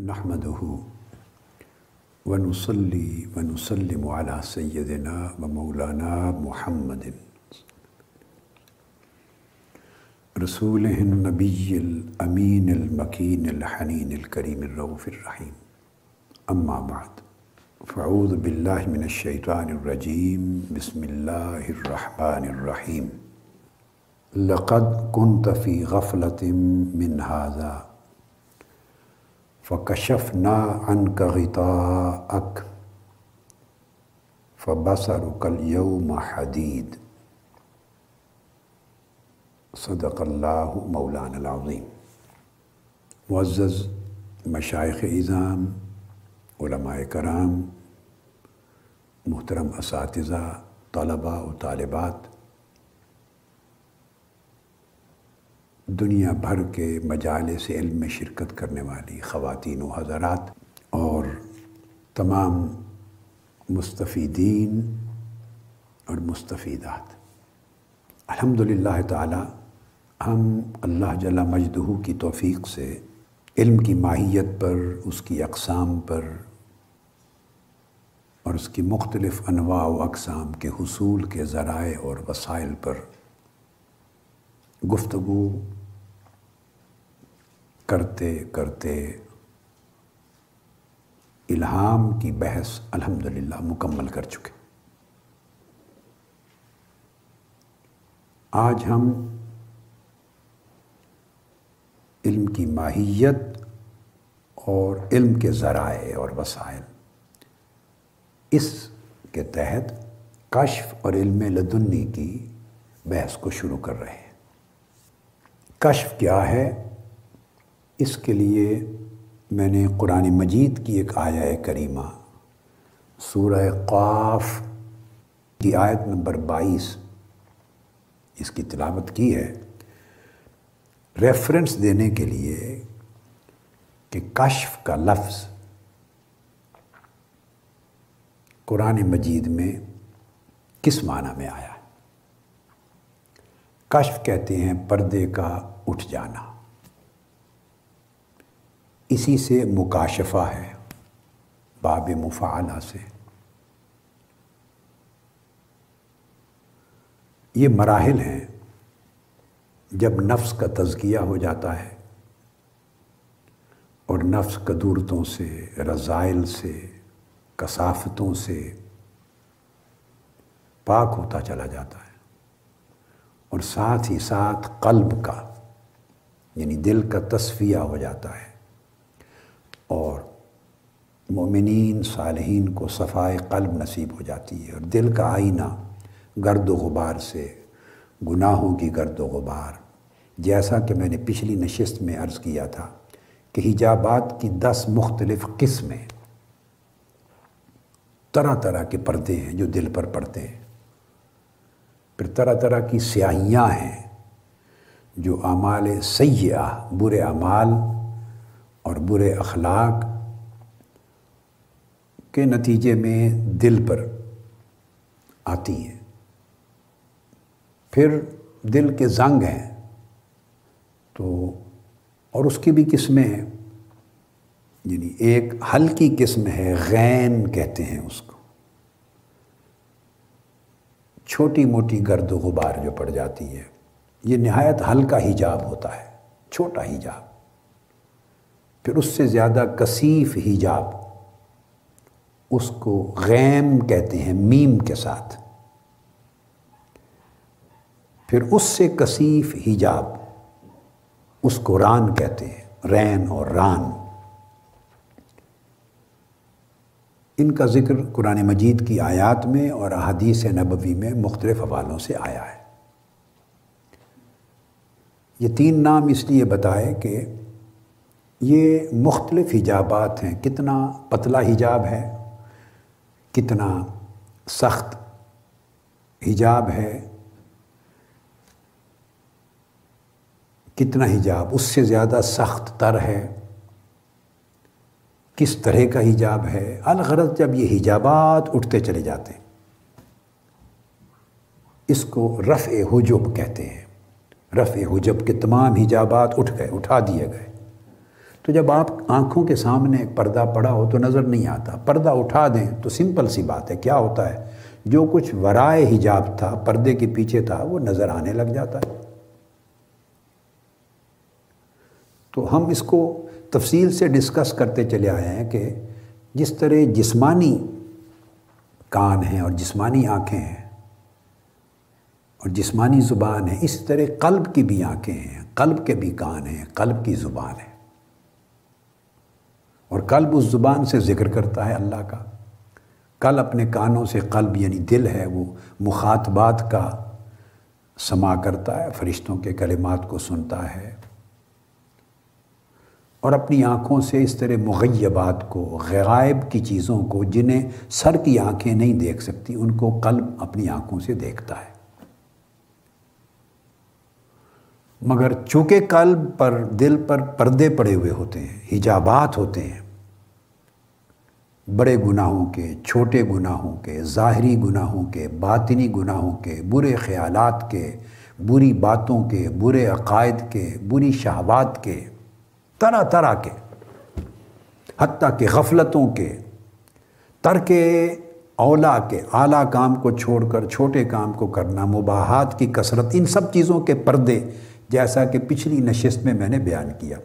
نحمده ونصلي ونسلم على سيدنا ومولانا محمد. رسوله النبي الأمين المكين الحنين الكريم الرؤوف الرحيم. أما بعد، فأعوذ بالله من الشيطان الرجيم. بسم الله الرحمن الرحيم. لقد كنت في غفلة من هذا فكشفنا عنك غطاءك فبصرك اليوم حديد صدق اللہ مولانا العظیم۔ معزز مشائق اظام علماء کرام، محترم اساتذہ، طلباء و طالبات دنیا بھر کے مجالس علم میں شرکت کرنے والی خواتین و حضرات اور تمام مستفیدین اور مستفیدات۔ الحمد للہ تعالی، ہم اللہ جل مجدہو کی توفیق سے علم کی ماہیت پر، اس کی اقسام پر اور اس کی مختلف انواع و اقسام کے حصول کے ذرائع اور وسائل پر گفتگو کرتے کرتے الہام کی بحث الحمدللہ مکمل کر چکے۔ آج ہم علم کی ماہیت اور علم کے ذرائع اور وسائل، اس کے تحت کشف اور علم لدنی کی بحث کو شروع کر رہے ہیں۔ کشف کیا ہے؟ اس کے لیے میں نے قرآن مجید کی ایک آیا کریمہ، سورہ قاف کی آیت نمبر بائیس اس کی تلاوت کی ہے۔ ریفرنس دینے کے لیے کہ کشف کا لفظ قرآن مجید میں کس معنی میں آیا؟ ہے کشف کہتے ہیں پردے کا اٹھ جانا۔ اسی سے مکاشفہ ہے، باب مفعلہ سے۔ یہ مراحل ہیں جب نفس کا تزکیہ ہو جاتا ہے اور نفس قدورتوں سے، رضائل سے، کثافتوں سے پاک ہوتا چلا جاتا ہے اور ساتھ ہی ساتھ قلب کا یعنی دل کا تصفیہ ہو جاتا ہے۔ اور مومنین صالحین کو صفائے قلب نصیب ہو جاتی ہے اور دل کا آئینہ گرد و غبار سے، گناہوں کی گرد و غبار، جیسا کہ میں نے پچھلی نشست میں عرض کیا تھا کہ حجابات کی دس مختلف قسمیں طرح طرح کے پردے ہیں جو دل پر پڑتے ہیں۔ پھر طرح طرح کی سیاہیاں ہیں جو اعمال سیاح برے اعمال اور برے اخلاق کے نتیجے میں دل پر آتی ہیں۔ پھر دل کے زنگ ہیں تو اور اس کی بھی قسمیں ہیں۔ یعنی ایک ہلکی قسم ہے، غین کہتے ہیں اس کو۔ چھوٹی موٹی گرد و غبار جو پڑ جاتی ہے، یہ نہایت ہلکا حجاب ہوتا ہے، چھوٹا حجاب۔ پھر اس سے زیادہ کثیف حجاب اس کو غیم کہتے ہیں، میم کے ساتھ۔ پھر اس سے کثیف حجاب اس کو ران کہتے ہیں، رین اور ران۔ ان کا ذکر قرآن مجید کی آیات میں اور احادیث نبوی میں مختلف حوالوں سے آیا ہے۔ یہ تین نام اس لیے بتائے کہ یہ مختلف حجابات ہیں۔ کتنا پتلا حجاب ہے، کتنا سخت حجاب ہے۔ کتنا حجاب، اس سے زیادہ سخت تر ہے۔ کس طرح کا حجاب ہے۔ الغرض جب یہ حجابات اٹھتے چلے جاتے ہیں۔ اس کو رفع حجب کہتے ہیں۔ رفع حجب کے تمام حجابات اٹھ گئے، اٹھا دیے گئے۔ تو جب آپ آنکھوں کے سامنے ایک پردہ پڑا ہو تو نظر نہیں آتا۔ پردہ اٹھا دیں تو سمپل سی بات ہے۔ کیا ہوتا ہے؟ جو کچھ ورائے حجاب تھا، پردے کے پیچھے تھا، وہ نظر آنے لگ جاتا ہے۔ تو ہم اس کو تفصیل سے ڈسکس کرتے چلے آئے ہیں کہ جس طرح جسمانی کان ہیں اور جسمانی آنکھیں ہیں اور جسمانی زبان ہے اس طرح قلب کی بھی آنکھیں ہیں۔ قلب کے بھی کان ہیں، قلب کی زبان ہے اور قلب اس زبان سے ذکر کرتا ہے اللہ کا۔ کل اپنے کانوں سے قلب یعنی دل ہے، وہ مخاطبات کا سما کرتا ہے، فرشتوں کے کلمات کو سنتا ہے۔ اور اپنی آنکھوں سے اس طرح مغیبات کو غائب کی چیزوں کو، جنہیں سر کی آنکھیں نہیں دیکھ سکتی، ان کو قلب اپنی آنکھوں سے دیکھتا ہے۔ مگر چونکہ قلب پر دل پر پردے پڑے ہوئے ہوتے ہیں، حجابات ہوتے ہیں، بڑے گناہوں کے، چھوٹے گناہوں کے، ظاہری گناہوں کے، باطنی گناہوں کے، برے خیالات کے، بری باتوں کے، برے عقائد کے، بری شہوات کے، طرح طرح کے، حتیٰ کہ غفلتوں کے، ترک اولا کے، اعلیٰ کام کو چھوڑ کر، چھوٹے کام کو کرنا، مباحات کی کثرت، ان سب چیزوں کے پردے جیسا کہ پچھلی نشست میں میں نے بیان کیا۔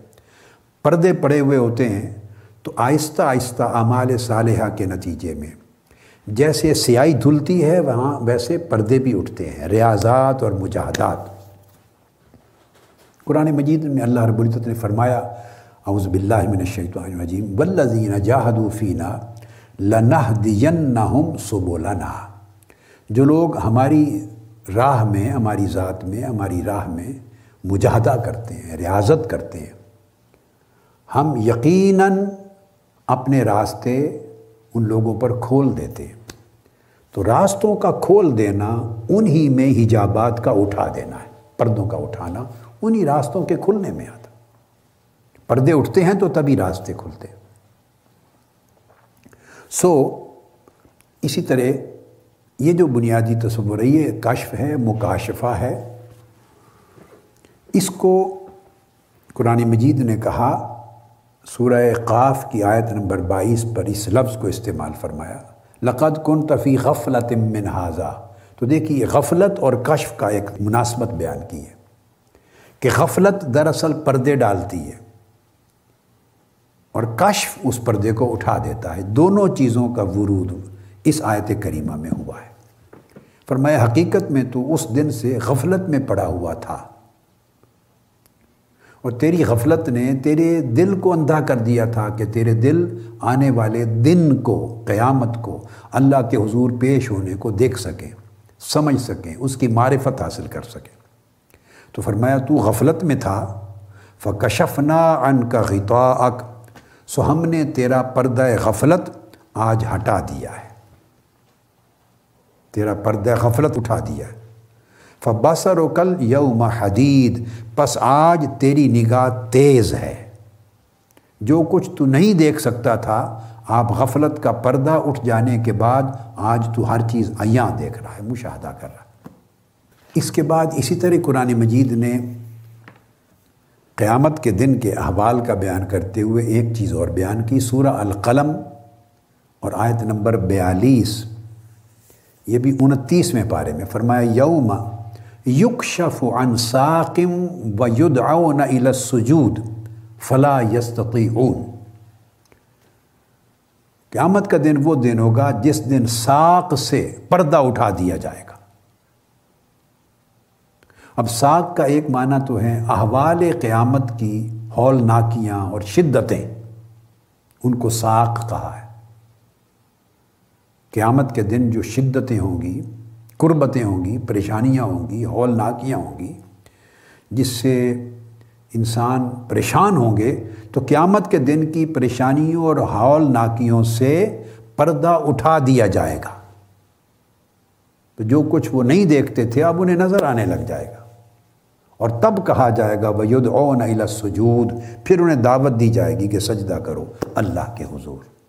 پردے پڑے ہوئے ہوتے ہیں تو آہستہ آہستہ اعمال صالحہ کے نتیجے میں۔ جیسے سیاہی دھلتی ہے، وہاں ویسے پردے بھی اٹھتے ہیں، ریاضات اور مجاہدات۔ قرآن مجید میں اللہ رب العزت نے فرمایا، اعوذ باللہ من الشیطان الرجیم، والذین جاہدوا فینا لنہدینہم سبولنا جو لوگ ہماری راہ میں، ہماری ذات میں، ہماری راہ میں مجاہدہ کرتے ہیں، ریاضت کرتے ہیں۔ ہم یقیناً اپنے راستے ان لوگوں پر کھول دیتے ہیں۔ تو راستوں کا کھول دینا، انہی میں حجابات کا اٹھا دینا ہے، پردوں کا اٹھانا، انہی راستوں کے کھلنے میں آتا۔ پردے اٹھتے ہیں تو تبھی راستے کھلتے ہیں۔ سو، اسی طرح یہ جو بنیادی تصور ہے، یہ کشف ہے، مکاشفہ ہے۔ اس کو قرآن مجید نے کہا، سورہ قاف کی آیت نمبر بائیس پر اس لفظ کو استعمال فرمایا۔ لقد کن تفی غفلت من حاضہ تو دیکھیے، غفلت اور کشف کا ایک مناسبت بیان کی ہے کہ غفلت دراصل پردے ڈالتی ہے اور کشف اس پردے کو اٹھا دیتا ہے۔ دونوں چیزوں کا ورود اس آیت کریمہ میں ہوا ہے۔ فرمایا، حقیقت میں تو اس دن سے غفلت میں پڑا ہوا تھا۔ اور تیری غفلت نے تیرے دل کو اندھا کر دیا تھا کہ تیرے دل آنے والے دن کو، قیامت کو اللہ کے حضور پیش ہونے کو دیکھ سکیں، سمجھ سکیں، اس کی معرفت حاصل کر سکیں۔ تو فرمایا، تو غفلت میں تھا، فکشفنا ان کا غطا سو ہم نے تیرا پردہ غفلت آج ہٹا دیا ہے۔ تیرا پردہ غفلت اٹھا دیا ہے۔ فبصر و کل یوم حدید، پس آج تیری نگاہ تیز ہے۔ جو کچھ تو نہیں دیکھ سکتا تھا، آپ غفلت کا پردہ اٹھ جانے کے بعد آج تو ہر چیز عیاں دیکھ رہا ہے، مشاہدہ کر رہا ہے۔ اس کے بعد اسی طرح قرآن مجید نے قیامت کے دن کے احوال کا بیان کرتے ہوئے ایک چیز اور بیان کی، سورہ القلم اور آیت نمبر بیالیس۔ یہ بھی انتیسویں پارے میں، فرمایا یوم یکشف عن ساقم و یدعون الى السجود فلا یستطیعون۔ قیامت کا دن وہ دن ہوگا جس دن ساق سے پردہ اٹھا دیا جائے گا۔ اب ساق کا ایک معنی تو ہے احوال قیامت کی ہول ناکیاں اور شدتیں۔ ان کو ساق کہا ہے۔ قیامت کے دن جو شدتیں ہوں گی قربتیں ہوں گی، پریشانیاں ہوں گی ہول ناکیاں ہوں گی، جس سے انسان پریشان ہوں گے تو قیامت کے دن کی پریشانیوں اور ہول ناکیوں سے پردہ اٹھا دیا جائے گا۔ تو جو کچھ وہ نہیں دیکھتے تھے، اب انہیں نظر آنے لگ جائے گا۔ اور تب کہا جائے گا وید اون سجود پھر انہیں دعوت دی جائے گی کہ سجدہ کرو اللہ کے حضور۔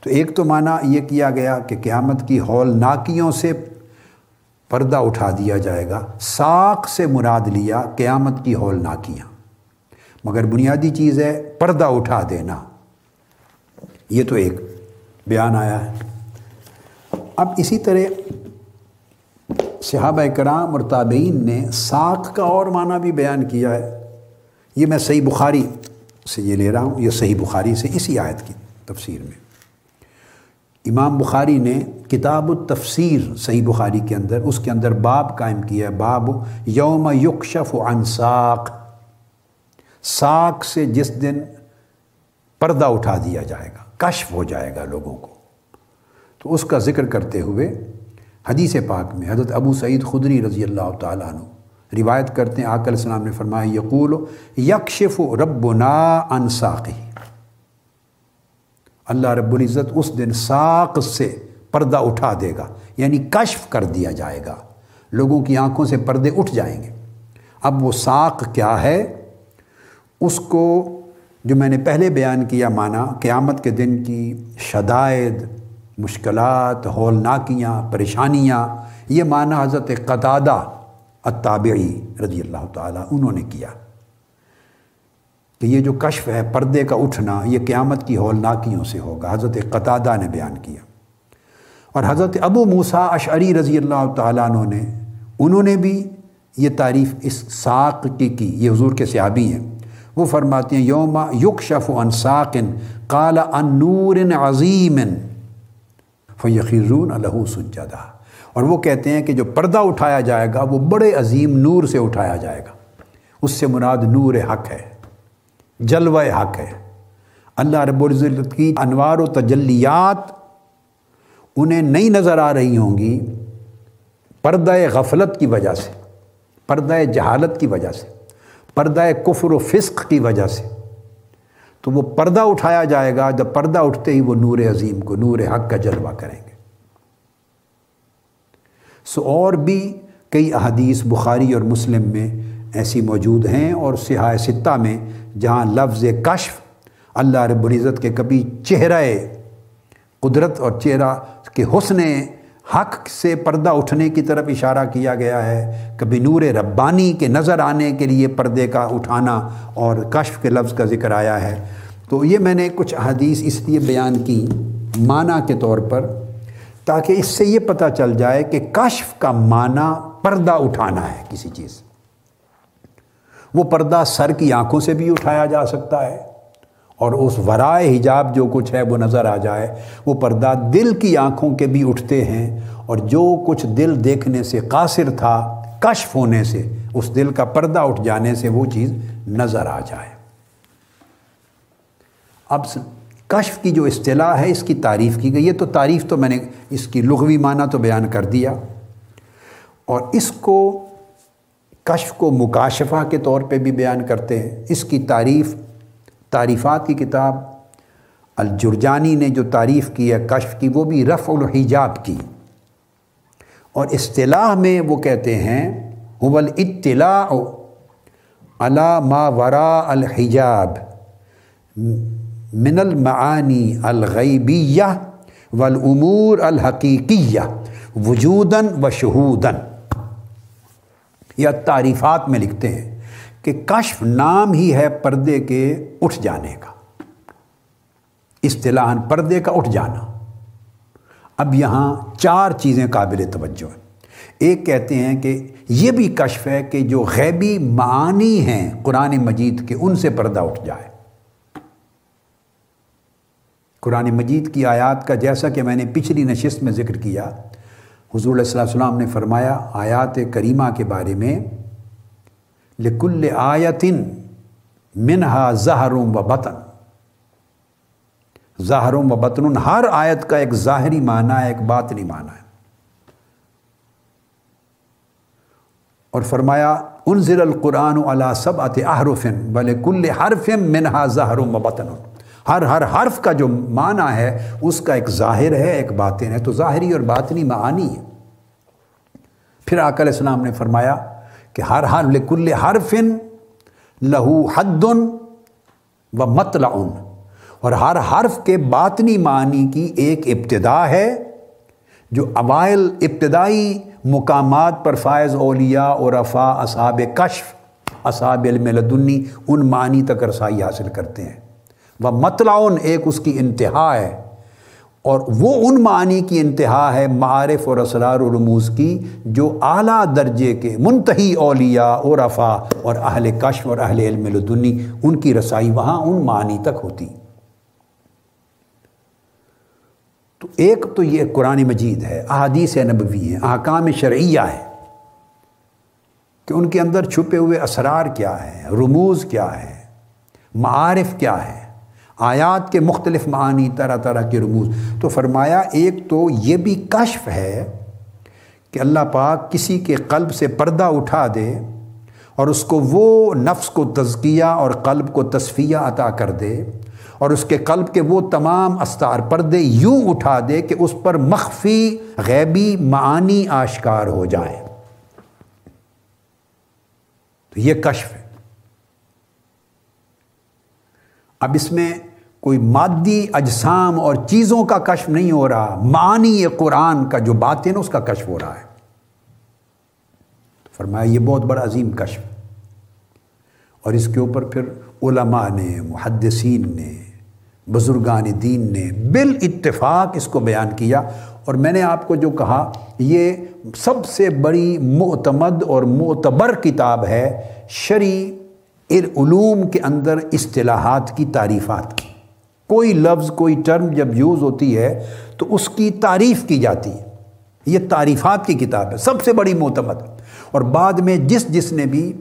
تو ایک تو معنی یہ کیا گیا کہ قیامت کی ہول ناکیوں سے پردہ اٹھا دیا جائے گا، ساق سے مراد لیا قیامت کی ہول ناکیاں مگر بنیادی چیز ہے پردہ اٹھا دینا۔ یہ تو ایک بیان آیا ہے۔ اب اسی طرح صحابہ کرام اور تابعین نے ساکھ کا اور معنی بھی بیان کیا ہے۔ یہ میں صحیح بخاری سے یہ لے رہا ہوں، یہ صحیح بخاری سے اسی آیت کی تفسیر میں۔ امام بخاری نے کتاب التفسیر صحیح بخاری کے اندر، اس کے اندر باب قائم کیا ہے، باب یوم یکشف عن ساق۔ ساق سے جس دن پردہ اٹھا دیا جائے گا، کشف ہو جائے گا لوگوں کو۔ تو اس کا ذکر کرتے ہوئے حدیث پاک میں حضرت ابو سعید خدری رضی اللہ تعالیٰ عنہ روایت کرتے ہیں آکل السلام نے فرمایا، یقول، یکشف رب نا انساقی اللہ رب العزت اس دن ساق سے پردہ اٹھا دے گا یعنی کشف کر دیا جائے گا۔ لوگوں کی آنکھوں سے پردے اٹھ جائیں گے۔ اب وہ ساق کیا ہے؟ اس کو جو میں نے پہلے بیان کیا مانا، قیامت کے دن کی شدائد، مشکلات، ہولناکیاں، پریشانیاں، یہ معنی حضرت قطادہ التابعی رضی اللہ تعالیٰ انہوں نے کیا۔ کہ یہ جو کشف ہے، پردے کا اٹھنا، یہ قیامت کی ہولناکیوں سے ہوگا۔ حضرت قطادہ نے بیان کیا۔ اور حضرت ابو موسا اشعری رضی اللہ تعالیٰ عنہ نے، انہوں نے بھی یہ تعریف اس ساق کی کی۔ یہ حضور کے صحابی ہیں۔ وہ فرماتے ہیں، یوم یق شف ان ساکن کالا ان نور عظیم۔ فیقیزون الہ سجدہ۔ اور وہ کہتے ہیں کہ جو پردہ اٹھایا جائے گا، وہ بڑے عظیم نور سے اٹھایا جائے گا۔ اس سے مراد نور حق ہے۔ جلوہ حق ہے۔ اللہ رب العزت کی انوار و تجلیات انہیں نہیں نظر آ رہی ہوں گی پردہ غفلت کی وجہ سے، پردہ جہالت کی وجہ سے، پردہ کفر و فسق کی وجہ سے۔ تو وہ پردہ اٹھایا جائے گا، جب پردہ اٹھتے ہی وہ نور عظیم کو، نور حق کا جلوہ کریں گے۔ سو اور بھی کئی احادیث بخاری اور مسلم میں ایسی موجود ہیں اور سیاہ ستہ میں جہاں لفظ کشف اللہ رب العزت کے کبھی چہرہ قدرت اور چہرہ کے حسن حق سے پردہ اٹھنے کی طرف اشارہ کیا گیا ہے، کبھی نور ربانی کے نظر آنے کے لیے پردے کا اٹھانا اور کشف کے لفظ کا ذکر آیا ہے۔ تو یہ میں نے کچھ حدیث اس لیے بیان کی معنی کے طور پر تاکہ اس سے یہ پتہ چل جائے کہ کشف کا معنی پردہ اٹھانا ہے کسی چیز وہ پردہ سر کی آنکھوں سے بھی اٹھایا جا سکتا ہے اور اس ورائے حجاب جو کچھ ہے وہ نظر آ جائے، وہ پردہ دل کی آنکھوں کے بھی اٹھتے ہیں اور جو کچھ دل دیکھنے سے قاصر تھا، کشف ہونے سے، اس دل کا پردہ اٹھ جانے سے وہ چیز نظر آ جائے۔ اب کشف کی جو اصطلاح ہے، اس کی تعریف کی گئی۔ ہے تو تعریف تو میں نے اس کی لغوی معنی تو بیان کر دیا۔ اور اس کو کشف کو مکاشفہ کے طور پہ بھی بیان کرتے ہیں۔ اس کی تعریف، تعریفات کی کتاب الجرجانی نے جو تعریف کی ہے، کشف کی، وہ بھی رفع الحجاب کی۔ اور اصطلاح میں وہ کہتے ہیں حول اطلاع علا ما ورا الحجاب من المعانی الغیبیہ والامور الحقیقیہ وجوداً و شہوداً. یا تعریفات میں لکھتے ہیں کہ کشف نام ہی ہے پردے کے اٹھ جانے کا۔ اصطلاح پردے کا اٹھ جانا۔ اب یہاں چار چیزیں قابل توجہ ہیں۔ ایک کہتے ہیں کہ یہ بھی کشف ہے کہ جو غیبی معانی ہیں قرآن مجید کے، ان سے پردہ اٹھ جائے۔ قرآن مجید کی آیات کا جیسا کہ میں نے پچھلی نشست میں ذکر کیا حضور صلی اللہ علیہ وسلم نے فرمایا، آیات کریمہ کے بارے میں، لکل آیتن منہا زہرم و بطن۔ زہرم و بطن ہر آیت کا ایک ظاہری معنی ہے، ایک باطنی معنی ہے۔ اور فرمایا، انزل القرآن علی سب ات احرفن بل کل حرفم منہا زہرم و بطن ہر ہر حرف کا جو معنی ہے، اس کا ایک ظاہر ہے، ایک باطن ہے۔ تو ظاہری اور باطنی معانی ہے پھر آکل السلام نے فرمایا کہ ہر ہر لکل حرفن لہو حد و مطلع اور ہر حرف کے باطنی معنی کی ایک ابتدا ہے، جو اوائل ابتدائی مقامات پر فائز اولیاء اور افا اصحاب کشف، اصحاب علم لدنی، ان معنی تک رسائی حاصل کرتے ہیں۔ وہ مطلعن ایک اس کی انتہا ہے اور وہ ان معنی کی انتہا ہے معارف اور اسرار و رموز کی جو اعلیٰ درجے کے منتحی اولیاء اور رفا اور اہل کشف اور اہل علم لدنی ان کی رسائی وہاں ان معنی تک ہوتی۔ تو ایک تو یہ قرآن مجید ہے، احادیث نبوی ہیں، احکام شرعیہ ہے کہ ان کے اندر چھپے ہوئے اسرار کیا ہیں، رموز کیا ہے معارف کیا ہے آیات کے مختلف معانی طرح طرح کے رموز۔ تو فرمایا، ایک تو یہ بھی کشف ہے کہ اللہ پاک کسی کے قلب سے پردہ اٹھا دے اور اس کو وہ نفس کو تزکیہ اور قلب کو تصفیہ عطا کر دے اور اس کے قلب کے وہ تمام استار پردے یوں اٹھا دے کہ اس پر مخفی غیبی معانی آشکار ہو جائیں۔ تو یہ کشف ہے۔ اب اس میں کوئی مادی اجسام اور چیزوں کا کشف نہیں ہو رہا معنی قرآن کا جو بات ہے نا اس کا کشف ہو رہا ہے۔ فرمایا، یہ بہت بڑا عظیم کشف۔ اور اس کے اوپر پھر علماء نے، محدثین نے، بزرگان دین نے بال اتفاق اس کو بیان کیا۔ اور میں نے آپ کو جو کہا، یہ سب سے بڑی معتمد اور معتبر کتاب ہے شرع علوم کے اندر اصطلاحات کی تعریفات کی۔ کوئی لفظ، کوئی ٹرم جب یوز ہوتی ہے تو اس کی تعریف کی جاتی ہے۔ یہ تعریفات کی کتاب ہے، سب سے بڑی معتمد۔ اور بعد میں جس جس نے بھی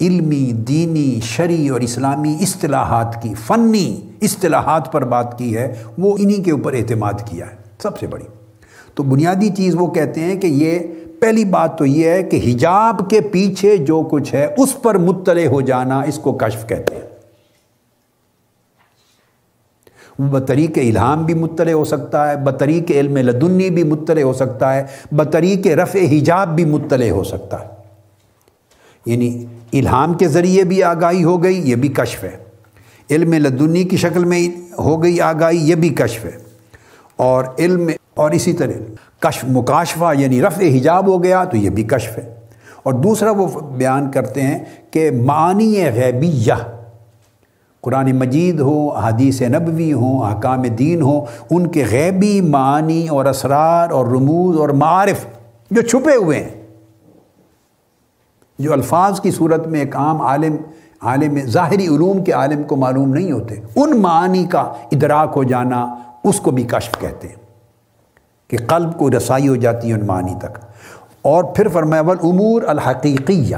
علمی، دینی، شرعی اور اسلامی اصطلاحات کی، فنی اصطلاحات پر بات کی ہے، وہ انہی کے اوپر اعتماد کیا ہے۔ سب سے بڑی۔ تو بنیادی چیز وہ کہتے ہیں کہ یہ پہلی بات تو یہ ہے کہ حجاب کے پیچھے جو کچھ ہے، اس پر مطلع ہو جانا اس کو کشف کہتے ہیں وہ بطریق الہام بھی مطلع ہو سکتا ہے، بطریق علم لدنی بھی مطلع ہو سکتا ہے، بطریق رفع حجاب بھی مطلع ہو سکتا ہے۔ یعنی الہام کے ذریعے بھی آگاہی ہو گئی، یہ بھی کشف ہے۔ علم لدنی کی شکل میں ہو گئی آگاہی، یہ بھی کشف ہے۔ اور علم، اور اسی طرح کشف مکاشفہ یعنی رفع حجاب ہو گیا تو یہ بھی کشف ہے۔ اور دوسرا وہ بیان کرتے ہیں کہ معنی غیبیہ قرآن مجید ہو حدیث نبوی ہوں احکام دین ہوں ان کے غیبی معنی اور اسرار اور رموز اور معارف جو چھپے ہوئے ہیں، جو الفاظ کی صورت میں ایک عام عالم عالم ظاہری علوم کے عالم کو معلوم نہیں ہوتے، ان معانی کا ادراک ہو جانا اس کو بھی کشف کہتے ہیں کہ قلب کو رسائی ہو جاتی ہے ان معانی تک۔ اور پھر فرمایا امور الحقیقیہ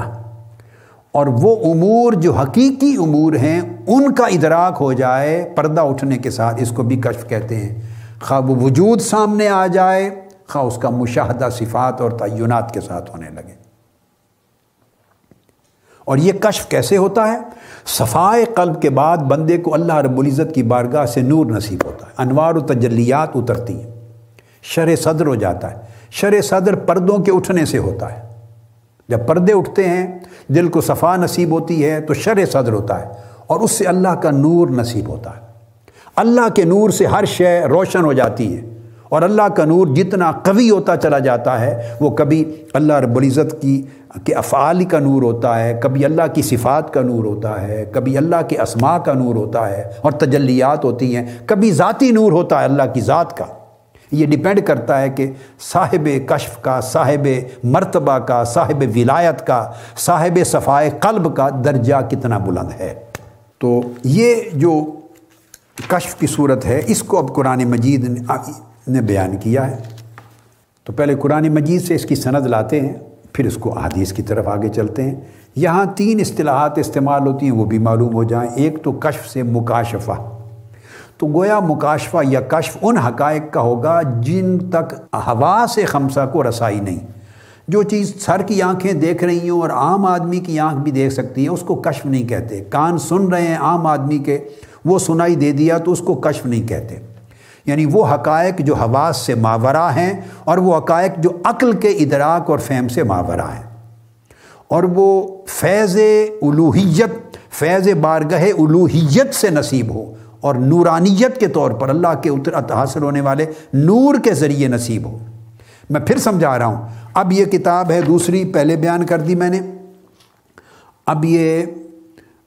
اور وہ امور جو حقیقی امور ہیں، ان کا ادراک ہو جائے، پردہ اٹھنے کے ساتھ اس کو بھی کشف کہتے ہیں۔ خواہ وہ وجود سامنے آ جائے، خواہ اس کا مشاہدہ صفات اور تعینات کے ساتھ ہونے لگے۔ اور یہ کشف کیسے ہوتا ہے؟ صفائے قلب کے بعد بندے کو اللہ رب العزت کی بارگاہ سے نور نصیب ہوتا ہے۔ انوار و تجلیات اترتی ہیں۔ شر صدر ہو جاتا ہے۔ شر صدر پردوں کے اٹھنے سے ہوتا ہے۔ جب پردے اٹھتے ہیں، دل کو صفا نصیب ہوتی ہے تو شر صدر ہوتا ہے اور اس سے اللہ کا نور نصیب ہوتا ہے۔ اللہ کے نور سے ہر شے روشن ہو جاتی ہے اور اللہ کا نور جتنا قوی ہوتا چلا جاتا ہے، وہ کبھی اللہ رب العزت کی کہ افعال کا نور ہوتا ہے، کبھی اللہ کی صفات کا نور ہوتا ہے، کبھی اللہ کے اسماء کا نور ہوتا ہے اور تجلیات ہوتی ہیں۔ کبھی ذاتی نور ہوتا ہے اللہ کی ذات کا۔ یہ ڈپینڈ کرتا ہے کہ صاحب کشف کا، صاحب مرتبہ کا، صاحب ولایت کا، صاحب صفائے قلب کا درجہ کتنا بلند ہے۔ تو یہ جو کشف کی صورت ہے، اس کو اب قرآن مجید نے بیان کیا ہے۔ تو پہلے قرآن مجید سے اس کی سند لاتے ہیں، پھر اس کو حدیث کی طرف آگے چلتے ہیں۔ یہاں تین اصطلاحات استعمال ہوتی ہیں، وہ بھی معلوم ہو جائیں۔ ایک تو کشف سے مکاشفہ۔ تو گویا مکاشفہ یا کشف ان حقائق کا ہوگا جن تک ہوا سے خمسہ کو رسائی نہیں۔ جو چیز سر کی آنکھیں دیکھ رہی ہوں اور عام آدمی کی آنکھ بھی دیکھ سکتی ہے اس کو کشف نہیں کہتے۔ کان سن رہے ہیں عام آدمی کے، وہ سنائی دے دیا تو اس کو کشف نہیں کہتے۔ یعنی وہ حقائق جو حواس سے ماورہ ہیں اور وہ حقائق جو عقل کے ادراک اور فہم سے ماورہ ہیں۔ اور وہ فیض الوحیت، فیض بارگاہ الوحیت سے نصیب ہو۔ اور نورانیت کے طور پر اللہ کے اتر حاصل ہونے والے نور کے ذریعے نصیب ہو۔ میں پھر سمجھا رہا ہوں، اب یہ کتاب ہے دوسری، پہلے بیان کر دی میں نے۔ اب یہ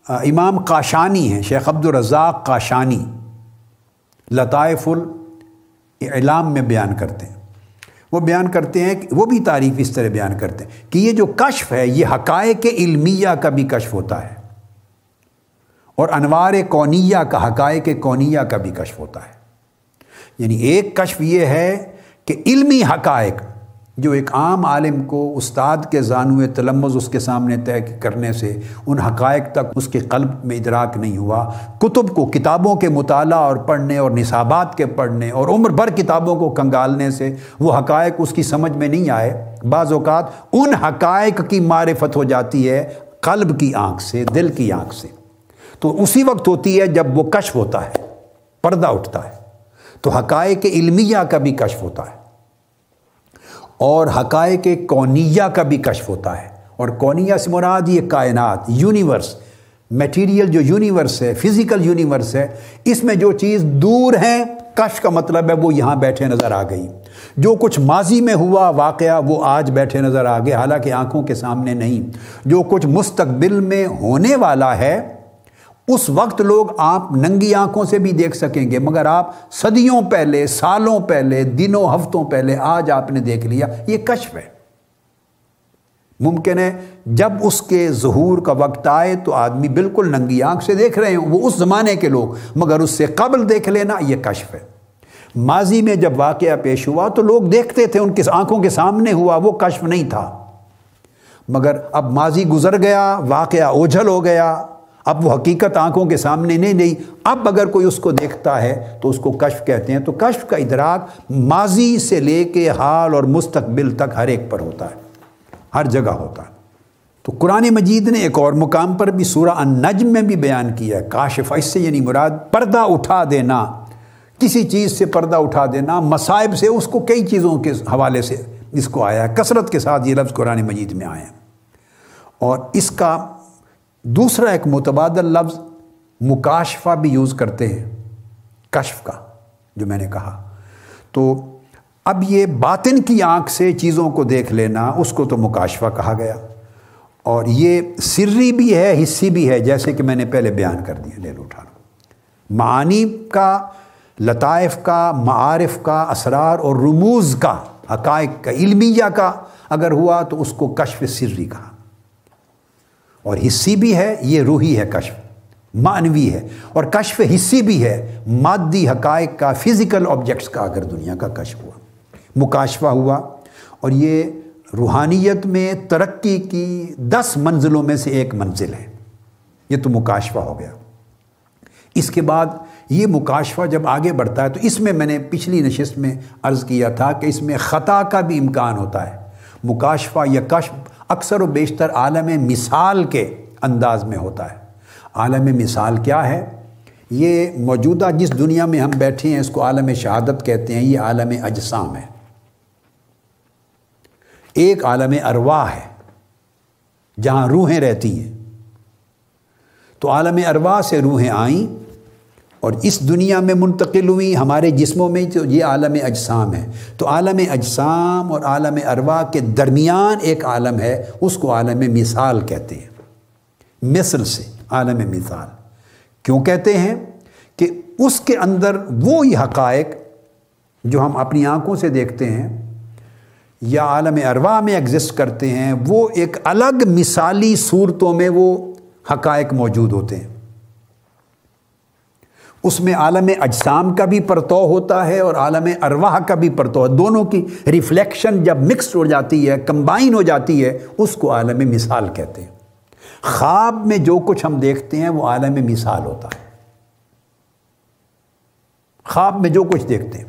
امام کاشانی ہیں، شیخ عبد الرزاق کاشانی لطائف الاعلام میں بیان کرتے ہیں۔ وہ بیان کرتے ہیں کہ، وہ بھی تعریف اس طرح بیان کرتے ہیں کہ یہ جو کشف ہے، یہ حقائق علمیہ کا بھی کشف ہوتا ہے۔ اور انوار کونیہ کا، حقائق کونیہ کا بھی کشف ہوتا ہے۔ یعنی ایک کشف یہ ہے کہ علمی حقائق جو ایک عام عالم کو استاد کے زانو تلمز اس کے سامنے طے کرنے سے ان حقائق تک اس کے قلب میں ادراک نہیں ہوا۔ کتب کو، کتابوں کے مطالعہ اور پڑھنے اور نصابات کے پڑھنے اور عمر بھر کتابوں کو کنگالنے سے وہ حقائق اس کی سمجھ میں نہیں آئے۔ بعض اوقات ان حقائق کی معرفت ہو جاتی ہے قلب کی آنکھ سے، دل کی آنکھ سے۔ تو اسی وقت ہوتی ہے جب وہ کشف ہوتا ہے، پردہ اٹھتا ہے۔ تو حقائق علمیہ کا بھی کشف ہوتا ہے۔ اور حقائق کونیہ کا بھی کشف ہوتا ہے۔ اور کونیہ سے مراد یہ کائنات، یونیورس میٹیریل جو یونیورس ہے فزیکل یونیورس ہے، اس میں جو چیز دور ہے کشف کا مطلب ہے وہ یہاں بیٹھے نظر آ گئی۔ جو کچھ ماضی میں ہوا واقعہ وہ آج بیٹھے نظر آ گئے، حالانکہ آنکھوں کے سامنے نہیں۔ جو کچھ مستقبل میں ہونے والا ہے اس وقت لوگ آپ ننگی آنکھوں سے بھی دیکھ سکیں گے، مگر آپ صدیوں پہلے، سالوں پہلے، دنوں، ہفتوں پہلے آج آپ نے دیکھ لیا، یہ کشف ہے۔ ممکن ہے جب اس کے ظہور کا وقت آئے تو آدمی بالکل ننگی آنکھ سے دیکھ رہے ہیں وہ اس زمانے کے لوگ، مگر اس سے قبل دیکھ لینا یہ کشف ہے۔ ماضی میں جب واقعہ پیش ہوا تو لوگ دیکھتے تھے ان کی آنکھوں کے سامنے ہوا، وہ کشف نہیں تھا۔ مگر اب ماضی گزر گیا، واقعہ اوجھل ہو گیا۔ اب وہ حقیقت آنکھوں کے سامنے نہیں نہیں۔ اب اگر کوئی اس کو دیکھتا ہے تو اس کو کشف کہتے ہیں۔ تو کشف کا ادراک ماضی سے لے کے حال اور مستقبل تک ہر ایک پر ہوتا ہے، ہر جگہ ہوتا ہے۔ تو قرآن مجید نے ایک اور مقام پر بھی سورہ النجم میں بھی بیان کیا ہے۔ کاشف، اس سے یعنی مراد پردہ اٹھا دینا۔ کسی چیز سے پردہ اٹھا دینا، مصائب سے، اس کو کئی چیزوں کے حوالے سے اس کو آیا ہے۔ کثرت کے ساتھ یہ لفظ قرآن مجید میں آئے ہیں اور اس کا دوسرا ایک متبادل لفظ مکاشفہ بھی یوز کرتے ہیں، کشف کا، جو میں نے کہا۔ تو اب یہ باطن کی آنکھ سے چیزوں کو دیکھ لینا، اس کو تو مکاشفہ کہا گیا۔ اور یہ سری بھی ہے، حصی بھی ہے، جیسے کہ میں نے پہلے بیان کر دیا لے لو اٹھا لو۔ معانی کا، لطائف کا، معارف کا، اسرار اور رموز کا، حقائق کا، علمیہ کا، اگر ہوا تو اس کو کشف سری کہا۔ اور حصی بھی ہے، یہ روحی ہے کشف، معنوی ہے۔ اور کشف حصی بھی ہے، مادی حقائق کا فزیکل آبجیکٹس کا اگر دنیا کا کشف ہوا، مکاشفہ ہوا۔ اور یہ روحانیت میں ترقی کی دس منزلوں میں سے ایک منزل ہے، یہ تو مکاشفہ ہو گیا۔ اس کے بعد یہ مکاشفہ جب آگے بڑھتا ہے تو اس میں میں نے پچھلی نشست میں عرض کیا تھا کہ اس میں خطا کا بھی امکان ہوتا ہے۔ مکاشفہ یا کشف اکثر و بیشتر عالم مثال کے انداز میں ہوتا ہے۔ عالم مثال کیا ہے؟ یہ موجودہ جس دنیا میں ہم بیٹھے ہیں، اس کو عالم شہادت کہتے ہیں، یہ عالم اجسام ہے۔ ایک عالم ارواح ہے، جہاں روحیں رہتی ہیں۔ تو عالم ارواح سے روحیں آئیں اور اس دنیا میں منتقل ہوئی ہمارے جسموں میں تو یہ عالم اجسام ہے۔ تو عالم اجسام اور عالم اروا کے درمیان ایک عالم ہے، اس کو عالم مثال کہتے ہیں۔ مثل سے عالم مثال۔ کیوں کہتے ہیں؟ کہ اس کے اندر وہی حقائق جو ہم اپنی آنکھوں سے دیکھتے ہیں یا عالم اروا میں ایگزسٹ کرتے ہیں، وہ ایک الگ مثالی صورتوں میں وہ حقائق موجود ہوتے ہیں۔ اس میں عالم اجسام کا بھی پرتو ہوتا ہے اور عالم ارواح کا بھی پرتو ہے۔ دونوں کی ریفلیکشن جب مکس ہو جاتی ہے، کمبائن ہو جاتی ہے، اس کو عالم مثال کہتے ہیں۔ خواب میں جو کچھ ہم دیکھتے ہیں، وہ عالم مثال ہوتا ہے۔ خواب میں جو کچھ دیکھتے ہیں،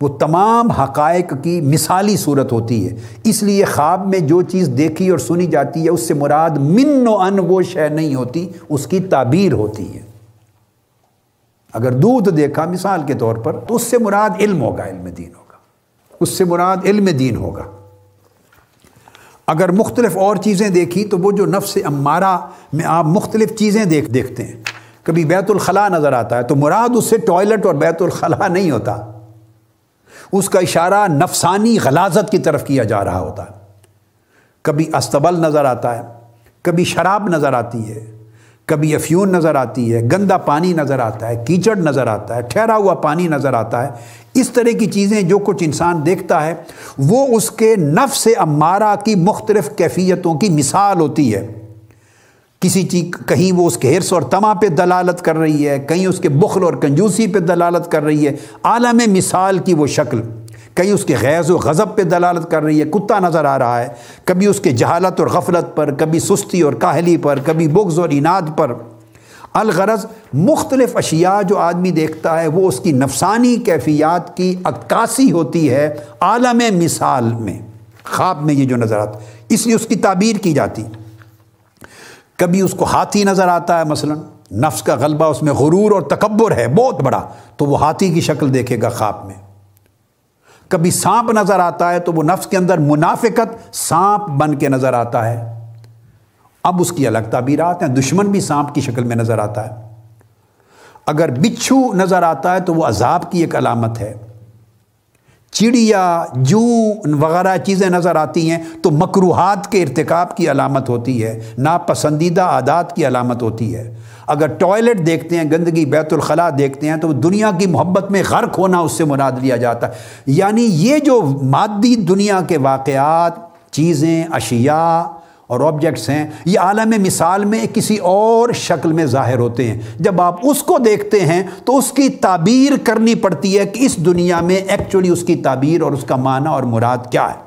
وہ تمام حقائق کی مثالی صورت ہوتی ہے۔ اس لیے خواب میں جو چیز دیکھی اور سنی جاتی ہے، اس سے مراد من و ان وہ شے نہیں ہوتی۔ اس کی تعبیر ہوتی ہے۔ اگر دودھ دیکھا مثال کے طور پر، تو اس سے مراد علم ہوگا، علم دین ہوگا۔ اس سے مراد علم دین ہوگا۔ اگر مختلف اور چیزیں دیکھی، تو وہ جو نفس امارہ میں آپ مختلف چیزیں دیکھ، دیکھتے ہیں۔ کبھی بیت الخلاء نظر آتا ہے، تو مراد اس سے ٹوائلٹ اور بیت الخلاء نہیں ہوتا۔ اس کا اشارہ نفسانی غلازت کی طرف کیا جا رہا ہوتا۔ ہے کبھی استبل نظر آتا ہے، کبھی شراب نظر آتی ہے۔ کبھی افیون نظر آتی ہے، گندا پانی نظر آتا ہے، کیچڑ نظر آتا ہے، ٹھہرا ہوا پانی نظر آتا ہے۔ اس طرح کی چیزیں جو کچھ انسان دیکھتا ہے، وہ اس کے نفس امارہ کی مختلف کیفیتوں کی مثال ہوتی ہے۔ کسی چیز، کہیں وہ اس کے حرص اور تما پہ دلالت کر رہی ہے، کہیں اس کے بخل اور کنجوسی پہ دلالت کر رہی ہے۔ عالم مثال کی وہ شکل۔ کہیں اس کے غیظ و غضب پہ دلالت کر رہی ہے، کتا نظر آ رہا ہے۔ کبھی اس کے جہالت اور غفلت پر، کبھی سستی اور کاہلی پر، کبھی بغض اور اناد پر۔ الغرض مختلف اشیاء جو آدمی دیکھتا ہے، وہ اس کی نفسانی کیفیات کی عکاسی ہوتی ہے عالم مثال میں۔ خواب میں یہ جو نظر آتا اس لیے اس کی تعبیر کی جاتی۔ کبھی اس کو ہاتھی نظر آتا ہے، مثلا نفس کا غلبہ اس میں غرور اور تکبر ہے، بہت بڑا، تو وہ ہاتھی کی شکل دیکھے گا خواب میں۔ کبھی سانپ نظر آتا ہے تو وہ نفس کے اندر منافقت سانپ بن کے نظر آتا ہے۔ اب اس کی الگ تعبیرات ہیں، دشمن بھی سانپ کی شکل میں نظر آتا ہے۔ اگر بچھو نظر آتا ہے تو وہ عذاب کی ایک علامت ہے۔ چڑیا جو وغیرہ چیزیں نظر آتی ہیں تو مکروحات کے ارتکاب کی علامت ہوتی ہے، ناپسندیدہ عادات کی علامت ہوتی ہے۔ اگر ٹوائلٹ دیکھتے ہیں، گندگی، بیت الخلاء دیکھتے ہیں، تو دنیا کی محبت میں غرق ہونا اس سے مراد لیا جاتا ہے۔ یعنی یہ جو مادی دنیا کے واقعات، چیزیں، اشیاء اور آبجیکٹس ہیں. یہ عالم مثال میں کسی اور شکل میں ظاہر ہوتے ہیں. جب آپ اس کو دیکھتے ہیں تو اس کی تعبیر کرنی پڑتی ہے کہ اس دنیا میں ایکچولی اس کی تعبیر اور اس کا معنی اور مراد کیا ہے.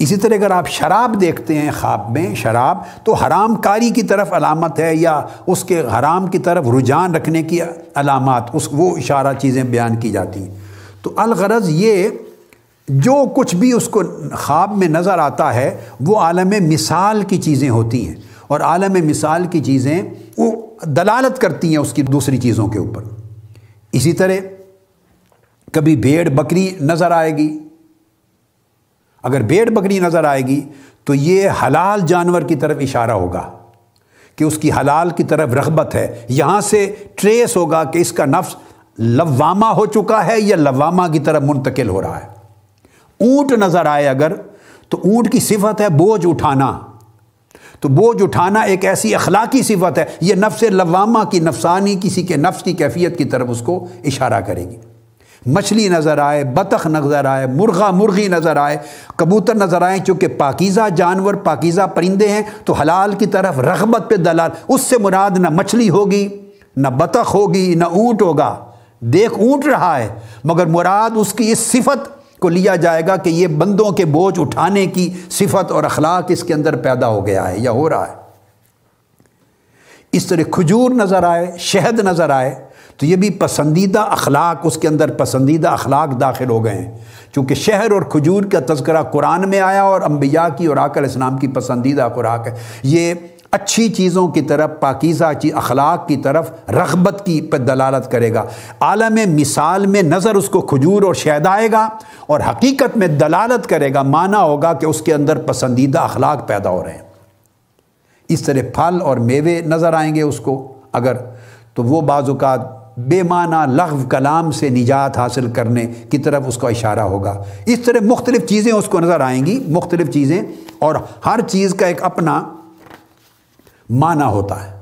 اسی طرح اگر آپ شراب دیکھتے ہیں خواب میں، شراب تو حرام کاری کی طرف علامت ہے یا اس کے حرام کی طرف رجحان رکھنے کی علامات، اس وہ اشارہ چیزیں بیان کی جاتی ہیں. تو الغرض یہ جو کچھ بھی اس کو خواب میں نظر آتا ہے، وہ عالم مثال کی چیزیں ہوتی ہیں۔ اور عالم مثال کی چیزیں وہ دلالت کرتی ہیں اس کی دوسری چیزوں کے اوپر۔ اسی طرح کبھی بھیڑ بکری نظر آئے گی۔ اگر بھیڑ بکری نظر آئے گی تو یہ حلال جانور کی طرف اشارہ ہوگا کہ اس کی حلال کی طرف رغبت ہے۔ یہاں سے ٹریس ہوگا کہ اس کا نفس لوامہ ہو چکا ہے یا لوامہ کی طرف منتقل ہو رہا ہے۔ اونٹ نظر آئے اگر تو اونٹ کی صفت ہے بوجھ اٹھانا۔ تو بوجھ اٹھانا ایک ایسی اخلاقی صفت ہے، یہ نفس لوامہ کی، نفسانی، کسی کے نفس کی کیفیت کی طرف اس کو اشارہ کرے گی۔ مچھلی نظر آئے، بطخ نظر آئے، مرغا مرغی نظر آئے، کبوتر نظر آئے، چونکہ پاکیزہ جانور، پاکیزہ پرندے ہیں، تو حلال کی طرف رغبت پہ دلال، اس سے مراد نہ مچھلی ہوگی، نہ بطخ ہوگی، نہ اونٹ ہوگا۔ دیکھ، اونٹ رہا ہے، مگر مراد اس کی اس صفت کو لیا جائے گا کہ یہ بندوں کے بوجھ اٹھانے کی صفت اور اخلاق اس کے اندر پیدا ہو گیا ہے یا ہو رہا ہے۔ اس طرح کھجور نظر آئے، شہد نظر آئے، تو یہ بھی پسندیدہ اخلاق اس کے اندر پسندیدہ اخلاق داخل ہو گئے ہیں۔ چونکہ شہر اور کھجور کا تذکرہ قرآن میں آیا اور انبیاء کی اور آکر اسلام کی پسندیدہ خوراک ہے۔ یہ اچھی چیزوں کی طرف، پاکیزہ اخلاق کی طرف رغبت کی پر دلالت کرے گا۔ عالم مثال میں نظر اس کو کھجور اور شہد آئے گا اور حقیقت میں دلالت کرے گا، مانا ہوگا کہ اس کے اندر پسندیدہ اخلاق پیدا ہو رہے ہیں۔ اس طرح پھل اور میوے نظر آئیں گے اس کو۔ اگر تو وہ بعض اوقات بے معنی لغو کلام سے نجات حاصل کرنے کی طرف اس کا اشارہ ہوگا۔ اس طرح مختلف چیزیں اس کو نظر آئیں گی، مختلف چیزیں۔ اور ہر چیز کا ایک اپنا معنی ہوتا ہے۔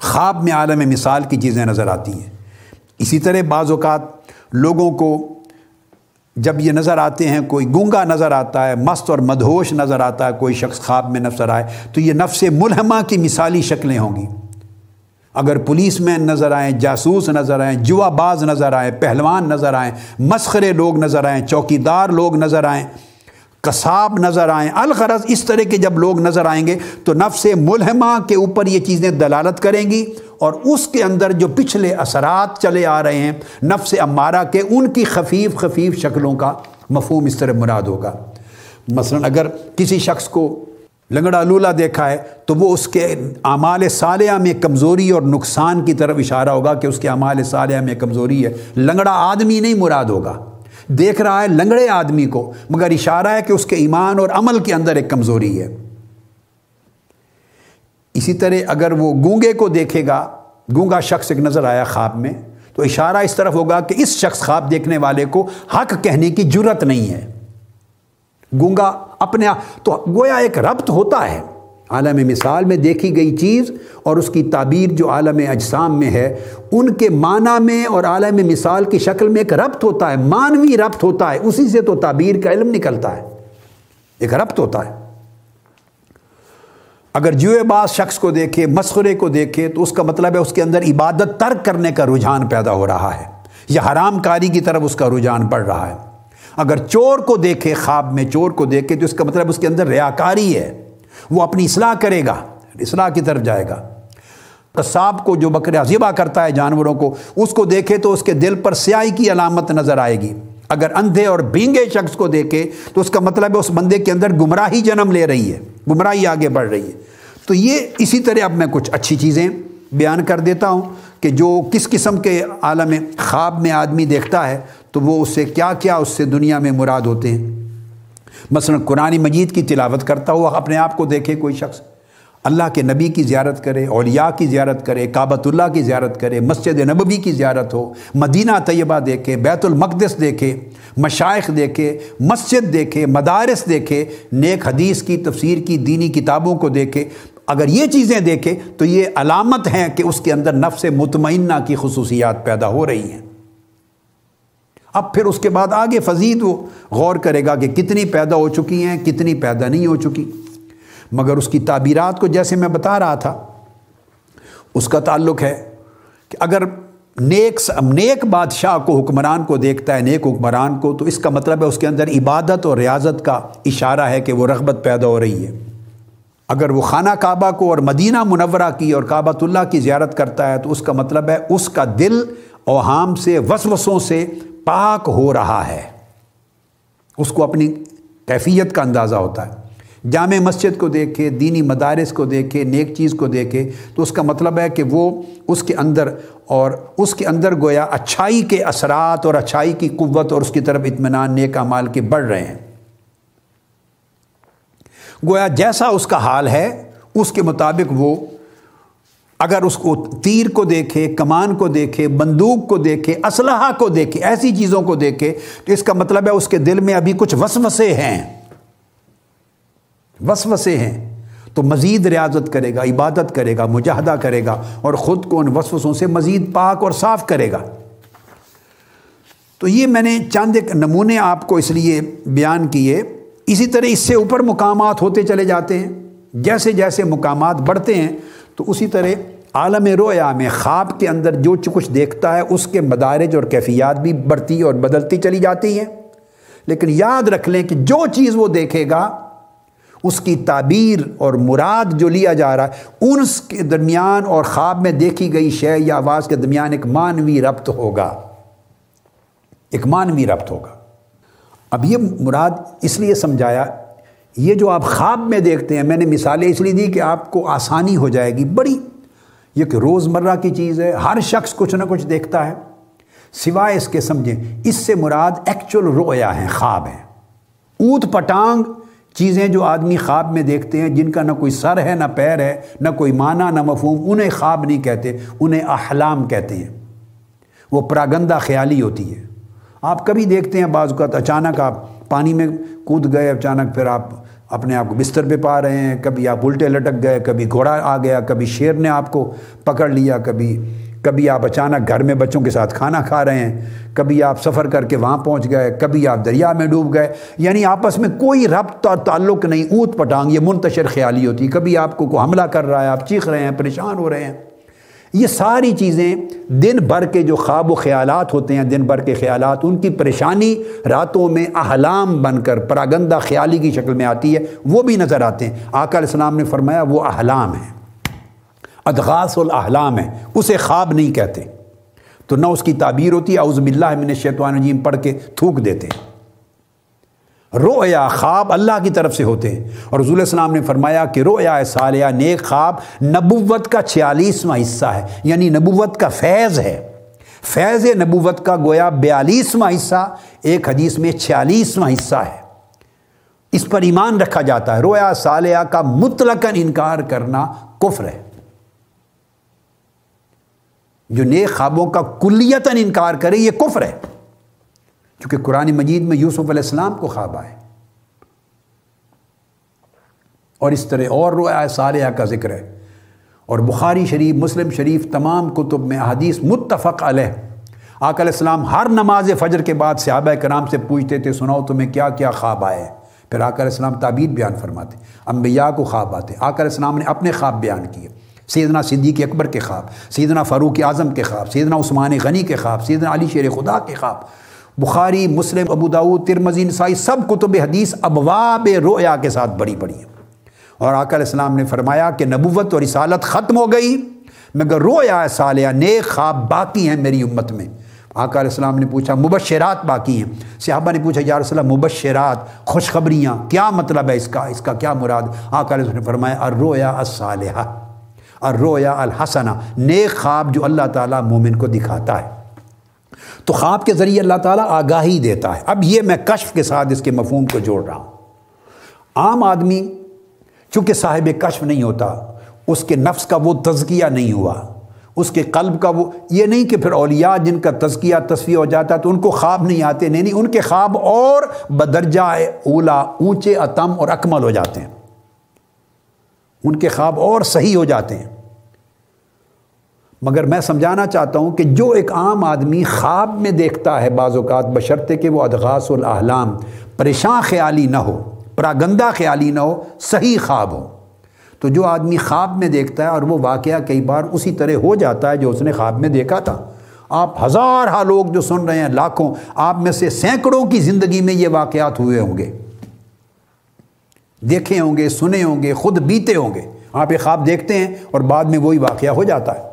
خواب میں عالم مثال کی چیزیں نظر آتی ہیں۔ اسی طرح بعض اوقات لوگوں کو جب یہ نظر آتے ہیں، کوئی گونگا نظر آتا ہے، مست اور مدہوش نظر آتا ہے، کوئی شخص خواب میں نظر آئے، تو یہ نفس ملحمہ کی مثالی شکلیں ہوں گی۔ اگر پولیس مین نظر آئیں، جاسوس نظر آئیں، جوا باز نظر آئیں، پہلوان نظر آئیں، مسخرے لوگ نظر آئیں، چوکیدار لوگ نظر آئیں کساب نظر آئیں۔ الغرض اس طرح کے جب لوگ نظر آئیں گے تو نفس ملحمہ کے اوپر یہ چیزیں دلالت کریں گی اور اس کے اندر جو پچھلے اثرات چلے آ رہے ہیں، نفس امارہ کے ان کی خفیف خفیف شکلوں کا مفہوم اس طرح مراد ہوگا۔ مثلا اگر کسی شخص کو لنگڑا لولا دیکھا ہے تو وہ اس کے اعمال صالحہ میں کمزوری اور نقصان کی طرف اشارہ ہوگا کہ اس کے اعمال صالحہ میں کمزوری ہے۔ لنگڑا آدمی نہیں مراد ہوگا۔ دیکھ رہا ہے لنگڑے آدمی کو، مگر اشارہ ہے کہ اس کے ایمان اور عمل کے اندر ایک کمزوری ہے۔ اسی طرح اگر وہ گونگے کو دیکھے گا، گونگا شخص ایک نظر آیا خواب میں، تو اشارہ اس طرف ہوگا کہ اس شخص خواب دیکھنے والے کو حق کہنے کی جرت نہیں ہے۔ گونگا اپنے آپ، تو گویا ایک ربط ہوتا ہے۔ عالم مثال میں دیکھی گئی چیز اور اس کی تعبیر جو عالم اجسام میں ہے، ان کے معنی میں اور عالم مثال کی شکل میں ایک ربط ہوتا ہے مانوی ربط ہوتا ہے، اسی سے تو تعبیر کا علم نکلتا ہے۔ ایک ربط ہوتا ہے۔ اگر جوئے باز شخص کو دیکھے، مسخرے کو دیکھے، تو اس کا مطلب ہے اس کے اندر عبادت ترک کرنے کا رجحان پیدا ہو رہا ہے، یا حرام کاری کی طرف اس کا رجحان بڑھ رہا ہے۔ اگر چور کو دیکھے، خواب میں چور کو دیکھے، تو اس کا مطلب اس کے اندر ریاکاری ہے۔ وہ اپنی اصلاح کرے گا، اصلاح کی طرف جائے گا۔ قصاب کو جو بکرا ذبح کرتا ہے جانوروں کو، اس کو دیکھے تو اس کے دل پر سیاہی کی علامت نظر آئے گی۔ اگر اندھے اور بینگے شخص کو دیکھے تو اس کا مطلب ہے اس بندے کے اندر گمراہی جنم لے رہی ہے، گمراہی آگے بڑھ رہی ہے۔ تو یہ اسی طرح اب میں کچھ اچھی چیزیں بیان کر دیتا ہوں کہ جو کس قسم کے عالم خواب میں آدمی دیکھتا ہے تو وہ اس سے کیا کیا اس سے دنیا میں مراد ہوتے ہیں۔ مثلا قرآن مجید کی تلاوت کرتا ہوا اپنے آپ کو دیکھے کوئی شخص، اللہ کے نبی کی زیارت کرے، اولیاء کی زیارت کرے کعبۃ اللہ کی زیارت کرے، مسجد نبوی کی زیارت ہو، مدینہ طیبہ دیکھے، بیت المقدس دیکھے، مشائق دیکھے، مسجد دیکھے، مدارس دیکھے، نیک حدیث کی، تفسیر کی، دینی کتابوں کو دیکھے۔ اگر یہ چیزیں دیکھے تو یہ علامت ہیں کہ اس کے اندر نفس مطمئنہ کی خصوصیات پیدا ہو رہی ہیں۔ اب پھر اس کے بعد آگے فضید وہ غور کرے گا کہ کتنی پیدا ہو چکی ہیں، کتنی پیدا نہیں ہو چکی۔ مگر اس کی تعبیرات کو جیسے میں بتا رہا تھا، اس کا تعلق ہے کہ اگر نیک نیک بادشاہ کو حکمران کو دیکھتا ہے، نیک حکمران کو، تو اس کا مطلب ہے اس کے اندر عبادت اور ریاضت کا اشارہ ہے کہ وہ رغبت پیدا ہو رہی ہے۔ اگر وہ خانہ کعبہ کو اور مدینہ منورہ کی اور کعبۃ اللہ کی زیارت کرتا ہے، تو اس کا مطلب ہے اس کا دل اوہام سے، وسوسوں سے پاک ہو رہا ہے۔ اس کو اپنی کیفیت کا اندازہ ہوتا ہے۔ جامع مسجد کو دیکھے، دینی مدارس کو دیکھے، نیک چیز کو دیکھے، تو اس کا مطلب ہے کہ وہ اس کے اندر اور اس کے اندر گویا اچھائی کے اثرات اور اچھائی کی قوت اور اس کی طرف اطمینان نیک اعمال کے بڑھ رہے ہیں۔ گویا جیسا اس کا حال ہے، اس کے مطابق وہ اگر اس کو تیر کو دیکھے، کمان کو دیکھے، بندوق کو دیکھے، اسلحہ کو دیکھے، ایسی چیزوں کو دیکھے، تو اس کا مطلب ہے اس کے دل میں ابھی کچھ وسوسے ہیں۔ وسوسے ہیں۔ تو مزید ریاضت کرے گا، عبادت کرے گا، مجاہدہ کرے گا اور خود کو ان وسوسوں سے مزید پاک اور صاف کرے گا۔ تو یہ میں نے چند ایک نمونے آپ کو اس لیے بیان کیے۔ اسی طرح اس سے اوپر مقامات ہوتے چلے جاتے ہیں۔ جیسے جیسے مقامات بڑھتے ہیں تو اسی طرح عالم رویا میں خواب کے اندر جو کچھ دیکھتا ہے، اس کے مدارج اور کیفیات بھی بڑھتی اور بدلتی چلی جاتی ہیں۔ لیکن یاد رکھ لیں کہ جو چیز وہ دیکھے گا، اس کی تعبیر اور مراد جو لیا جا رہا ہے، ان کے درمیان اور خواب میں دیکھی گئی شے یا آواز کے درمیان ایک مانوی ربط ہوگا۔ ایک مانوی ربط ہوگا۔ اب یہ مراد اس لیے سمجھایا یہ جو آپ خواب میں دیکھتے ہیں، میں نے مثالیں اس لیے دی کہ آپ کو آسانی ہو جائے گی، بڑی۔ یہ کہ روز مرہ کی چیز ہے، ہر شخص کچھ نہ کچھ دیکھتا ہے۔ سوائے اس کے سمجھیں، اس سے مراد ایکچول رویا ہیں، خواب ہیں۔ اوت پٹانگ چیزیں جو آدمی خواب میں دیکھتے ہیں، جن کا نہ کوئی سر ہے، نہ پیر ہے، نہ کوئی معنی، نہ مفہوم، انہیں خواب نہیں کہتے، انہیں احلام کہتے ہیں۔ وہ پراگندہ خیالی ہوتی ہے۔ آپ کبھی دیکھتے ہیں، بعض اوقات اچانک آپ پانی میں کود گئے، اچانک پھر آپ اپنے آپ کو بستر پہ پا رہے ہیں۔ کبھی آپ الٹے لٹک گئے، کبھی گھوڑا آ گیا، کبھی شیر نے آپ کو پکڑ لیا، کبھی کبھی آپ اچانک گھر میں بچوں کے ساتھ کھانا کھا رہے ہیں۔ کبھی آپ سفر کر کے وہاں پہنچ گئے، کبھی آپ دریا میں ڈوب گئے۔ یعنی آپس میں کوئی ربط اور تعلق نہیں، اونت پٹانگ، یہ منتشر خیالی ہوتی۔ کبھی آپ کو کوئی حملہ کر رہا ہے، آپ چیخ رہے ہیں، پریشان ہو رہے ہیں۔ یہ ساری چیزیں دن بھر کے جو خواب و خیالات ہوتے ہیں، دن بھر کے خیالات، ان کی پریشانی راتوں میں احلام بن کر، پراگندہ خیالی کی شکل میں آتی ہے، وہ بھی نظر آتے ہیں۔ آقا علیہ السلام نے فرمایا، وہ احلام ہیں۔ ادغاس الاحلام ہے اسے خواب نہیں کہتے۔ تو نہ اس کی تعبیر ہوتی ہے اعوذ باللہ من الشیطان الرجیم، پڑھ کے تھوک دیتے ہیں۔ رویا خواب اللہ کی طرف سے ہوتے ہیں۔ اور رضول السلام نے فرمایا کہ رویا سالیہ نیک خواب نبوت کا چھیالیسواں حصہ ہے یعنی نبوت کا فیض ہے۔ فیض نبوت کا گویا بیالیسواں حصہ، ایک حدیث میں چھیالیسواں حصہ ہے۔ اس پر ایمان رکھا جاتا ہے۔ رویا سالیہ کا مطلقاً انکار کرنا کفر ہے۔ جو نیک خوابوں کا کلیتاً انکار کرے، یہ کفر ہے۔ چونکہ قرآن مجید میں یوسف علیہ السلام کو خواب آئے۔ اور اس طرح اور رویا صالحہ کا ذکر ہے۔ اور بخاری شریف، مسلم شریف تمام کتب میں حدیث متفق علیہ۔ آک علیہ السلام ہر نماز فجر کے بعد صحابہ کرام سے پوچھتے تھے، سناؤ تمہیں کیا کیا خواب آئے؟ پھر آک علیہ السلام تعبیر بیان فرماتے۔ انبیاء کو خواب آتے۔ آک علیہ السلام نے اپنے خواب بیان کیے۔ سیدنا صدیق اکبر کے خواب، سیدنا فاروق اعظم کے خواب، سیدنا عثمان غنی کے خواب، سیدنا علی شیر خدا کے خواب۔ بخاری، مسلم، ابو داود ترمزی نسائی سب کتب حدیث ابواب رویا کے ساتھ بڑی بڑی ہیں۔ اور آقا علیہ السلام نے فرمایا کہ نبوت اور رسالت ختم ہو گئی، مگر رویا سالیہ نیک خواب باقی ہیں میری امت میں۔ آقا علیہ السلام نے پوچھا، مبشرات باقی ہیں؟ صحابہ نے پوچھا، یا رسول اللہ، مبشرات، خوشخبریاں، کیا مطلب ہے اس کا اس کا کیا مراد؟ آقا علیہ السلام نے فرمایا الرویا الصالحہ الرویا الحسنہ، نیک خواب جو اللہ تعالیٰ مومن کو دکھاتا ہے۔ تو خواب کے ذریعے اللہ تعالیٰ آگاہی دیتا ہے۔ اب یہ میں کشف کے ساتھ اس کے مفہوم کو جوڑ رہا ہوں۔ عام آدمی چونکہ صاحب کشف نہیں ہوتا، اس کے نفس کا وہ تزکیہ نہیں ہوا، اس کے قلب کا وہ، یہ نہیں کہ پھر اولیاء جن کا تزکیہ تصویہ ہو جاتا ہے تو ان کو خواب نہیں آتے۔ نہیں نہیں، ان کے خواب اور بدرجہ اولا، اونچے، اتم اور اکمل ہو جاتے ہیں۔ ان کے خواب اور صحیح ہو جاتے ہیں۔ مگر میں سمجھانا چاہتا ہوں کہ جو ایک عام آدمی خواب میں دیکھتا ہے بعض اوقات بشرطے کہ وہ ادغاس الاحلام پریشان خیالی نہ ہو، پراگندہ خیالی نہ ہو، صحیح خواب ہو۔ تو جو آدمی خواب میں دیکھتا ہے اور وہ واقعہ کئی بار اسی طرح ہو جاتا ہے جو اس نے خواب میں دیکھا تھا۔ آپ ہزار ہا لوگ جو سن رہے ہیں، لاکھوں، آپ میں سے سینکڑوں کی زندگی میں یہ واقعات ہوئے ہوں گے۔ دیکھے ہوں گے، سنے ہوں گے، خود بیتے ہوں گے۔ آپ یہ خواب دیکھتے ہیں اور بعد میں وہی واقعہ ہو جاتا ہے۔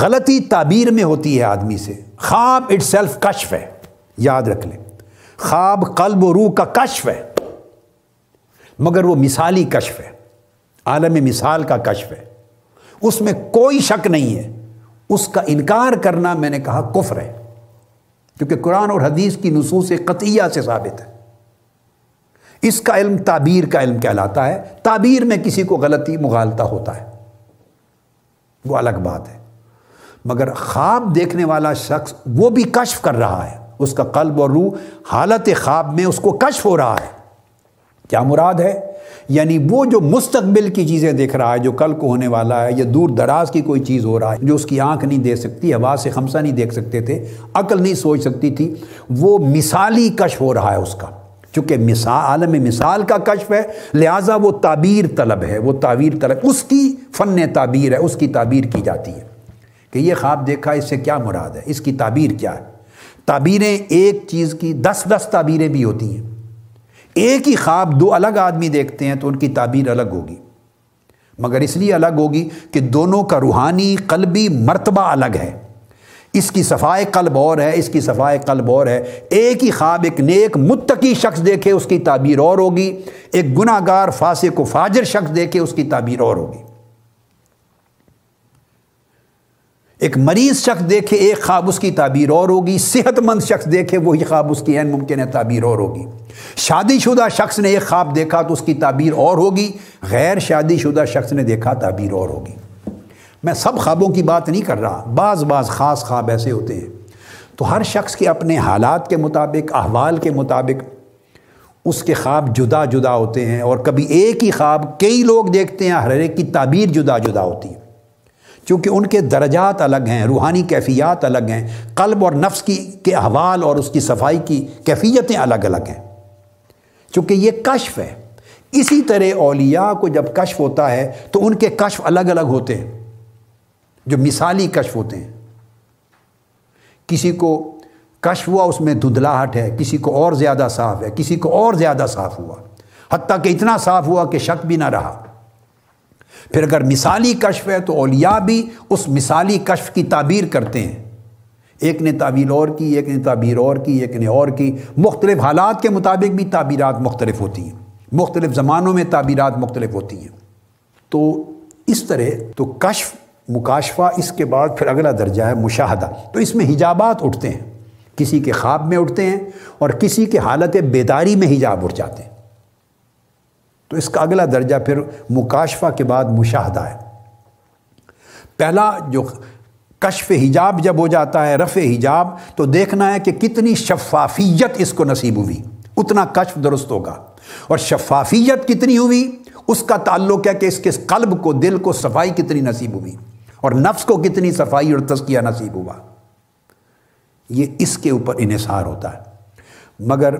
غلطی تعبیر میں ہوتی ہے آدمی سے۔ خواب اٹ سیلف کشف ہے۔ یاد رکھ لیں۔ خواب قلب و روح کا کشف ہے۔ مگر وہ مثالی کشف ہے۔ عالم مثال کا کشف ہے۔ اس میں کوئی شک نہیں ہے۔ اس کا انکار کرنا میں نے کہا کفر ہے۔ کیونکہ قرآن اور حدیث کی نصوص قطعیہ سے ثابت ہے۔ اس کا علم تعبیر کا علم کہلاتا ہے۔ تعبیر میں کسی کو غلطی مغالطہ ہوتا ہے۔ وہ الگ بات ہے۔ مگر خواب دیکھنے والا شخص وہ بھی کشف کر رہا ہے۔ اس کا قلب اور روح حالت خواب میں اس کو کشف ہو رہا ہے۔ کیا مراد ہے؟ یعنی وہ جو مستقبل کی چیزیں دیکھ رہا ہے، جو کل کو ہونے والا ہے، یا دور دراز کی کوئی چیز ہو رہا ہے، جو اس کی آنکھ نہیں دیکھ سکتی، ہوا سے خمسہ نہیں دیکھ سکتے تھے، عقل نہیں سوچ سکتی تھی، وہ مثالی کشف ہو رہا ہے اس کا۔ چونکہ مثال عالم مثال کا کشف ہے، لہٰذا وہ تعبیر طلب ہے، وہ تعبیر طلب، اس کی فن تعبیر ہے، اس کی تعبیر کی جاتی ہے۔ کہ یہ خواب دیکھا، اس سے کیا مراد ہے؟ اس کی تعبیر کیا ہے؟ تعبیریں ایک چیز کی دس دس تعبیریں بھی ہوتی ہیں۔ ایک ہی خواب دو الگ آدمی دیکھتے ہیں تو ان کی تعبیر الگ ہوگی۔ مگر اس لیے الگ ہوگی کہ دونوں کا روحانی قلبی مرتبہ الگ ہے۔ اس کی صفائے قلب اور ہے، اس کی صفائے قلب اور ہے۔ ایک ہی خواب ایک نیک متقی شخص دیکھے، اس کی تعبیر اور ہوگی۔ ایک گناہ گار فاسق و فاجر شخص دیکھے، اس کی تعبیر اور ہوگی۔ ایک مریض شخص دیکھے، ایک خواب اس کی تعبیر اور ہوگی۔ صحت مند شخص دیکھے، وہی خواب اس کی عین ممکن ہے، تعبیر اور ہوگی۔ شادی شدہ شخص نے ایک خواب دیکھا تو اس کی تعبیر اور ہوگی۔ غیر شادی شدہ شخص نے دیکھا، تعبیر اور ہوگی۔ میں سب خوابوں کی بات نہیں کر رہا، بعض بعض خاص خواب ایسے ہوتے ہیں۔ تو ہر شخص کے اپنے حالات کے مطابق، احوال کے مطابق اس کے خواب جدا جدا ہوتے ہیں۔ اور کبھی ایک ہی خواب کئی لوگ دیکھتے ہیں، ہر ایک کی تعبیر جدا جدا ہوتی ہے۔ چونکہ ان کے درجات الگ ہیں، روحانی کیفیات الگ ہیں، قلب اور نفس کی کے احوال اور اس کی صفائی کی کیفیتیں الگ الگ ہیں۔ چونکہ یہ کشف ہے۔ اسی طرح اولیاء کو جب کشف ہوتا ہے تو ان کے کشف الگ الگ ہوتے ہیں، جو مثالی کشف ہوتے ہیں۔ کسی کو کشف ہوا، اس میں دھندلاہٹ ہے، کسی کو اور زیادہ صاف ہے، کسی کو اور زیادہ صاف ہوا۔ حتیٰ کہ اتنا صاف ہوا کہ شک بھی نہ رہا۔ پھر اگر مثالی کشف ہے تو اولیاء بھی اس مثالی کشف کی تعبیر کرتے ہیں۔ ایک نے تعبیر اور کی، ایک نے تعبیر اور کی، ایک نے اور کی۔ مختلف حالات کے مطابق بھی تعبیرات مختلف ہوتی ہیں۔ مختلف زمانوں میں تعبیرات مختلف ہوتی ہیں۔ تو اس طرح تو کشف، مکاشفہ، اس کے بعد پھر اگلا درجہ ہے مشاہدہ۔ تو اس میں حجابات اٹھتے ہیں۔ کسی کے خواب میں اٹھتے ہیں اور کسی کے حالت بیداری میں حجاب اٹھ جاتے ہیں۔ تو اس کا اگلا درجہ پھر مکاشفہ کے بعد مشاہدہ ہے۔ پہلا جو کشف حجاب جب ہو جاتا ہے، رفع حجاب، تو دیکھنا ہے کہ کتنی شفافیت اس کو نصیب ہوئی۔ اتنا کشف درست ہوگا۔ اور شفافیت کتنی ہوئی؟ اس کا تعلق ہے کہ اس کے قلب کو، دل کو صفائی کتنی نصیب ہوئی۔ اور نفس کو کتنی صفائی اور تزکیہ نصیب ہوا۔ یہ اس کے اوپر انحصار ہوتا ہے۔ مگر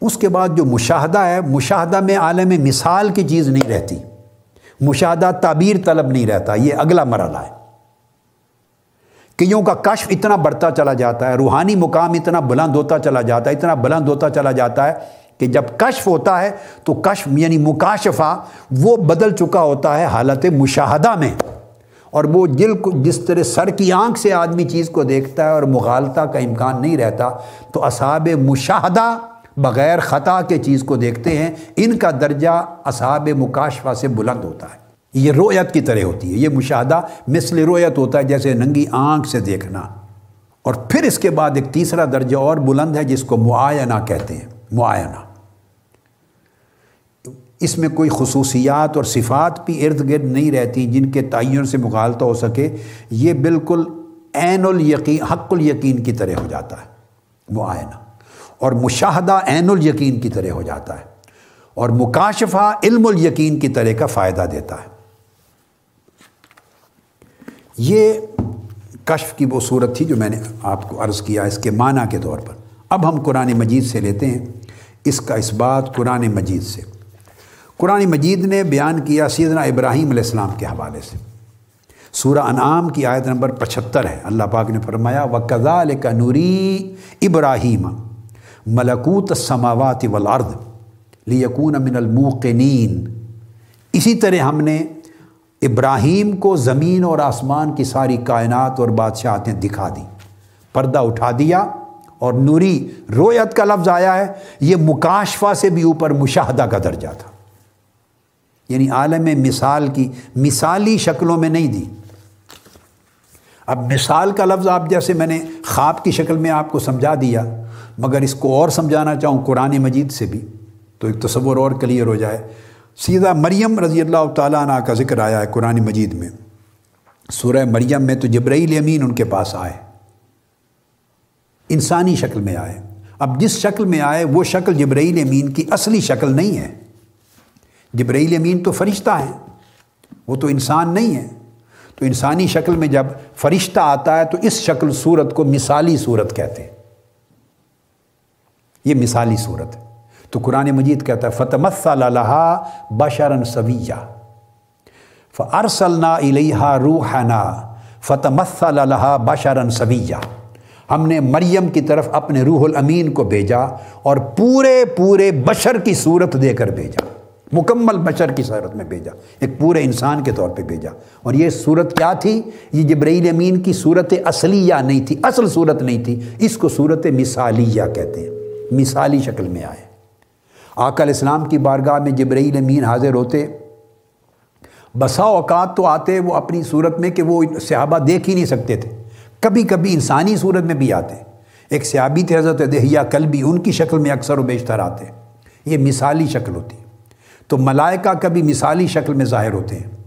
اس کے بعد جو مشاہدہ ہے، مشاہدہ میں عالم مثال کی چیز نہیں رہتی۔ مشاہدہ تعبیر طلب نہیں رہتا، یہ اگلا مرحلہ ہے۔ کئیوں کا کشف اتنا بڑھتا چلا جاتا ہے، روحانی مقام اتنا بلند ہوتا چلا جاتا ہے، اتنا بلند ہوتا چلا جاتا ہے کہ جب کشف ہوتا ہے تو کشف یعنی مکاشفہ وہ بدل چکا ہوتا ہے حالت مشاہدہ میں۔ اور وہ دل کو، جس طرح سر کی آنکھ سے آدمی چیز کو دیکھتا ہے اور مغالطہ کا امکان نہیں رہتا، تو اصحاب مشاہدہ بغیر خطا کے چیز کو دیکھتے ہیں، ان کا درجہ اصحاب مکاشفہ سے بلند ہوتا ہے۔ یہ رویت کی طرح ہوتی ہے، یہ مشاہدہ مثل رویت ہوتا ہے، جیسے ننگی آنکھ سے دیکھنا۔ اور پھر اس کے بعد ایک تیسرا درجہ اور بلند ہے، جس کو معائنہ کہتے ہیں۔ معائنہ اس میں کوئی خصوصیات اور صفات بھی ارد گرد نہیں رہتی جن کے تعین سے مغالطہ ہو سکے۔ یہ بالکل عین الیقین، حق الیقین کی طرح ہو جاتا ہے۔ معائنہ اور مشاہدہ عین الیقین کی طرح ہو جاتا ہے اور مکاشفہ علم الیقین کی طرح کا فائدہ دیتا ہے۔ یہ کشف کی وہ صورت تھی جو میں نے آپ کو عرض کیا اس کے معنی کے طور پر۔ اب ہم قرآن مجید سے لیتے ہیں۔ اس کا اس بات قرآن مجید سے۔ قرآن مجید نے بیان کیا سیدنا ابراہیم علیہ السلام کے حوالے سے۔ سورہ انعام کی آیت نمبر پچہتر ہے۔ اللہ پاک نے فرمایا و کزا نوری ابراہیم ملکوت سماوات والارض لیکون من الموقنین۔ اسی طرح ہم نے ابراہیم کو زمین اور آسمان کی ساری کائنات اور بادشاہتیں دکھا دی پردہ اٹھا دیا اور نوری رویت کا لفظ آیا ہے، یہ مکاشفہ سے بھی اوپر مشاہدہ کا درجہ تھا۔ یعنی عالم مثال کی مثالی شکلوں میں نہیں دی۔ اب مثال کا لفظ آپ جیسے میں نے خواب کی شکل میں آپ کو سمجھا دیا مگر اس کو اور سمجھانا چاہوں قرآن مجید سے بھی، تو ایک تصور اور کلیئر ہو جائے سیدھا مریم رضی اللہ تعالیٰ عنہ کا ذکر آیا ہے قرآن مجید میں۔ سورہ مریم میں تو جبرائیل امین ان کے پاس آئے۔ انسانی شکل میں آئے۔ اب جس شکل میں آئے، وہ شکل جبرائیل امین کی اصلی شکل نہیں ہے۔ جبرائیل امین تو فرشتہ ہیں۔ وہ تو انسان نہیں ہے تو انسانی شکل میں جب فرشتہ آتا ہے، تو اس شکل صورت کو مثالی صورت کہتے ہیں۔ یہ مثالی صورت ہے۔ تو قرآن مجید کہتا ہے فتمت اللہ بشرن سویہ فرسلنا الیہا روحنا فتمت اللہ بشرن سویہ ہم نے مریم کی طرف اپنے روح الامین کو بھیجا اور پورے پورے بشر کی صورت دے کر بھیجا۔ مکمل بشر کی صورت میں بھیجا۔ ایک پورے انسان کے طور پہ بھیجا۔ اور یہ صورت کیا تھی؟ یہ جبرائیل امین کی صورت اصلیہ نہیں تھی، اصل صورت نہیں تھی۔ اس کو صورت مثالیہ کہتے ہیں۔ مثالی شکل میں آئے۔ آقا علیہ السلام کی بارگاہ میں جبرائیل امین حاضر ہوتے۔ بسا اوقات تو آتے وہ اپنی صورت میں کہ وہ صحابہ دیکھ ہی نہیں سکتے تھے۔ کبھی کبھی انسانی صورت میں بھی آتے۔ ایک صحابی تھے حضرت دہیا کل بھی ان کی شکل میں اکثر و بیشتر آتے۔ یہ مثالی شکل ہوتی۔ تو ملائکہ کبھی مثالی شکل میں ظاہر ہوتے ہیں۔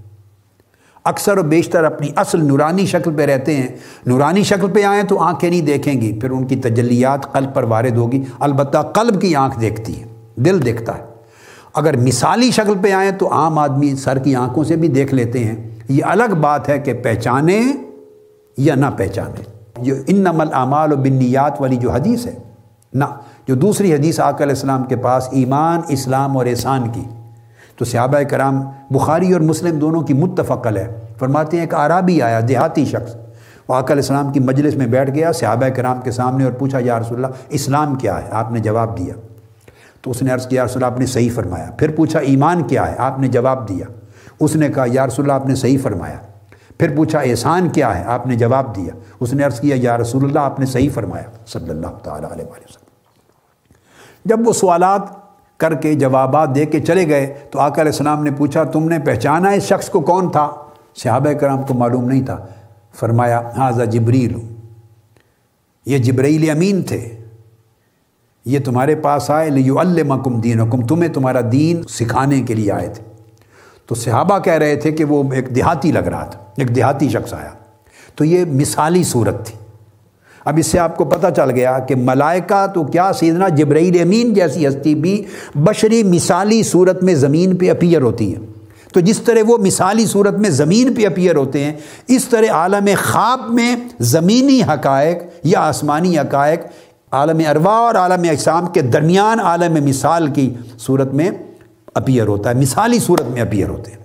اکثر و بیشتر اپنی اصل نورانی شکل پہ رہتے ہیں۔ نورانی شکل پہ آئیں تو آنکھیں نہیں دیکھیں گی، پھر ان کی تجلیات قلب پر وارد ہوگی۔ البتہ قلب کی آنکھ دیکھتی ہے، دل دیکھتا ہے۔ اگر مثالی شکل پہ آئیں تو عام آدمی سر کی آنکھوں سے بھی دیکھ لیتے ہیں۔ یہ الگ بات ہے کہ پہچانے یا نہ پہچانے۔ جو ان نمل اعمال و بنیات والی جو حدیث ہے، نہ، جو دوسری حدیث آک علیہ السلام کے پاس ایمان، اسلام اور احسان کی۔ تو صحابہ کرام بخاری اور مسلم دونوں کی متفقل ہے فرماتے ہیں ایک عرابی آیا، دیہاتی شخص۔ وہ آک علیہ السلام کی مجلس میں بیٹھ گیا، صحابہ کرام کے سامنے اور پوچھا، یا رسول اللہ، اسلام کیا ہے؟ آپ نے جواب دیا۔ تو اس نے عرض کیا رسول اللہ، آپ نے صحیح فرمایا۔ پھر پوچھا، ایمان کیا ہے؟ آپ نے جواب دیا۔ اس نے کہا، یا رسول اللہ، آپ نے صحیح فرمایا۔ پھر پوچھا، احسان کیا ہے؟ آپ نے جواب دیا۔ اس نے عرض کیا، یا رسول اللہ، آپ نے صحیح فرمایا۔ صلی اللہ تعالیٰ علیہ وسلم۔ جب وہ سوالات کر کے جوابات دے کے چلے گئے تو آقا علیہ السلام نے پوچھا، تم نے پہچانا اس شخص کو کون تھا؟ صحابہ کرام کو معلوم نہیں تھا۔ فرمایا حاضہ جبریل. یہ جبریل امین تھے۔ یہ تمہارے پاس آئے لیو المکم دین حکم تمہیں تمہارا دین سکھانے کے لیے آئے تھے۔ تو صحابہ کہہ رہے تھے کہ وہ ایک دیہاتی لگ رہا تھا، ایک دیہاتی شخص آیا۔ تو یہ مثالی صورت تھی۔ اب اس سے آپ کو پتہ چل گیا کہ ملائکہ تو کیا سیدنا جبرائیل امین جیسی ہستی بھی بشری مثالی صورت میں زمین پہ اپیئر ہوتی ہے تو جس طرح وہ مثالی صورت میں زمین پہ اپیئر ہوتے ہیں، اس طرح عالم خواب میں زمینی حقائق یا آسمانی حقائق، عالم اروا اور عالم اقسام کے درمیان عالم مثال کی صورت میں اپیئر ہوتا ہے، مثالی صورت میں اپیئر ہوتے ہیں۔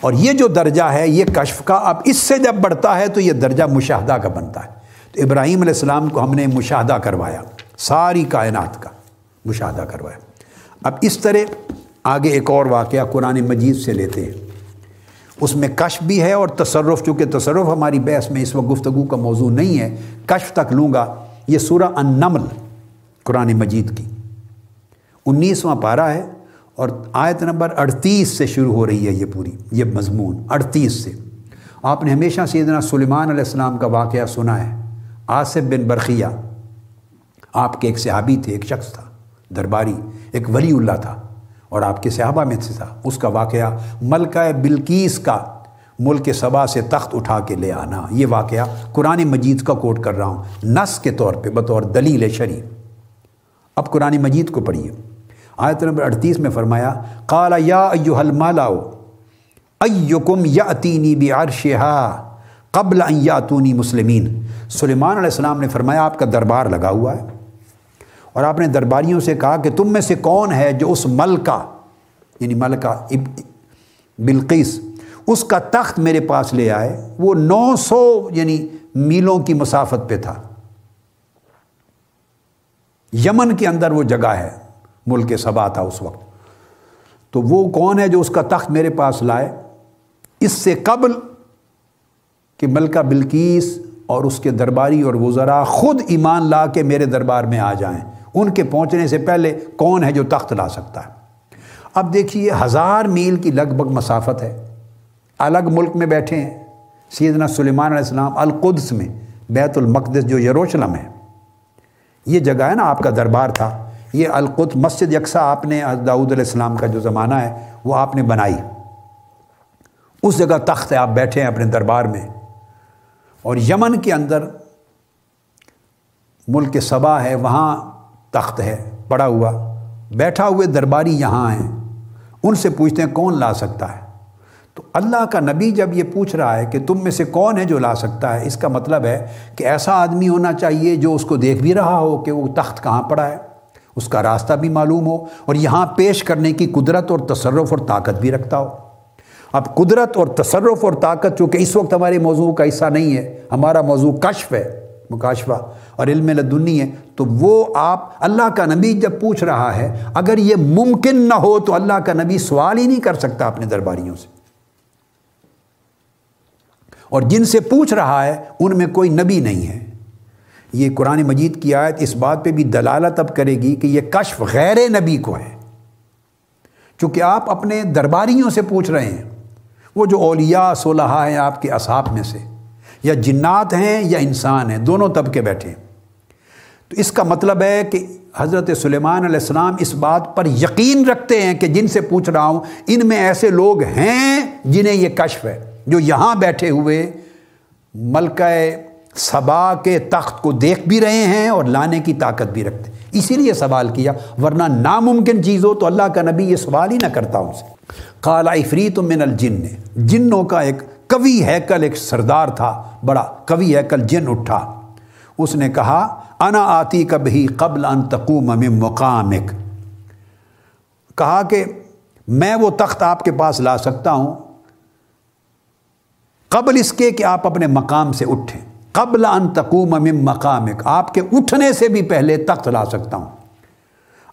اور یہ جو درجہ ہے، یہ کشف کا اب اس سے جب بڑھتا ہے تو یہ درجہ مشاہدہ کا بنتا ہے۔ تو ابراہیم علیہ السلام کو ہم نے مشاہدہ کروایا، ساری کائنات کا مشاہدہ کروایا۔ اب اس طرح آگے ایک اور واقعہ قرآن مجید سے لیتے ہیں۔ اس میں کشف بھی ہے اور تصرف، چونکہ تصرف ہماری بحث میں اس وقت گفتگو کا موضوع نہیں ہے، کشف تک لوں گا۔ یہ سورہ النمل قرآن مجید کی۔ انیسواں پارہ ہے اور آیت نمبر اڑتیس سے شروع ہو رہی ہے یہ پوری، یہ مضمون اڑتیس سے۔ آپ نے ہمیشہ سیدنا سلیمان علیہ السلام کا واقعہ سنا ہے۔ آصف بن برقیہ آپ کے ایک صحابی تھے، ایک شخص تھا، درباری، ایک ولی اللہ تھا، اور آپ کے صحابہ میں سے تھا۔ اس کا واقعہ ملکہ بلکیس کا ملک سبا سے تخت اٹھا کے لے آنا۔ یہ واقعہ قرآن مجید کا کوٹ کر رہا ہوں۔ نس کے طور پہ بطور دلیل شریف اب قرآن مجید کو پڑھیے۔ آیت نمبر اڑتیس میں فرمایا، قال یا ایوہ المالاؤ ایکم یاتینی بعرشہا۔ قبل ان یاتونی مسلمین۔ سلیمان علیہ السلام نے فرمایا، آپ کا دربار لگا ہوا ہے۔ اور آپ نے درباریوں سے کہا کہ تم میں سے کون ہے جو اس ملکہ یعنی ملکہ بلقیس، اس کا تخت میرے پاس لے آئے۔ وہ نو سو یعنی میلوں کی مسافت پہ تھا۔ یمن کے اندر وہ جگہ ہے، ملک سبا تھا اس وقت۔ تو وہ کون ہے جو اس کا تخت میرے پاس لائے؟ اس سے قبل کہ ملکہ بلکیس اور اس کے درباری اور وزراء خود ایمان لا کے میرے دربار میں آ جائیں۔ ان کے پہنچنے سے پہلے کون ہے جو تخت لا سکتا ہے؟ اب دیکھیے، ہزار میل کی لگ بھگ مسافت ہے۔ الگ ملک میں بیٹھے ہیں۔ سیدنا سلیمان علیہ السلام القدس میں، بیت المقدس جو یروشلم ہے۔ یہ جگہ ہے نا آپ کا دربار تھا۔ یہ القدس مسجد یکساں آپ نے داؤد علیہ السلام کا جو زمانہ ہے، وہ آپ نے بنائی۔ اس جگہ تخت ہے، آپ بیٹھے ہیں اپنے دربار میں۔ اور یمن کے اندر ملک صبا ہے، وہاں تخت ہے، پڑا ہوا۔ بیٹھا ہوئے درباری یہاں ہیں۔ ان سے پوچھتے ہیں، کون لا سکتا ہے؟ تو اللہ کا نبی جب یہ پوچھ رہا ہے کہ تم میں سے کون ہے جو لا سکتا ہے، اس کا مطلب ہے کہ ایسا آدمی ہونا چاہیے جو اس کو دیکھ بھی رہا ہو کہ وہ تخت کہاں پڑا ہے۔ اس کا راستہ بھی معلوم ہو اور یہاں پیش کرنے کی قدرت اور تصرف اور طاقت بھی رکھتا ہو۔ اب قدرت اور تصرف اور طاقت چونکہ اس وقت ہمارے موضوع کا حصہ نہیں ہے، ہمارا موضوع کشف ہے، مکاشفہ اور علم لدنی ہے، تو وہ آپ اللہ کا نبی جب پوچھ رہا ہے، اگر یہ ممکن نہ ہو تو اللہ کا نبی سوال ہی نہیں کر سکتا اپنے درباریوں سے۔ اور جن سے پوچھ رہا ہے، ان میں کوئی نبی نہیں ہے۔ یہ قرآن مجید کی آیت اس بات پہ بھی دلالت اب کرے گی کہ یہ کشف غیر نبی کو ہے۔ چونکہ آپ اپنے درباریوں سے پوچھ رہے ہیں وہ جو اولیاء صلحاء ہیں آپ کے اصحاب میں سے، یا جنات ہیں یا انسان ہیں، دونوں طبقے بیٹھے ہیں۔ تو اس کا مطلب ہے کہ حضرت سلیمان علیہ السلام اس بات پر یقین رکھتے ہیں کہ جن سے پوچھ رہا ہوں، ان میں ایسے لوگ ہیں جنہیں یہ کشف ہے، جو یہاں بیٹھے ہوئے ملکہ صبا کے تخت کو دیکھ بھی رہے ہیں اور لانے کی طاقت بھی رکھتے اسی لیے سوال کیا، ورنہ ناممکن چیز ہو تو اللہ کا نبی یہ سوال ہی نہ کرتا ان سے۔ کالا افریت من الجن نے جنوں کا ایک کبھی ہیکل ایک سردار تھا، بڑا کبھی ہیکل جن اٹھا۔ اس نے کہا، انا آتی کبھی قبل ان تقوم من مقامک۔ کہا کہ میں وہ تخت آپ کے پاس لا سکتا ہوں، قبل اس کے کہ آپ اپنے مقام سے اٹھیں۔ قبل ان تقوم من مقامک۔ آپ کے اٹھنے سے بھی پہلے تخت لا سکتا ہوں۔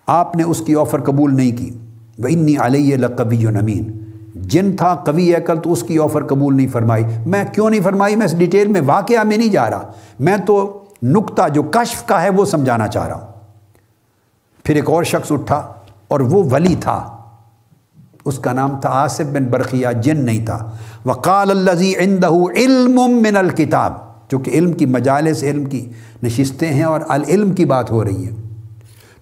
آپ نے اس کی آفر قبول نہیں کی۔ وہ انی علیہ لقبی نمین۔ جن تھا قوی عقل تو اس کی آفر قبول نہیں فرمائی۔ میں کیوں نہیں فرمائی؟ میں اس ڈیٹیل میں واقعہ میں نہیں جا رہا۔ میں تو نقطہ جو کشف کا ہے وہ سمجھانا چاہ رہا ہوں۔ پھر ایک اور شخص اٹھا اور وہ ولی تھا۔ اس کا نام تھا آصف بن برقیہ، جن نہیں تھا۔ وقال الزی عندہ علم من الکتاب چونکہ علم کی مجالس، علم کی نشستیں ہیں اور العلم کی بات ہو رہی ہے۔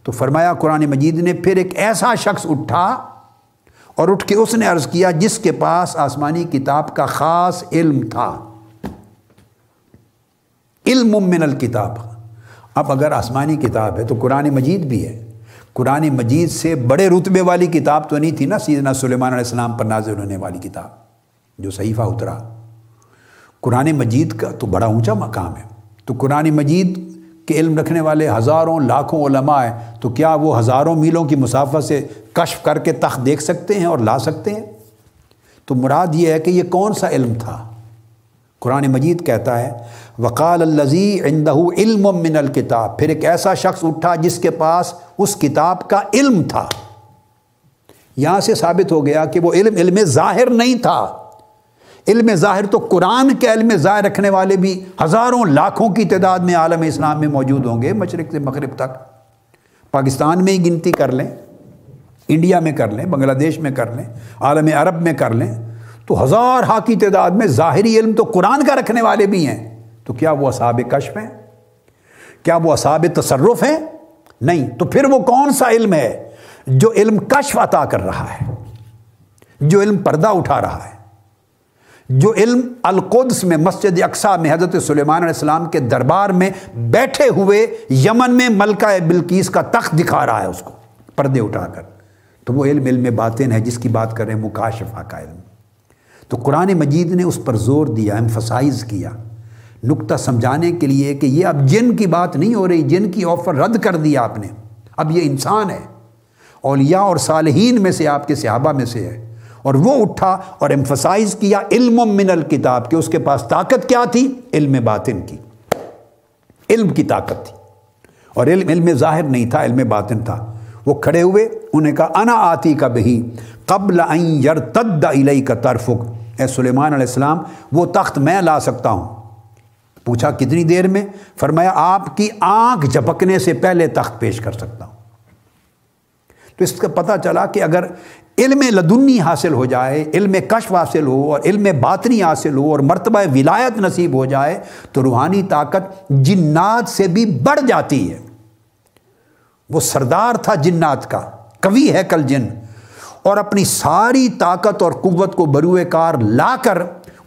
تو فرمایا قرآن مجید نے پھر ایک ایسا شخص اٹھا اور اٹھ کے اس نے عرض کیا جس کے پاس آسمانی کتاب کا خاص علم تھا۔ علم من الکتاب۔ اب اگر آسمانی کتاب ہے تو قرآن مجید بھی ہے۔ قرآن مجید سے بڑے رتبے والی کتاب تو نہیں تھی نا سیدنا سلیمان علیہ السلام پر نازل ہونے والی کتاب جو صحیفہ اترا۔ قرآن مجید کا تو بڑا اونچا مقام ہے۔ تو قرآن مجید کے علم رکھنے والے ہزاروں، لاکھوں علماء ہیں، تو کیا وہ ہزاروں میلوں کی مسافت سے کشف کر کے تخت دیکھ سکتے ہیں اور لا سکتے ہیں؟ تو مراد یہ ہے کہ یہ کون سا علم تھا؟ قرآن مجید کہتا ہے، وقال الزی عندہ علم من الکتاب پھر ایک ایسا شخص اٹھا جس کے پاس اس کتاب کا علم تھا۔ یہاں سے ثابت ہو گیا کہ وہ علم علم ظاہر نہیں تھا۔ علم ظاہر تو قرآن کے علم ظاہر رکھنے والے بھی ہزاروں لاکھوں کی تعداد میں عالم اسلام میں موجود ہوں گے، مشرق سے مغرب تک۔ پاکستان میں ہی گنتی کر لیں، انڈیا میں کر لیں، بنگلہ دیش میں کر لیں، عالم عرب میں کر لیں، تو ہزار ہا کی تعداد میں ظاہری علم تو قرآن کا رکھنے والے بھی ہیں۔ تو کیا وہ اصاب کشف ہیں؟ کیا وہ اصاب تصرف ہیں؟ نہیں۔ تو پھر وہ کون سا علم ہے جو علم کشف عطا کر رہا ہے، جو علم پردہ اٹھا رہا ہے؟ جو علم القدس میں مسجد اقسا میں حضرت سلیمان علیہ السلام کے دربار میں بیٹھے ہوئے یمن میں ملکہ بلکیس کا تخت دکھا رہا ہے اس کو، پردے اٹھا کر۔ تو وہ علم علم باطن ہے، جس کی بات کر رہے ہیں مکاشفہ کا علم۔ تو قرآن مجید نے اس پر زور دیا ایمفسائز کیا۔ نقطہ سمجھانے کے لیے کہ یہ اب جن کی بات نہیں ہو رہی، جن کی آفر رد کر دیا آپ نے۔ اب یہ انسان ہے۔ اولیاء اور صالحین میں سے آپ کے صحابہ میں سے ہے۔ اور وہ اٹھا اور ایمفسائز کیا علم من الکتاب کہ اس کے پاس طاقت کیا تھی؟ علم باطن کی۔ علم کی طاقت تھی۔ اور علم علم ظاہر نہیں تھا، علم باطن تھا۔ وہ کھڑے ہوئے، انہیں کہا، انا آتی کا بہی قبل ان یرتد علیہ کا ترفک اے سلیمان علیہ السلام، وہ تخت میں لا سکتا ہوں۔ پوچھا، کتنی دیر میں؟ فرمایا، آپ کی آنکھ جھپکنے سے پہلے تخت پیش کر سکتا ہوں۔ تو اس کا پتہ چلا کہ اگر علم لدنی حاصل ہو جائے، علم کشف حاصل ہو اور علم باطنی حاصل ہو اور مرتبہ ولایت نصیب ہو جائے، تو روحانی طاقت جنات سے بھی بڑھ جاتی ہے۔ وہ سردار تھا جنات کا، کبھی ہے کل جن۔ اور اپنی ساری طاقت اور قوت کو بروئے کار لا کر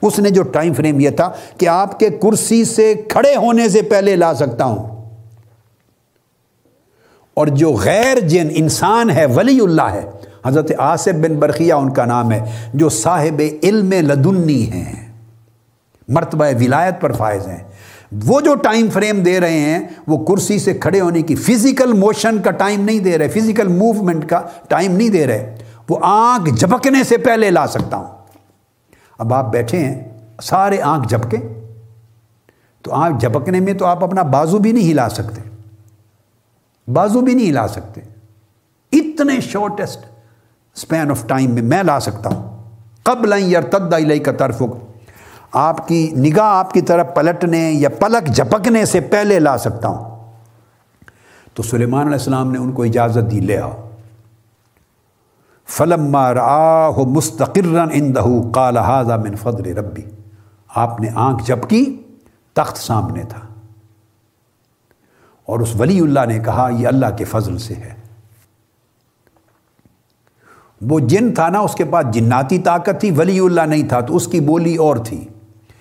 اس نے جو ٹائم فریم یہ تھا کہ آپ کے کرسی سے کھڑے ہونے سے پہلے لا سکتا ہوں۔ اور جو غیر جن انسان ہے، ولی اللہ ہے حضرت آصف بن برقیہ ان کا نام ہے، جو صاحب علم لدنی ہیں، مرتبہ ولایت پر فائز ہیں۔ وہ جو ٹائم فریم دے رہے ہیں، وہ کرسی سے کھڑے ہونے کی فزیکل موشن کا ٹائم نہیں دے رہے، فزیکل موومنٹ کا ٹائم نہیں دے رہے۔ وہ آنکھ جھپکنے سے پہلے لا سکتا ہوں۔ اب آپ بیٹھے ہیں، سارے آنکھ جھپکے۔ تو آنکھ جھپکنے میں تو آپ اپنا بازو بھی نہیں ہلا سکتے۔ بازو بھی نہیں ہلا سکتے۔ اتنے شارٹیسٹ اسپین آف ٹائم میں میں لا سکتا ہوں۔ قبل یرتد علیہ کا طرف آپ کی نگاہ آپ کی طرف پلٹنے یا پلک جھپکنے سے پہلے لا سکتا ہوں۔ تو سلیمان علیہ السلام نے ان کو اجازت دی، لے آؤ۔ فلم مارا ہو مستقرن ان من فضل ربی۔ آپ نے آنکھ جھپکی، تخت سامنے تھا۔ اور اس ولی اللہ نے کہا، یہ اللہ کے فضل سے ہے۔ وہ جن تھا نا، اس کے پاس جناتی طاقت تھی، ولی اللہ نہیں تھا، تو اس کی بولی اور تھی۔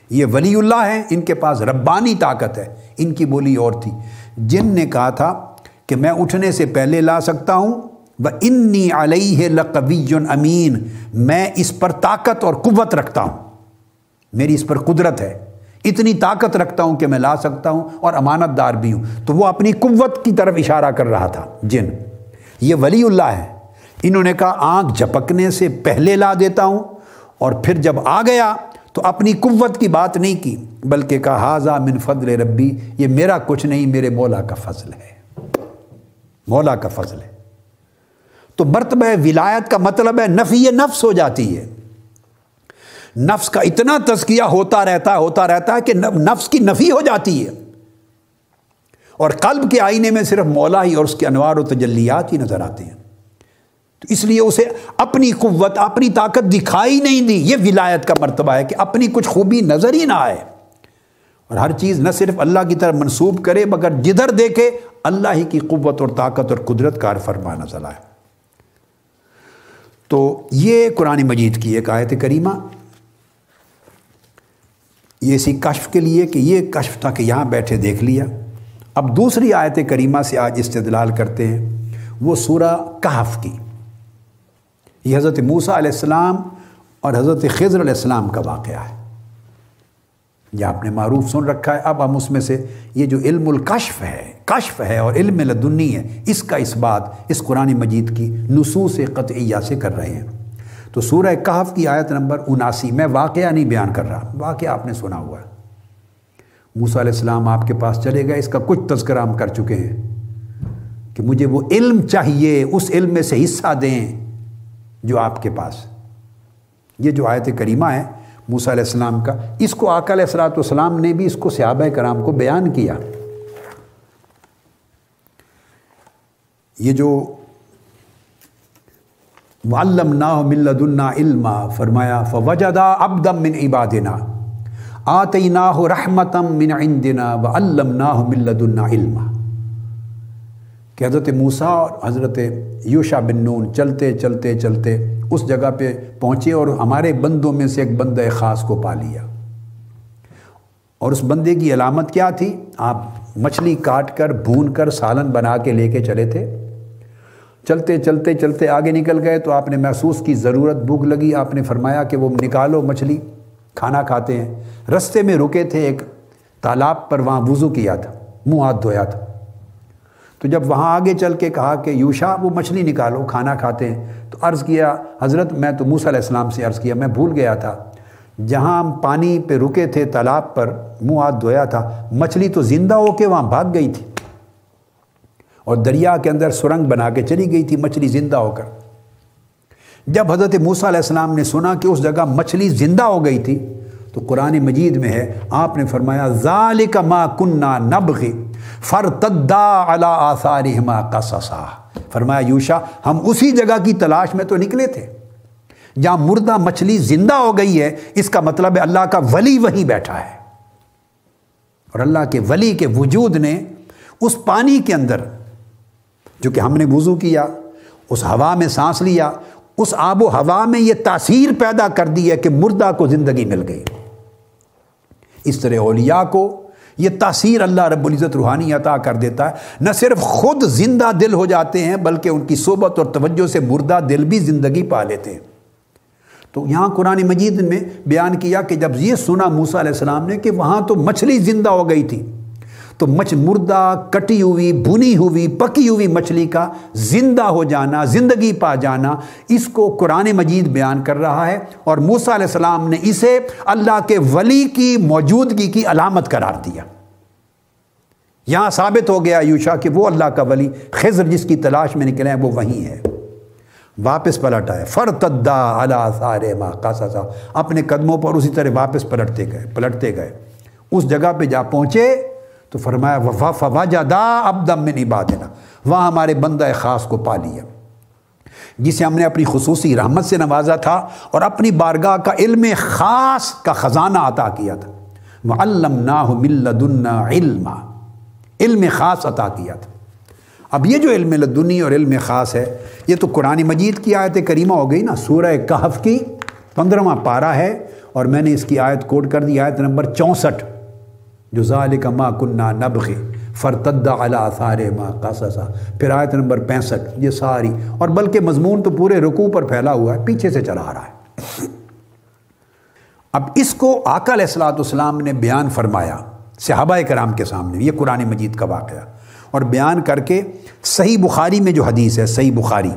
یہ ولی اللہ ہے ان کے پاس ربانی طاقت ہے، ان کی بولی اور تھی۔ جن نے کہا تھا کہ میں اٹھنے سے پہلے لا سکتا ہوں وہ انی علیہ لقوی امین میں اس پر طاقت اور قوت رکھتا ہوں۔ میری اس پر قدرت ہے۔ اتنی طاقت رکھتا ہوں کہ میں لا سکتا ہوں اور امانت دار بھی ہوں۔ تو وہ اپنی قوت کی طرف اشارہ کر رہا تھا، جن۔ یہ ولی اللہ ہے۔ انہوں نے کہا، آنکھ جھپکنے سے پہلے لا دیتا ہوں اور پھر جب آ گیا تو اپنی قوت کی بات نہیں کی، بلکہ کہا حاضہ من فضل ربی، یہ میرا کچھ نہیں، میرے مولا کا فضل ہے۔ مولا کا فضل ہے۔ تو مرتبہ ولایت کا مطلب ہے، نفی نفس ہو جاتی ہے۔ نفس کا اتنا تزکیہ ہوتا رہتا ہے ہوتا رہتا ہے کہ نفس کی نفی ہو جاتی ہے۔ اور قلب کے آئینے میں صرف مولا ہی اور اس کے انوار و تجلیات ہی نظر آتے ہیں۔ تو اس لیے اسے اپنی قوت، اپنی طاقت دکھائی نہیں دی۔ یہ ولایت کا مرتبہ ہے کہ اپنی کچھ خوبی نظر ہی نہ آئے۔ اور ہر چیز نہ صرف اللہ کی طرف منسوب کرے، مگر جدھر دیکھے اللہ ہی کی قوت اور طاقت اور قدرت کار فرما نظر آئے۔ تو یہ قرآن مجید کی ایک آیت کریمہ۔ یہ اسی کشف کے لیے کہ یہ کشف تھا کہ یہاں بیٹھے دیکھ لیا۔ اب دوسری آیت کریمہ سے آج استدلال کرتے ہیں، وہ سورہ کہف کی۔ یہ حضرت موسیٰ علیہ السلام اور حضرت خضر علیہ السلام کا واقعہ ہے۔ یہ آپ نے معروف سن رکھا ہے۔ اب ہم اس میں سے یہ جو علم الکشف ہے، کشف ہے اور علم لدنی ہے، اس کا اس بات، اس قرآن مجید کی نصوص قطعیہ سے کر رہے ہیں۔ تو سورہ کہف کی آیت نمبر اناسی، میں واقعہ نہیں بیان کر رہا، واقعہ آپ نے سنا ہوا ہے۔ موسیٰ علیہ السلام آپ کے پاس چلے گئے، اس کا کچھ تذکرہ ہم کر چکے ہیں کہ مجھے وہ علم چاہیے، اس علم میں سے حصہ دیں۔ جو آپ کے پاس یہ جو آیت کریمہ ہے موسیٰ علیہ السلام کا، اس کو آقا علیہ السلاۃ والسلام نے بھی اس کو صحابہ کرام کو بیان کیا۔ یہ جو معلم نا ملد علما، فرمایا، فوجدا ابدم من عبادنا۔ آتیناہ رحمتم من عندنا و علمناہ ملد علما۔ کہ حضرت موسیٰ اور حضرت یوشا بن نون چلتے چلتے چلتے اس جگہ پہ پہنچے اور ہمارے بندوں میں سے ایک بندہ خاص کو پا لیا۔ اور اس بندے کی علامت کیا تھی؟ آپ مچھلی کاٹ کر، بھون کر سالن بنا کے لے کے چلے تھے۔ چلتے چلتے چلتے آگے نکل گئے تو آپ نے محسوس کی ضرورت، بھوک لگی۔ آپ نے فرمایا کہ وہ نکالو مچھلی۔ کھانا کھاتے ہیں۔ رستے میں رکے تھے ایک تالاب پر، وہاں وضو کیا تھا، منہ ہاتھ دھویا تھا۔ تو جب وہاں آگے چل کے کہا کہ یوشا، وہ مچھلی نکالو، کھانا کھاتے ہیں، تو عرض کیا، حضرت، میں تو موسیٰ علیہ السلام سے عرض کیا، میں بھول گیا تھا۔ جہاں ہم پانی پہ رکے تھے تالاب پر، منہ ہاتھ دھویا تھا، مچھلی تو زندہ ہو کے وہاں بھاگ گئی تھی۔ اور دریا کے اندر سرنگ بنا کے چلی گئی تھی، مچھلی زندہ ہو کر۔ جب حضرت موسیٰ علیہ السلام نے سنا کہ اس جگہ مچھلی زندہ ہو گئی تھی تو قرآن مجید میں ہے، آپ نے فرمایا، ذالک ما کننا نبغی فرتدا علی آثارہما قصصا۔ فرمایا، یوشا، ہم اسی جگہ کی تلاش میں تو نکلے تھے۔ جہاں مردہ مچھلی زندہ ہو گئی ہے، اس کا مطلب ہے اللہ کا ولی وہیں بیٹھا ہے۔ اور اللہ کے ولی کے وجود نے اس پانی کے اندر، جو کہ ہم نے وضو کیا، اس ہوا میں سانس لیا، اس آب و ہوا میں یہ تاثیر پیدا کر دی ہے کہ مردہ کو زندگی مل گئی۔ اس طرح اولیاء کو یہ تاثیر اللہ رب العزت روحانی عطا کر دیتا ہے۔ نہ صرف خود زندہ دل ہو جاتے ہیں، بلکہ ان کی صحبت اور توجہ سے مردہ دل بھی زندگی پا لیتے ہیں۔ تو یہاں قرآن مجید میں بیان کیا کہ جب یہ سنا موسیٰ علیہ السلام نے کہ وہاں تو مچھلی زندہ ہو گئی تھی۔ تو مچھ مردہ، کٹی ہوئی بھنی ہوئی، پکی ہوئی مچھلی کا زندہ ہو جانا، زندگی پا جانا، اس کو قرآن مجید بیان کر رہا ہے اور موسیٰ علیہ السلام نے اسے اللہ کے ولی کی موجودگی کی علامت قرار دیا۔ یہاں ثابت ہو گیا یوشا کہ وہ اللہ کا ولی، خضر جس کی تلاش میں نکلے ہیں، وہ وہیں ہے۔ واپس پلٹ آئے۔ فرتدا اللہ سارے ماں اپنے قدموں پر اسی طرح واپس پلٹتے گئے پلٹتے گئے۔ اس جگہ پہ جا پہنچے۔ تو فرمایا وفا فوا جادا اب دم میں نہیں بات دینا وہاں ہمارے بندہ خاص کو پا لیا۔ جسے ہم نے اپنی خصوصی رحمت سے نوازا تھا اور اپنی بارگاہ کا علم خاص کا خزانہ عطا کیا تھا۔ وہ علم نا علم علم خاص عطا کیا تھا۔ اب یہ جو علم لدنی اور علم خاص ہے، یہ تو قرآن مجید کی آیت کریمہ ہو گئی نا، سورہ کہف کی پندرہواں پارہ ہے اور میں نے اس کی آیت کوڈ کر دی، آیت نمبر چونسٹھ۔ جو ذالک ما کنہ نبغ فرتد علی آثار ما قصصا پھر آیت نمبر پینسٹھ، یہ ساری۔ اور بلکہ مضمون تو پورے رکوع پر پھیلا ہوا ہے، پیچھے سے چلا آ رہا ہے۔ اب اس کو آقا علیہ السلاۃ والسلام نے بیان فرمایا، صحابہ کرام کے سامنے، یہ قرآن مجید کا واقعہ۔ اور بیان کر کے صحیح بخاری میں جو حدیث ہے، صحیح بخاری۔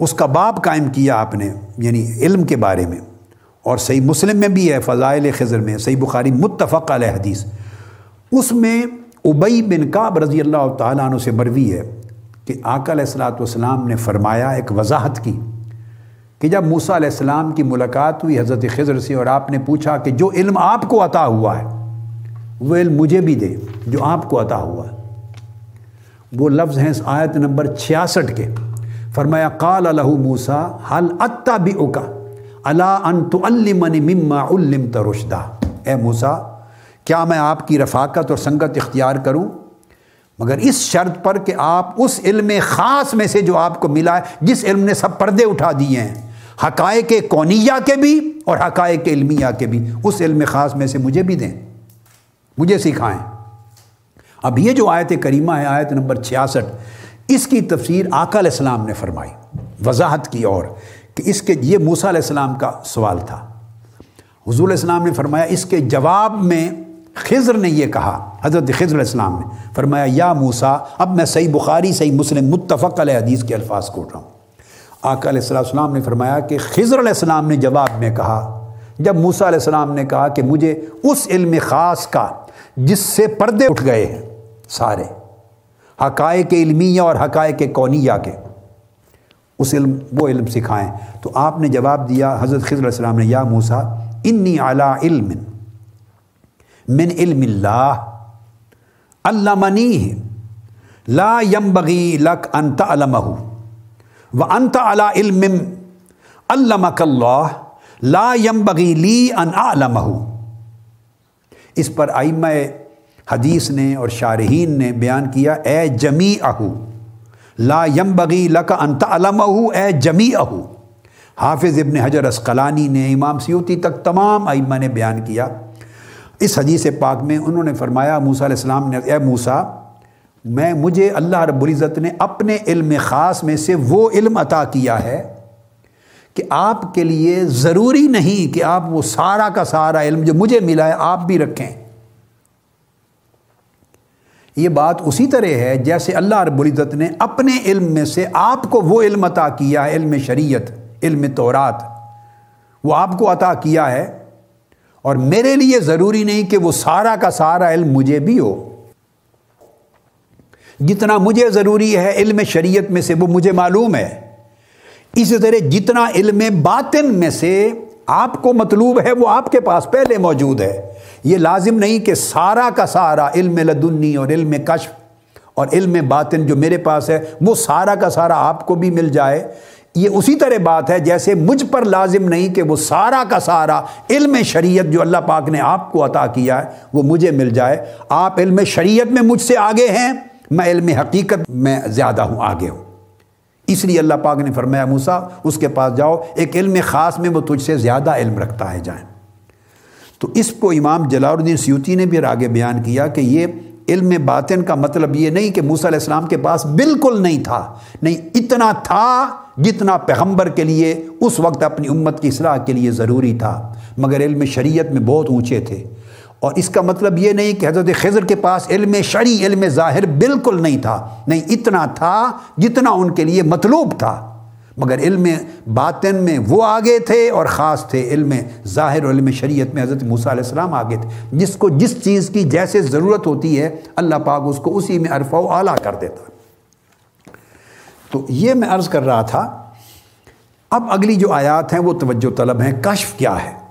اس کا باب قائم کیا آپ نے یعنی علم کے بارے میں۔ اور صحیح مسلم میں بھی ہے، فضائل خضر میں، صحیح بخاری متفق علیہ حدیث۔ اس میں ابئی بن کعب رضی اللہ تعالیٰ عنہ سے مروی ہے کہ آقا علیہ السلاۃ والسلام نے فرمایا، ایک وضاحت کی کہ جب موسیٰ علیہ السلام کی ملاقات ہوئی حضرت خضر سے اور آپ نے پوچھا کہ جو علم آپ کو عطا ہوا ہے، وہ علم مجھے بھی دے، جو آپ کو عطا ہوا۔ ہے وہ لفظ ہیں آیت نمبر چھیاسٹھ کے۔ فرمایا، قال الہ موسا حل اتا بھی اوکا اللہ ان تو مما علم ترشدہ اے موسا کیا میں آپ کی رفاقت اور سنگت اختیار کروں؟ مگر اس شرط پر کہ آپ اس علم خاص میں سے جو آپ کو ملا ہے، جس علم نے سب پردے اٹھا دیے ہیں، حقائق کونیہ کے بھی اور حقائق علمیہ کے بھی، اس علم خاص میں سے مجھے بھی دیں، مجھے سکھائیں۔ اب یہ جو آیت کریمہ ہے، آیت نمبر چھیاسٹھ، اس کی تفسیر آقا علیہ السلام نے فرمائی۔ وضاحت کی اور کہ اس کے یہ موسیٰ علیہ السلام کا سوال تھا۔ حضور علیہ السلام نے فرمایا، اس کے جواب میں خضر نے یہ کہا، حضرت خضر علیہ السلام نے فرمایا، یا موسا اب میں صحیح بخاری، صحیح مسلم، متفق علیہ حدیث کے الفاظ کوٹ رہا ہوں۔ آقا علیہ السلام نے فرمایا کہ خضر علیہ السلام نے جواب میں کہا، جب موسا علیہ السلام نے کہا کہ مجھے اس علم خاص کا، جس سے پردے اٹھ گئے ہیں سارے، حقائق علمیہ اور حقائق کونیہ کے اس علم، وہ علم سکھائیں۔ تو آپ نے جواب دیا، حضرت خضر علیہ السلام نے، یا موسا انی علی علم من علم اللہ اللہ منی لا یم بغی لک انت علمہ و انت علا علم علمک اللہ، لا یم بغی لی ان علمہ اس پر آئمہ حدیث نے اور شارحین نے بیان کیا، اے جمی اہو لا یم بغی لک انت علمہ اے جمی اہو حافظ ابن حجر اسقلانی نے امام سیوتی تک تمام ائمہ نے بیان کیا۔ اس حدیث پاک میں انہوں نے فرمایا، موسیٰ علیہ السلام نے، اے موسیٰ، میں، مجھے اللہ رب العزت نے اپنے علم خاص میں سے وہ علم عطا کیا ہے کہ آپ کے لیے ضروری نہیں کہ آپ وہ سارا کا سارا علم جو مجھے ملا ہے آپ بھی رکھیں۔ یہ بات اسی طرح ہے جیسے اللہ رب العزت نے اپنے علم میں سے آپ کو وہ علم عطا کیا ہے، علم شریعت، علم تورات۔ وہ آپ کو عطا کیا ہے۔ اور میرے لیے ضروری نہیں کہ وہ سارا کا سارا علم مجھے بھی ہو۔ جتنا مجھے ضروری ہے علم شریعت میں سے وہ مجھے معلوم ہے۔ اسی طرح جتنا علم باطن میں سے آپ کو مطلوب ہے وہ آپ کے پاس پہلے موجود ہے۔ یہ لازم نہیں کہ سارا کا سارا علم لدنی اور علم کشف اور علم باطن جو میرے پاس ہے، وہ سارا کا سارا آپ کو بھی مل جائے۔ یہ اسی طرح بات ہے جیسے مجھ پر لازم نہیں کہ وہ سارا کا سارا علم شریعت جو اللہ پاک نے آپ کو عطا کیا ہے، وہ مجھے مل جائے۔ آپ علم شریعت میں مجھ سے آگے ہیں، میں علم حقیقت میں زیادہ ہوں، آگے ہوں۔ اس لیے اللہ پاک نے فرمایا موسا اس کے پاس جاؤ، ایک علم خاص میں وہ تجھ سے زیادہ علم رکھتا ہے، جائیں۔ تو اس کو امام جلال الدین سیوتی نے بھی آگے بیان کیا کہ یہ علم باطن کا مطلب یہ نہیں کہ موسیٰ علیہ السلام کے پاس بالکل نہیں تھا، نہیں اتنا تھا جتنا پیغمبر کے لیے اس وقت اپنی امت کی اصلاح کے لیے ضروری تھا، مگر علم شریعت میں بہت اونچے تھے۔ اور اس کا مطلب یہ نہیں کہ حضرت خضر کے پاس علم شرعی، علم ظاہر بالکل نہیں تھا۔ نہیں، اتنا تھا جتنا ان کے لیے مطلوب تھا۔ مگر علم باطن میں وہ آگے تھے اور خاص تھے علم ظاہر اور علم شریعت میں حضرت موسیٰ علیہ السلام آگے تھے۔ جس کو جس چیز کی جیسے ضرورت ہوتی ہے، اللہ پاک اس کو اسی میں عرفہ و اعلیٰ کر دیتا۔ تو یہ میں عرض کر رہا تھا، اب اگلی جو آیات ہیں وہ توجہ طلب ہیں، کشف کیا ہے؟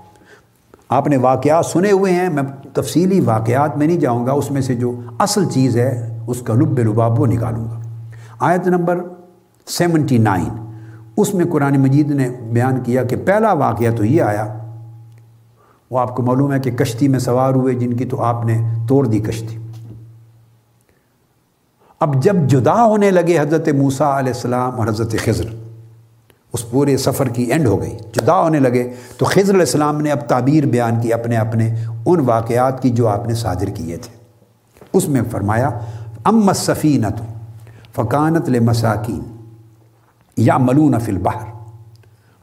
آپ نے واقعات سنے ہوئے ہیں، میں تفصیلی واقعات میں نہیں جاؤں گا، اس میں سے جو اصل چیز ہے، اس کا لب لباب وہ نکالوں گا۔ آیت نمبر سیونٹی نائن۔ اس میں قرآن مجید نے بیان کیا کہ پہلا واقعہ تو یہ آیا، وہ آپ کو معلوم ہے کہ کشتی میں سوار ہوئے، جن کی تو آپ نے توڑ دی کشتی۔ اب جب جدا ہونے لگے حضرت موسیٰ علیہ السلام اور حضرت خضر اس پورے سفر کی اینڈ ہو گئی۔ جدا ہونے لگے تو خضر علیہ السلام نے اب تعبیر بیان کی اپنے اپنے ان واقعات کی جو آپ نے صادر کیے تھے۔ اس میں فرمایا ام صفینت فقانت مساکین یا ملون فل بہر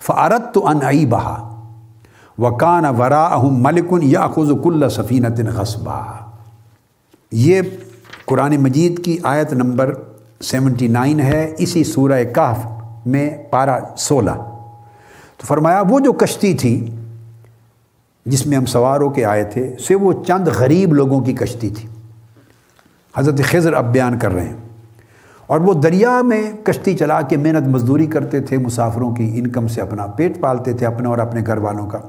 فارت تو ان عی بہا وکان ورا اہم ملکن یا خز کل سفینت غصبہ یہ قرآن مجید کی آیت نمبر سیونٹی نائن ہے، اسی سورہ کہف میں پارہ سولہ۔ تو فرمایا، وہ جو کشتی تھی جس میں ہم سوار ہو کے آئے تھے سے وہ چند غریب لوگوں کی کشتی تھی۔ حضرت خضر اب بیان کر رہے ہیں۔ اور وہ دریا میں کشتی چلا کے محنت مزدوری کرتے تھے، مسافروں کی انکم سے اپنا پیٹ پالتے تھے اپنے اور اپنے گھر والوں کا۔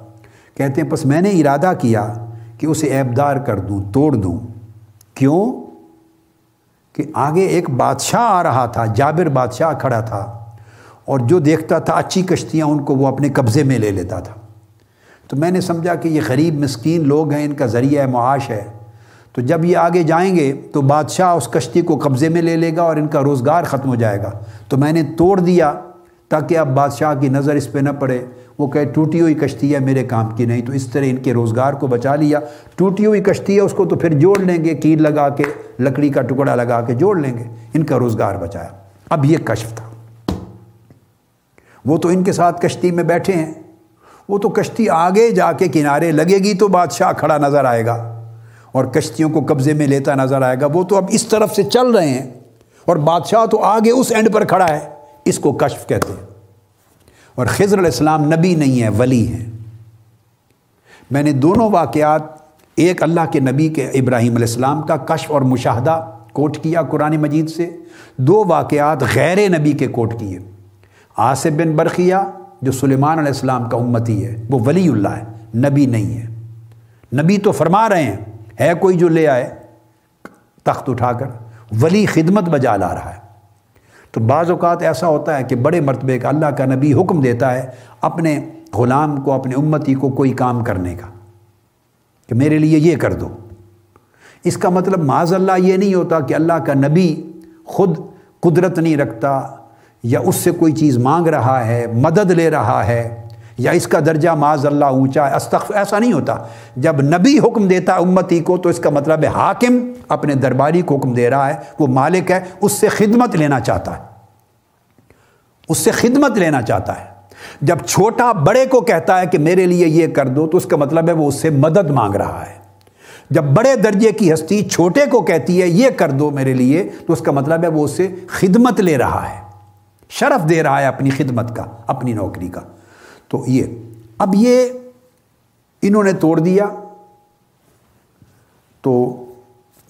کہتے ہیں بس میں نے ارادہ کیا کہ اسے ایبدار کر دوں، توڑ دوں۔ کیوں؟ کہ آگے ایک بادشاہ آ رہا تھا، جابر بادشاہ کھڑا تھا۔ اور جو دیکھتا تھا اچھی کشتیاں ان کو وہ اپنے قبضے میں لے لیتا تھا۔ تو میں نے سمجھا کہ یہ غریب مسکین لوگ ہیں، ان کا ذریعہ معاش ہے۔ تو جب یہ آگے جائیں گے تو بادشاہ اس کشتی کو قبضے میں لے لے گا اور ان کا روزگار ختم ہو جائے گا۔ تو میں نے توڑ دیا تاکہ اب بادشاہ کی نظر اس پہ نہ پڑے۔ وہ کہے، ٹوٹی ہوئی کشتی ہے میرے کام کی، نہیں تو اس طرح ان کے روزگار کو بچا لیا۔ ٹوٹی ہوئی کشتی ہے، اس کو تو پھر جوڑ لیں گے کیل لگا کے، لکڑی کا ٹکڑا لگا کے جوڑ لیں گے۔ ان کا روزگار بچایا۔ اب یہ کشف تھا۔ وہ تو ان کے ساتھ کشتی میں بیٹھے ہیں۔ وہ تو کشتی آگے جا کے کنارے لگے گی تو بادشاہ کھڑا نظر آئے گا اور کشتیوں کو قبضے میں لیتا نظر آئے گا۔ وہ تو اب اس طرف سے چل رہے ہیں اور بادشاہ تو آگے اس اینڈ پر کھڑا ہے۔ اس کو کشف کہتے ہیں۔ اور خضر علیہ السلام نبی نہیں ہے ولی ہیں۔ میں نے دونوں واقعات ایک اللہ کے نبی کے ابراہیم علیہ السلام کا کشف اور مشاہدہ کوٹ کیا قرآن مجید سے۔ دو واقعات غیر نبی کے کوٹ کیے۔ آصف بن برقیہ، جو سلیمان علیہ السلام کا امتی ہے، وہ ولی اللہ ہے، نبی نہیں ہے۔ نبی تو فرما رہے ہیں، ہے کوئی جو لے آئے؟ تخت اٹھا کر ولی خدمت بجا لا رہا ہے۔ تو بعض اوقات ایسا ہوتا ہے کہ بڑے مرتبے کا اللہ کا نبی حکم دیتا ہے اپنے غلام کو، اپنے امتی کو کوئی کام کرنے کا، کہ میرے لیے یہ کر دو۔ اس کا مطلب معاذ اللہ یہ نہیں ہوتا کہ اللہ کا نبی خود قدرت نہیں رکھتا یا اس سے کوئی چیز مانگ رہا ہے، مدد لے رہا ہے، یا اس کا درجہ معاذ اللہ اونچا ہے استخ ایسا نہیں ہوتا۔ جب نبی حکم دیتا ہے امتی کو، تو اس کا مطلب ہے حاکم اپنے درباری کو حکم دے رہا ہے، وہ مالک ہے، اس سے خدمت لینا چاہتا ہے۔ اس سے خدمت لینا چاہتا ہے۔ جب چھوٹا بڑے کو کہتا ہے کہ میرے لیے یہ کر دو، تو اس کا مطلب ہے وہ اس سے مدد مانگ رہا ہے۔ جب بڑے درجے کی ہستی چھوٹے کو کہتی ہے یہ کر دو میرے لیے، تو اس کا مطلب ہے وہ اس سے خدمت لے رہا ہے۔ شرف دے رہا ہے اپنی خدمت کا، اپنی نوکری کا۔ تو یہ، اب یہ انہوں نے توڑ دیا۔ تو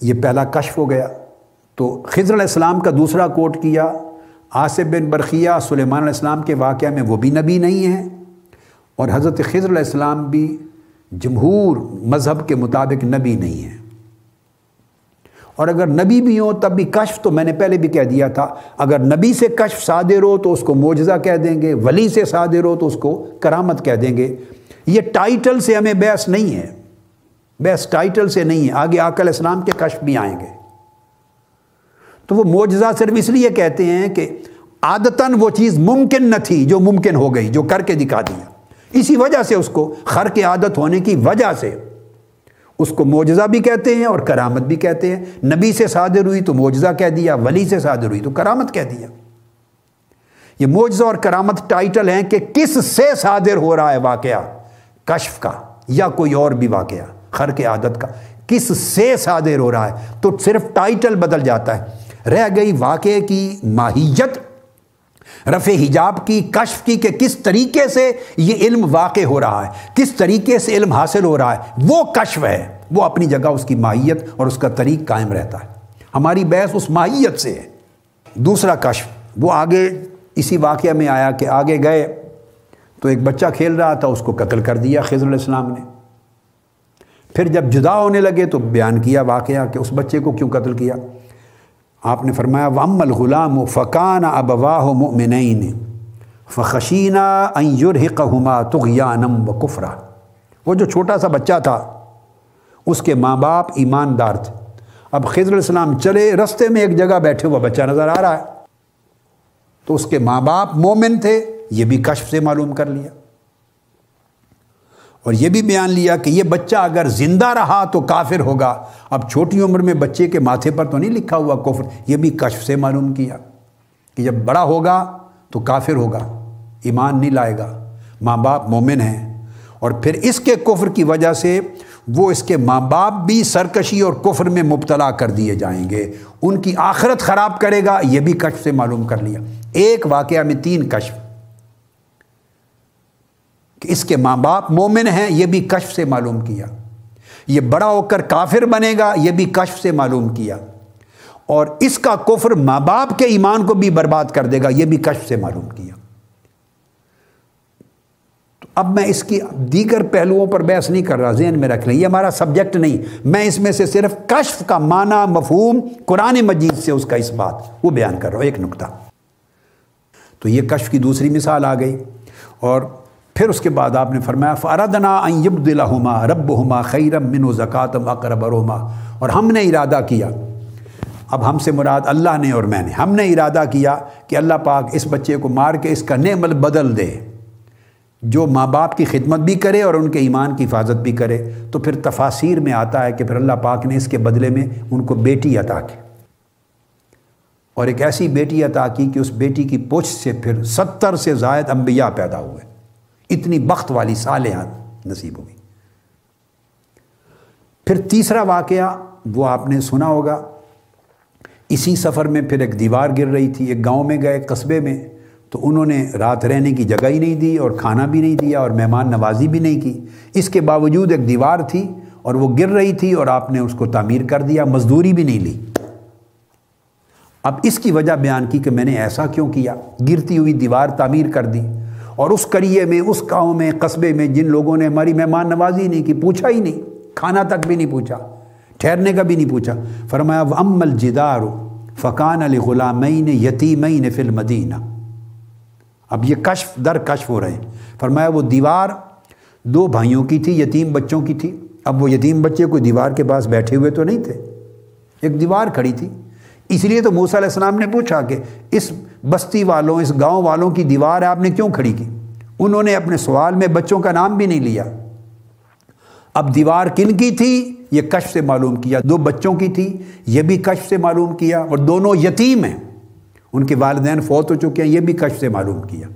یہ پہلا کشف ہو گیا۔ تو خضر علیہ السلام کا دوسرا کوٹ کیا۔ آصف بن برقیہ سلیمان علیہ السلام کے واقعہ میں وہ بھی نبی نہیں ہیں۔ اور حضرت خضر علیہ السلام بھی جمہور مذہب کے مطابق نبی نہیں ہیں۔ اور اگر نبی بھی ہوں تب بھی کشف تو میں نے پہلے بھی کہہ دیا تھا۔ اگر نبی سے کشف صادر ہو تو اس کو معجزہ کہہ دیں گے، ولی سے صادر ہو تو اس کو کرامت کہہ دیں گے۔ یہ ٹائٹل سے ہمیں بحث نہیں ہے۔ بحث ٹائٹل سے نہیں ہے۔ آگے آکل اسلام کے کشف بھی آئیں گے۔ تو وہ معجزہ صرف اس لیے کہتے ہیں کہ عادتاً وہ چیز ممکن نہ تھی جو ممکن ہو گئی، جو کر کے دکھا دیا۔ اسی وجہ سے اس کو خر کے عادت ہونے کی وجہ سے اس کو معجزہ بھی کہتے ہیں اور کرامت بھی کہتے ہیں۔ نبی سے صادر ہوئی تو معجزہ کہہ دیا، ولی سے صادر ہوئی تو کرامت کہہ دیا۔ یہ معجزہ اور کرامت ٹائٹل ہیں کہ کس سے صادر ہو رہا ہے واقعہ؟ کشف کا یا کوئی اور بھی واقعہ، خر کے عادت کا۔ کس سے صادر ہو رہا ہے؟ تو صرف ٹائٹل بدل جاتا ہے۔ رہ گئی واقعے کی ماہیت رفع حجاب کی، کشف کی کہ کس طریقے سے یہ علم واقع ہو رہا ہے، کس طریقے سے علم حاصل ہو رہا ہے، وہ کشف ہے، وہ اپنی جگہ اس کی ماہیت اور اس کا طریق قائم رہتا ہے۔ ہماری بحث اس ماہیت سے ہے۔ دوسرا کشف، وہ آگے اسی واقعہ میں آیا کہ آگے گئے تو ایک بچہ کھیل رہا تھا، اس کو قتل کر دیا خضر علیہ السلام نے۔ پھر جب جدا ہونے لگے تو بیان کیا واقعہ کہ اس بچے کو کیوں قتل کیا۔ آپ نے فرمایا وم الغلام و فقان اب واہ مؤمنین فخشینہ ایرحقما تغیانم و کفرا وہ جو چھوٹا سا بچہ تھا، اس کے ماں باپ ایماندار تھے۔ اب خضر علیہ السلام چلے، رستے میں ایک جگہ بیٹھے ہوا بچہ نظر آ رہا ہے۔ تو اس کے ماں باپ مومن تھے، یہ بھی کشف سے معلوم کر لیا۔ اور یہ بھی بیان لیا کہ یہ بچہ اگر زندہ رہا تو کافر ہوگا۔ اب چھوٹی عمر میں بچے کے ماتھے پر تو نہیں لکھا ہوا کفر، یہ بھی کشف سے معلوم کیا کہ جب بڑا ہوگا تو کافر ہوگا، ایمان نہیں لائے گا۔ ماں باپ مومن ہیں۔ اور پھر اس کے کفر کی وجہ سے وہ اس کے ماں باپ بھی سرکشی اور کفر میں مبتلا کر دیے جائیں گے۔ ان کی آخرت خراب کرے گا، یہ بھی کشف سے معلوم کر لیا۔ ایک واقعہ میں تین کشف۔ کہ اس کے ماں باپ مومن ہیں، یہ بھی کشف سے معلوم کیا۔ یہ بڑا ہو کر کافر بنے گا، یہ بھی کشف سے معلوم کیا۔ اور اس کا کفر ماں باپ کے ایمان کو بھی برباد کر دے گا، یہ بھی کشف سے معلوم کیا۔ تو اب میں اس کی دیگر پہلوؤں پر بحث نہیں کر رہا، ذہن میں رکھ لیں، یہ ہمارا سبجیکٹ نہیں۔ میں اس میں سے صرف کشف کا معنی، مفہوم قرآن مجید سے اس کا اس بات وہ بیان کر رہا ہوں۔ ایک نقطہ۔ تو یہ کشف کی دوسری مثال آ گئی۔ اور پھر اس کے بعد آپ نے فرمایا فردنا یب دلہما رب ہما خیرم من و زکاتم اقرب روما۔ اور ہم نے ارادہ کیا، اب ہم سے مراد اللہ نے اور میں نے، ہم نے ارادہ کیا کہ اللہ پاک اس بچے کو مار کے اس کا نعمل بدل دے، جو ماں باپ کی خدمت بھی کرے اور ان کے ایمان کی حفاظت بھی کرے۔ تو پھر تفاصیر میں آتا ہے کہ پھر اللہ پاک نے اس کے بدلے میں ان کو بیٹی عطا کی۔ اور ایک ایسی بیٹی عطا کی کہ اس بیٹی کی پوچھ سے پھر ستر سے زائد انبیاء پیدا ہوئے۔ اتنی بخت والی صالحات نصیب ہوئی پھر تیسرا واقعہ وہ آپ نے سنا ہوگا۔ اسی سفر میں پھر ایک دیوار گر رہی تھی، ایک گاؤں میں گئے، قصبے میں۔ تو انہوں نے رات رہنے کی جگہ ہی نہیں دی اور کھانا بھی نہیں دیا اور مہمان نوازی بھی نہیں کی۔ اس کے باوجود ایک دیوار تھی اور وہ گر رہی تھی اور آپ نے اس کو تعمیر کر دیا، مزدوری بھی نہیں لی۔ اب اس کی وجہ بیان کی کہ میں نے ایسا کیوں کیا؟ گرتی ہوئی دیوار تعمیر کر دی۔ اور اس کریے میں، اس گاؤں میں، قصبے میں جن لوگوں نے ہماری مہمان نوازی نہیں کی، پوچھا ہی نہیں، کھانا تک بھی نہیں پوچھا، ٹھہرنے کا بھی نہیں پوچھا۔ فرمایا ام الجدار فقان علی غلامین یتیمین فی المدینہ. اب یہ کشف، در کشف ہو رہے ہیں۔ فرمایا، وہ دیوار دو بھائیوں کی تھی، یتیم بچوں کی تھی۔ اب وہ یتیم بچے کوئی دیوار کے پاس بیٹھے ہوئے تو نہیں تھے۔ ایک دیوار کھڑی تھی۔ اس لیے تو موسیٰ علیہ السلام نے پوچھا کہ اس بستی والوں، اس گاؤں والوں کی دیوار آپ نے کیوں کھڑی کی؟ انہوں نے اپنے سوال میں بچوں کا نام بھی نہیں لیا۔ اب دیوار کن کی تھی؟ یہ کشف سے معلوم کیا۔ دو بچوں کی تھی، یہ بھی کشف سے معلوم کیا اور دونوں یتیم ہیں۔ ان کے والدین فوت ہو چکے ہیں، یہ بھی کشف سے معلوم کیا۔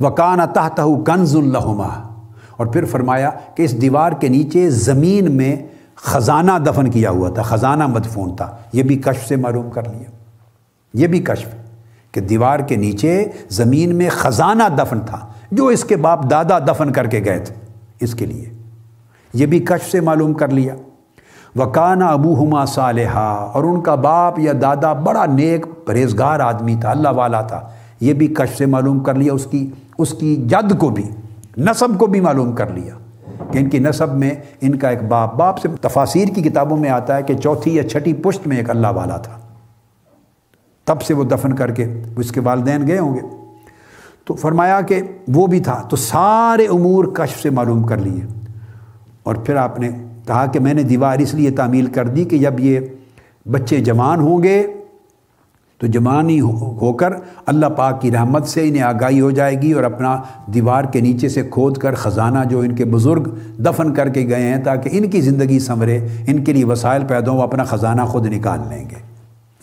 وکان تحت کنز الحما اور پھر فرمایا کہ اس دیوار کے نیچے زمین میں خزانہ دفن کیا ہوا تھا، خزانہ مدفون تھا۔ یہ بھی کشف سے معلوم کر لیا۔ یہ بھی کشف کہ دیوار کے نیچے زمین میں خزانہ دفن تھا، جو اس کے باپ دادا دفن کر کے گئے تھے۔ اس کے لیے۔ یہ بھی کشف سے معلوم کر لیا۔ وکانہ ابو ہما صالحہ اور ان کا باپ یا دادا بڑا نیک، پرہیزگار آدمی تھا، اللہ والا تھا۔ یہ بھی کشف سے معلوم کر لیا، اس کی اس کی جد کو بھی نصب کو بھی معلوم کر لیا۔ کہ ان کی نصب میں ان کا ایک باپ باپ سے تفاصیر کی کتابوں میں آتا ہے کہ چوتھی یا چھٹی پشت میں ایک اللہ والا تھا۔ تب سے وہ دفن کر کے اس کے والدین گئے ہوں گے۔ تو فرمایا کہ وہ بھی تھا۔ تو سارے امور کشف سے معلوم کر لیے۔ اور پھر آپ نے کہا کہ میں نے دیوار اس لیے تعمیل کر دی کہ جب یہ بچے جوان ہوں گے تو جوانی ہو کر اللہ پاک کی رحمت سے انہیں آگاہی ہو جائے گی اور اپنا دیوار کے نیچے سے کھود کر خزانہ جو ان کے بزرگ دفن کر کے گئے ہیں تاکہ ان کی زندگی سنورے، ان کے لیے وسائل پیدا ہو اپنا خزانہ خود نکال لیں گے۔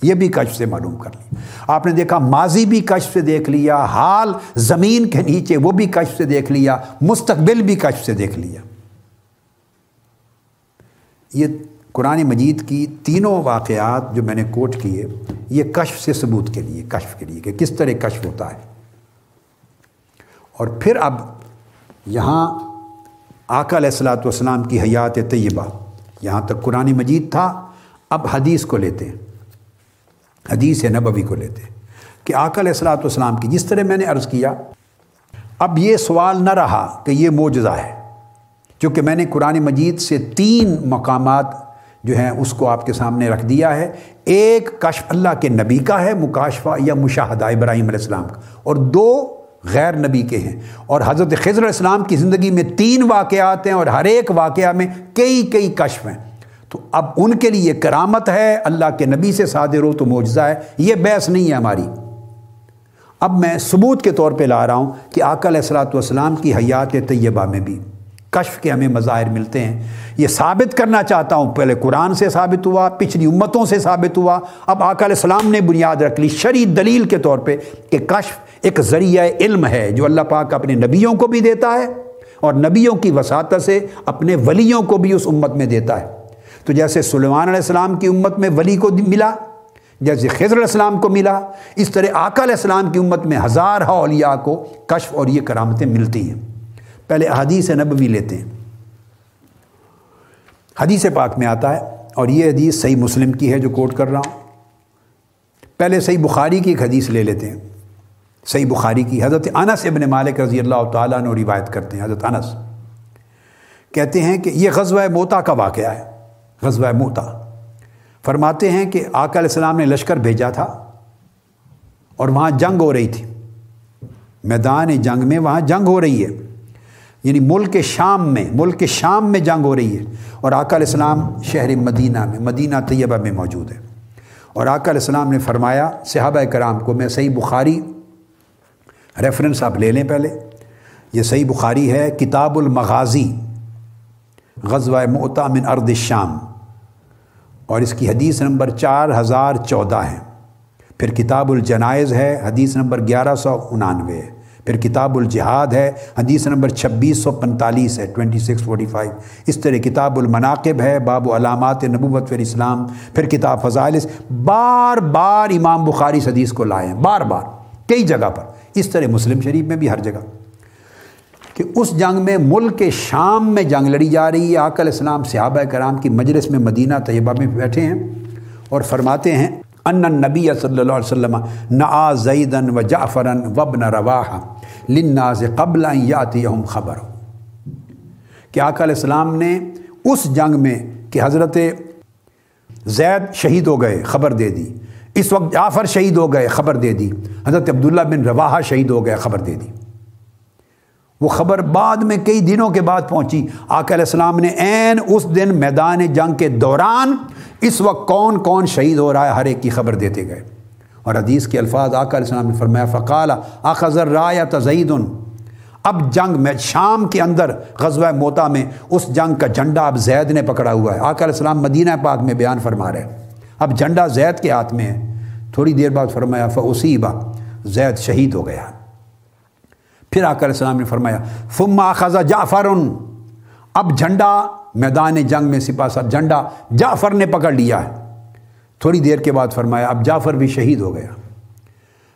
یہ بھی کشف سے معلوم کر لی آپ نے دیکھا، ماضی بھی کشف سے دیکھ لیا، حال زمین کے نیچے وہ بھی کشف سے دیکھ لیا، مستقبل بھی کشف سے دیکھ لیا۔ یہ قرآن مجید کی تینوں واقعات جو میں نے کوٹ کیے یہ کشف سے ثبوت کے لیے، کشف کے لیے کہ کس طرح کشف ہوتا ہے۔ اور پھر اب یہاں آقا علیہ السلاۃ والسلام کی حیات طیبہ، یہاں تک قرآن مجید تھا۔ اب حدیث کو لیتے ہیں۔ حدیث نبوی کو لیتے ہیں کہ آقا علیہ السلاۃ والسلام کی جس طرح میں نے عرض کیا، اب یہ سوال نہ رہا کہ یہ معجزہ ہے، چونکہ میں نے قرآن مجید سے تین مقامات جو ہیں اس کو آپ کے سامنے رکھ دیا ہے۔ ایک کشف اللہ کے نبی کا ہے، مکاشفہ یا مشاہدہ ابراہیم علیہ السلام کا۔ اور دو غیر نبی کے ہیں۔ اور حضرت خضر علیہ السلام کی زندگی میں تین واقعات ہیں اور ہر ایک واقعہ میں کئی کئی کشف ہیں۔ تو اب ان کے لیے کرامت ہے، اللہ کے نبی سے صادر ہو تو معجزہ ہے۔ یہ بحث نہیں ہے ہماری۔ اب میں ثبوت کے طور پہ لا رہا ہوں کہ آقا علیہ السلاۃ والسلام کی حیات طیبہ میں بھی۔ کشف کے ہمیں مظاہر ملتے ہیں۔ یہ ثابت کرنا چاہتا ہوں، پہلے قرآن سے ثابت ہوا، پچھلی امتوں سے ثابت ہوا۔ اب آقا علیہ السلام نے بنیاد رکھ لی شرعی دلیل کے طور پہ کہ کشف ایک ذریعہ علم ہے جو اللہ پاک اپنے نبیوں کو بھی دیتا ہے اور نبیوں کی وساطت سے اپنے ولیوں کو بھی اس امت میں دیتا ہے۔ تو جیسے سلیمان علیہ السلام کی امت میں ولی کو ملا، جیسے خضر علیہ السلام کو ملا، اس طرح آقا علیہ السلام کی امت میں ہزار اولیاء کو کشف اور یہ کرامتیں ملتی ہیں۔ پہلے حدیث نبوی لیتے ہیں۔ حدیث پاک میں آتا ہے اور یہ حدیث صحیح مسلم کی ہے جو کوٹ کر رہا ہوں۔ پہلے صحیح بخاری کی ایک حدیث لے لیتے ہیں۔ صحیح بخاری کی حضرت انس ابن مالک رضی اللہ تعالیٰ نے روایت کرتے ہیں۔ حضرت انس کہتے ہیں کہ یہ غزوہ موتا کا واقعہ ہے۔ غزوہ موتا۔ فرماتے ہیں کہ آقا علیہ السلام نے لشکر بھیجا تھا اور وہاں جنگ ہو رہی تھی۔ میدان جنگ میں وہاں جنگ ہو رہی ہے۔ یعنی ملک شام میں، ملک شام میں جنگ ہو رہی ہے۔ اور آقا علیہ السلام شہر مدینہ میں، مدینہ طیبہ میں موجود ہے۔ اور آقا علیہ السلام نے فرمایا، صحابہ کرام کو میں صحیح بخاری ریفرنس آپ لے لیں پہلے۔ یہ صحیح بخاری ہے، کتاب المغازی، غزوہ معتا من ارد الشام اور اس کی حدیث نمبر چار ہزار چودہ ہے۔ پھر کتاب الجنائز ہے، حدیث نمبر گیارہ سو انانوے۔ ہے پھر کتاب الجہاد ہے، حدیث نمبر چھبیس سو پنتالیس ہے ٹوئنٹی سکس فورٹی فائیو اس طرح کتاب المناقب ہے، باب و علامات نبوت فر اسلام پھر کتاب فضائل بار بار امام بخاری اس حدیث کو لائے ہیں، بار بار، کئی جگہ پر. اس طرح مسلم شریف میں بھی ہر جگہ. کہ اس جنگ میں ملک کے شام میں جنگ لڑی جا رہی ہے آکل اسلام صحابہ کرام کی مجلس میں مدینہ طیبہ میں بیٹھے ہیں اور فرماتے ہیں ان نبی صلی اللہ علیہ وسلم نعا زیدن و جعفرن وبن رواح لناز قبل یاتی خبر. کہ آقا علیہ السلام نے اس جنگ میں کہ حضرت زید شہید ہو گئے، خبر دے دی۔ اس وقت جعفر شہید ہو گئے، خبر دے دی۔ حضرت عبداللہ بن رواحہ شہید ہو گئے، خبر دے دی۔ وہ خبر بعد میں کئی دنوں کے بعد پہنچی۔ آقا علیہ السلام نے عین اس دن میدان جنگ کے دوران اس وقت کون کون شہید ہو رہا ہے، ہر ایک کی خبر دیتے گئے۔ اور حدیث کے الفاظ، آقا علیہ السلام نے فرمایا فقال آخذر را یا تزعید اب جنگ میں، شام کے اندر غزوہ موتا میں اس جنگ کا جھنڈا اب زید نے پکڑا ہوا ہے۔ آقا علیہ السلام مدینہ پاک میں بیان فرما رہے ہیں۔ اب جھنڈا زید کے ہاتھ میں ہے۔ تھوڑی دیر بعد فرمایا فصیبہ زید شہید ہو گیا۔ پھر آقا علیہ السلام نے فرمایا فما خزا جعفر اب جھنڈا میدان جنگ میں سپاہ سر جھنڈا جعفر نے پکڑ لیا ہے۔ تھوڑی دیر کے بعد فرمایا، اب جعفر بھی شہید ہو گیا۔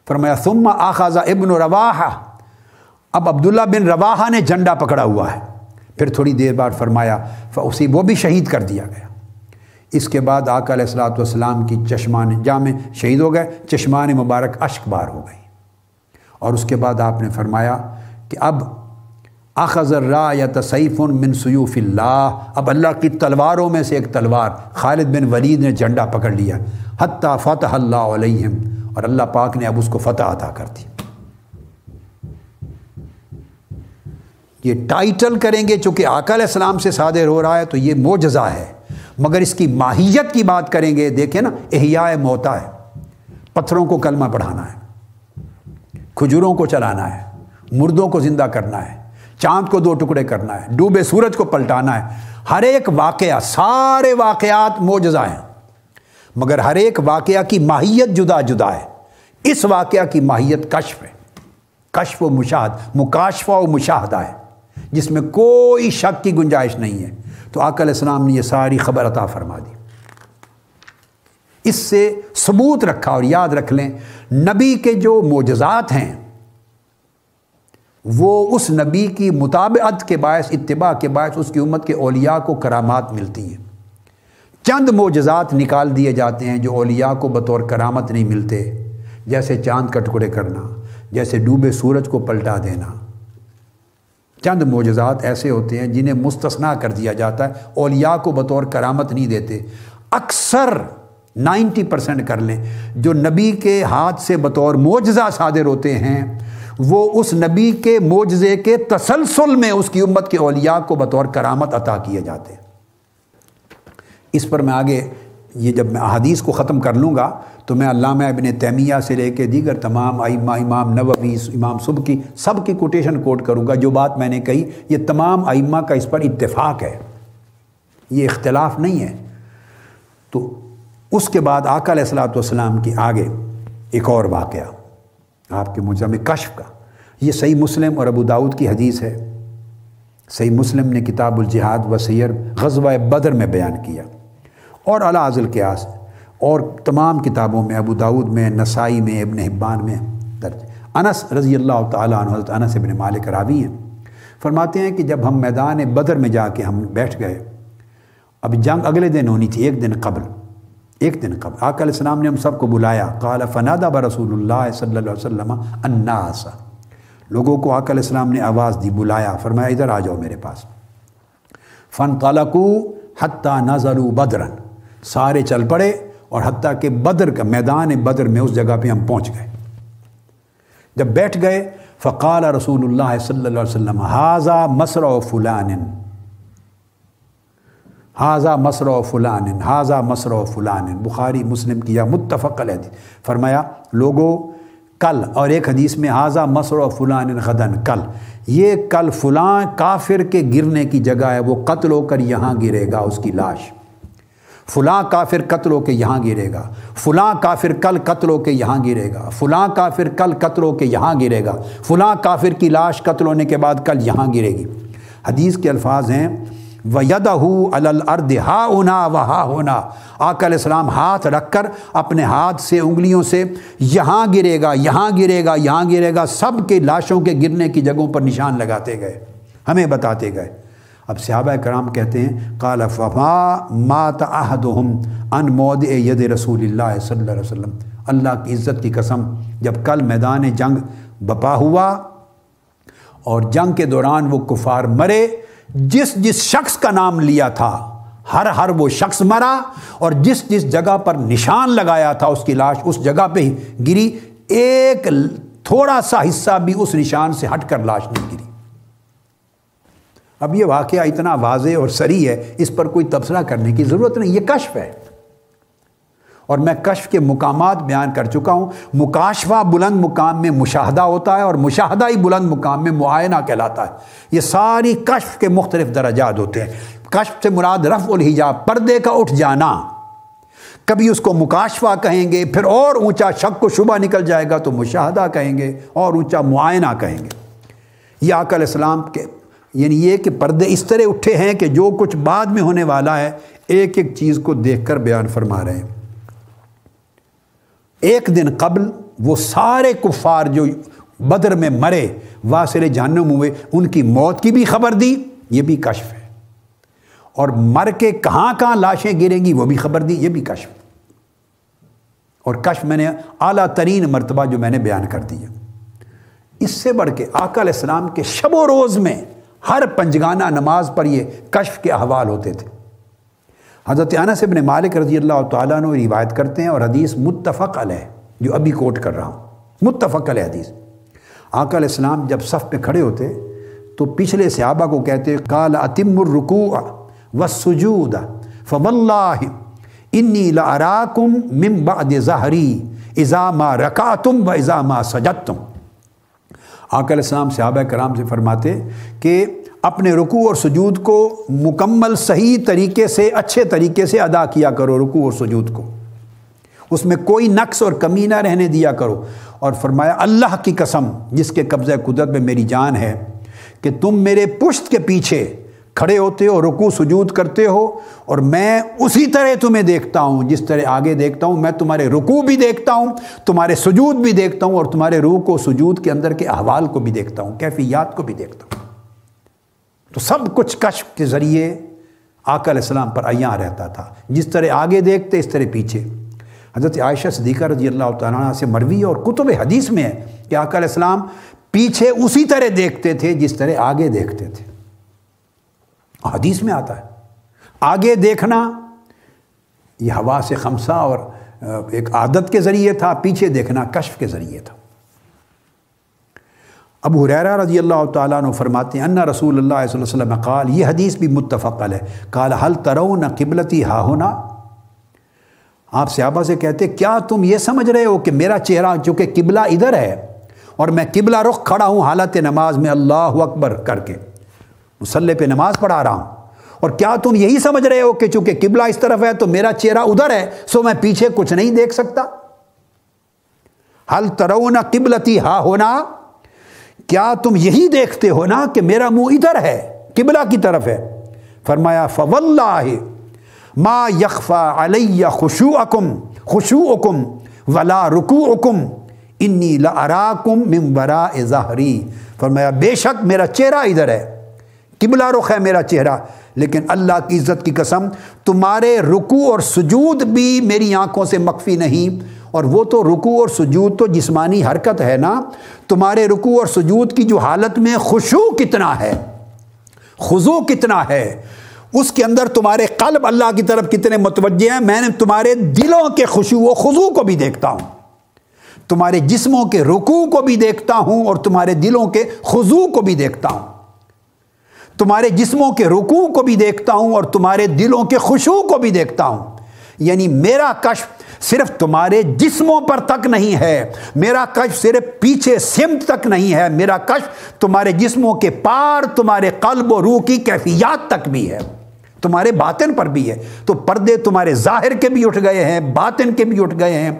فرمایا، ثم آخذہ ابن رواحہ۔ اب عبداللہ بن رواحہ نے جھنڈا پکڑا ہوا ہے۔ پھر تھوڑی دیر بعد فرمایا اسی وہ بھی شہید کر دیا گیا۔ اس کے بعد آقا علیہ السلاۃ والسلام کی چشمان جامع شہید ہو گئے۔ چشمان مبارک اشک بار ہو گئی۔ اور اس کے بعد آپ نے فرمایا کہ اب اخذ را یا تصیف من سیوف اللہ۔ اب اللہ کی تلواروں میں سے ایک تلوار، خالد بن ولید نے جھنڈا پکڑ لیا۔ حتیٰ فتح اللہ علیہم۔ اور اللہ پاک نے اب اس کو فتح عطا کر دی۔ یہ ٹائٹل کریں گے چونکہ آقا علیہ السلام سے صادر ہو رہا ہے تو یہ موجزہ ہے۔ مگر اس کی ماہیت کی بات کریں گے، دیکھیں نا، احیاء موتا ہے۔ پتھروں کو کلمہ پڑھانا ہے۔ کھجوروں کو چلانا ہے۔ مردوں کو زندہ کرنا ہے۔ چاند کو دو ٹکڑے کرنا ہے ڈوبے سورج کو پلٹانا ہے۔ ہر ایک واقعہ، سارے واقعات موجزہ ہیں۔ مگر ہر ایک واقعہ کی ماہیت جدا جدا ہے۔ اس واقعہ کی ماہیت کشف ہے۔ کشف و مشاہد، مکاشفہ و مشاہدہ ہے۔ جس میں کوئی شک کی گنجائش نہیں ہے۔ تو آقا علیہ السلام نے یہ ساری خبر عطا فرما دی۔ اس سے ثبوت رکھا اور یاد رکھ لیں، نبی کے جو معجزات ہیں وہ اس نبی کی مطابعت کے باعث، اتباع کے باعث اس کی امت کے اولیاء کو کرامات ملتی ہیں۔ چند معجزات نکال دیے جاتے ہیں جو اولیاء کو بطور کرامت نہیں ملتے۔ جیسے چاند کا ٹکڑے کرنا، جیسے ڈوبے سورج کو پلٹا دینا۔ چند معجزات ایسے ہوتے ہیں جنہیں مستثنا کر دیا جاتا ہے، اولیاء کو بطور کرامت نہیں دیتے۔ اکثر نائنٹی پرسنٹ کر لیں، جو نبی کے ہاتھ سے بطور معجزہ صادر ہوتے ہیں وہ اس نبی کے معجزے کے تسلسل میں اس کی امت کے اولیاء کو بطور کرامت عطا کیے جاتے ہیں۔ اس پر میں آگے یہ جب میں احادیث کو ختم کر لوں گا تو میں علامہ ابن تیمیہ سے لے کے دیگر تمام ائمہ، امام نووی، امام صبح کی، سب کی کوٹیشن کوٹ کروں گا۔ جو بات میں نے کہی، یہ تمام ائمہ کا اس پر اتفاق ہے۔ یہ اختلاف نہیں ہے۔ تو اس کے بعد آقا علیہ السلاۃ والسلام کی آگے ایک اور واقعہ۔ آپ کے مجرم کشف کا۔ یہ صحیح مسلم اور ابو داود کی حدیث ہے۔ صحیح مسلم نے کتاب الجہاد و سیر غزوہ بدر میں بیان کیا۔ اور علا عزل قیاس۔ اور تمام کتابوں میں ابو داود میں، نسائی میں، ابن حبان میں درج۔ انس رضی اللہ تعالیٰ عنہ، حضرت انس ابن مالک راوی ہیں۔ فرماتے ہیں کہ جب ہم میدان بدر میں جا کے ہم بیٹھ گئے، اب جنگ اگلے دن ہونی تھی، ایک دن قبل۔ ایک دن قبل، آقا علیہ السلام نے ہم سب کو بلایا، قال فنادہ برسول اللہ صلی اللہ علیہ وسلم الناس. لوگوں کو آقا علیہ السلام نے آواز دی، بلایا، فرمایا، ادھر آ جاؤ میرے پاس۔ فن طالقو حتیٰ نظرو بدرن سارے چل پڑے اور حتیٰ کہ بدر کا میدان بدر میں اس جگہ پہ ہم پہنچ گئے۔ جب بیٹھ گئے، فقال رسول اللہ صلی اللہ علیہ وسلم حاضہ مسر و فلان. حاضہ مسر و فلان حاضہ مسر و فلان. بخاری، مسلم کی یا متفق علیہ فرمایا لوگوں کل، اور ایک حدیث میں حاضہ مسر و فلان غدن کل۔ یہ کل فلاں کافر کے گرنے کی جگہ ہے، وہ قتل ہو کر یہاں گرے گا، اس کی لاش۔ فلاں کافر قتل ہو کے یہاں گرے گا۔ فلاں کافر کل قتل ہو کے یہاں گرے گا۔ فلاں کافر کل قتل ہو کے یہاں گرے گا۔ فلاں کافر کی لاش قتل ہونے کے بعد کل یہاں گرے گی۔ حدیث کے الفاظ ہیں و ید ہو الرد ہا ہونا و ہا ہونا آک علیہ السلام ہاتھ رکھ کر اپنے ہاتھ سے انگلیوں سے یہاں گرے گا، یہاں گرے گا، یہاں گرے گا۔ سب کے لاشوں کے گرنے کی جگہوں پر نشان لگاتے گئے، ہمیں بتاتے گئے۔ اب صحابہ کرام کہتے ہیں کال فما مات احدہم ان مود ید رسول اللہ صلی اللہ علیہ وسلم۔ اللہ کی عزت کی قسم، جب کل میدان جنگ بپا ہوا اور جنگ کے دوران وہ کفار مرے جس جس شخص کا نام لیا تھا، ہر ہر وہ شخص مرا اور جس جس جگہ پر نشان لگایا تھا، اس کی لاش اس جگہ پہ ہی گری، ایک تھوڑا سا حصہ بھی اس نشان سے ہٹ کر لاش نہیں گری۔ اب یہ واقعہ اتنا واضح اور سری ہے، اس پر کوئی تبصرہ کرنے کی ضرورت نہیں، یہ کشف ہے۔ اور میں کشف کے مقامات بیان کر چکا ہوں۔ مکاشفہ بلند مقام میں مشاہدہ ہوتا ہے اور مشاہدہ ہی بلند مقام میں معائنہ کہلاتا ہے۔ یہ ساری کشف کے مختلف درجات ہوتے ہیں۔ کشف سے مراد رف الحجاب، پردے کا اٹھ جانا۔ کبھی اس کو مکاشفہ کہیں گے، پھر اور اونچا شک و شبہ نکل جائے گا تو مشاہدہ کہیں گے، اور اونچا معائنہ کہیں گے۔ یہ علیہ السلام کے یعنی یہ کہ پردے اس طرح اٹھے ہیں کہ جو کچھ بعد میں ہونے والا ہے، ایک ایک چیز کو دیکھ کر بیان فرما رہے ہیں۔ ایک دن قبل وہ سارے کفار جو بدر میں مرے واسر جہنم ہوئے، ان کی موت کی بھی خبر دی، یہ بھی کشف ہے۔ اور مر کے کہاں کہاں لاشیں گریں گی، وہ بھی خبر دی، یہ بھی کشف۔ اور کشف میں نے اعلیٰ ترین مرتبہ جو میں نے بیان کر دیا اس سے بڑھ کے آقا علیہ السلام کے شب و روز میں ہر پنجگانہ نماز پر یہ کشف کے احوال ہوتے تھے۔ حضرت انس ابن مالک رضی اللہ تعالیٰ نے روایت کرتے ہیں اور حدیث متفق علیہ جو ابھی کوٹ کر رہا ہوں۔ متفق علیہ حدیث۔ آقا علیہ السلام جب صف پہ کھڑے ہوتے، تو پچھلے صحابہ کو کہتے کال اتم الرکوع و سجود فواللہ انی لاراکم من بعد ظہری اذا ما رکعتم و اذا ما سجدتم۔ آقا علیہ السلام صحابہ کرام سے فرماتے کہ اپنے رکوع اور سجود کو مکمل صحیح طریقے سے، اچھے طریقے سے ادا کیا کرو، رکوع اور سجود کو۔ اس میں کوئی نقص اور کمی نہ رہنے دیا کرو۔ اور فرمایا، اللہ کی قسم، جس کے قبضہ قدرت میں میری جان ہے، کہ تم میرے پشت کے پیچھے کھڑے ہوتے ہو رکو سجود کرتے ہو، اور میں اسی طرح تمہیں دیکھتا ہوں۔ جس طرح آگے دیکھتا ہوں، میں تمہارے رکو بھی دیکھتا ہوں، تمہارے سجود بھی دیکھتا ہوں، اور تمہارے روح کو سجود کے اندر کے احوال کو بھی دیکھتا ہوں، کیفیات کو بھی دیکھتا ہوں۔ تو سب کچھ کشف کے ذریعے آقا علیہ السلام پر عیاں رہتا تھا۔ جس طرح آگے دیکھتے، اس طرح پیچھے۔ حضرت عائشہ صدیقہ رضی اللہ تعالیٰ سے مروی اور کتب حدیث میں ہے کہ آقا علیہ السلام پیچھے اسی طرح دیکھتے تھے جس طرح آگے دیکھتے تھے۔ حدیث میں آتا ہے۔ آگے دیکھنا یہ ہوا سے خمسہ اور ایک عادت کے ذریعے تھا، پیچھے دیکھنا کشف کے ذریعے تھا۔ ابو حریرہ رضی اللہ تعالیٰ عنہ فرماتے ہیں، انّا رسول اللہ صلی اللہ علیہ وسلم قال، یہ حدیث بھی متفقل ہے قال حل ترون قبلتی ہا ہونا آپ صحابہ سے کہتے کیا تم یہ سمجھ رہے ہو کہ میرا چہرہ چونکہ قبلہ ادھر ہے اور میں قبلہ رخ کھڑا ہوں حالت نماز میں اللہ اکبر کر کے؟ مسلح پہ نماز پڑھا رہا ہوں۔ اور کیا تم یہی سمجھ رہے ہو کہ چونکہ قبلہ اس طرف ہے تو میرا چہرہ ادھر ہے، سو میں پیچھے کچھ نہیں دیکھ سکتا؟ حل ترون قبلتی ہا ہونا کیا تم یہی دیکھتے ہو نا کہ میرا منہ ادھر ہے، قبلہ کی طرف ہے؟ فرمایا، فواللہ، ما یخفا علیہ خوشو اکم خوشو اکم ولا رکو اکم انی لاراکم من وراء ظہری۔ فرمایا، بے شک میرا چہرہ ادھر ہے، قبلہ رخ ہے میرا چہرہ، لیکن اللہ کی عزت کی قسم، تمہارے رکو اور سجود بھی میری آنکھوں سے مخفی نہیں۔ اور وہ تو رکو اور سجود تو جسمانی حرکت ہے نا؟ تمہارے رکو اور سجود کی جو حالت میں خوشو کتنا ہے؟ خضو کتنا ہے؟ اس کے اندر تمہارے قلب اللہ کی طرف کتنے متوجہ ہیں؟ میں نے تمہارے دلوں کے خوشو و خضو کو بھی دیکھتا ہوں۔ تمہارے جسموں کے رکوع کو بھی دیکھتا ہوں اور تمہارے دلوں کے خضوع کو بھی دیکھتا ہوں۔ تمہارے جسموں کے رکوع کو بھی دیکھتا ہوں اور تمہارے دلوں کے خوشبو کو بھی دیکھتا ہوں۔ یعنی میرا کشف صرف تمہارے جسموں پر تک نہیں ہے، میرا کشف صرف پیچھے سمت تک نہیں ہے، میرا کشف تمہارے جسموں کے پار، تمہارے قلب و روح کی کیفیات تک بھی ہے۔ تمہارے باطن پر بھی ہے۔ تو پردے تمہارے ظاہر کے بھی اٹھ گئے ہیں، باطن کے بھی اٹھ گئے ہیں،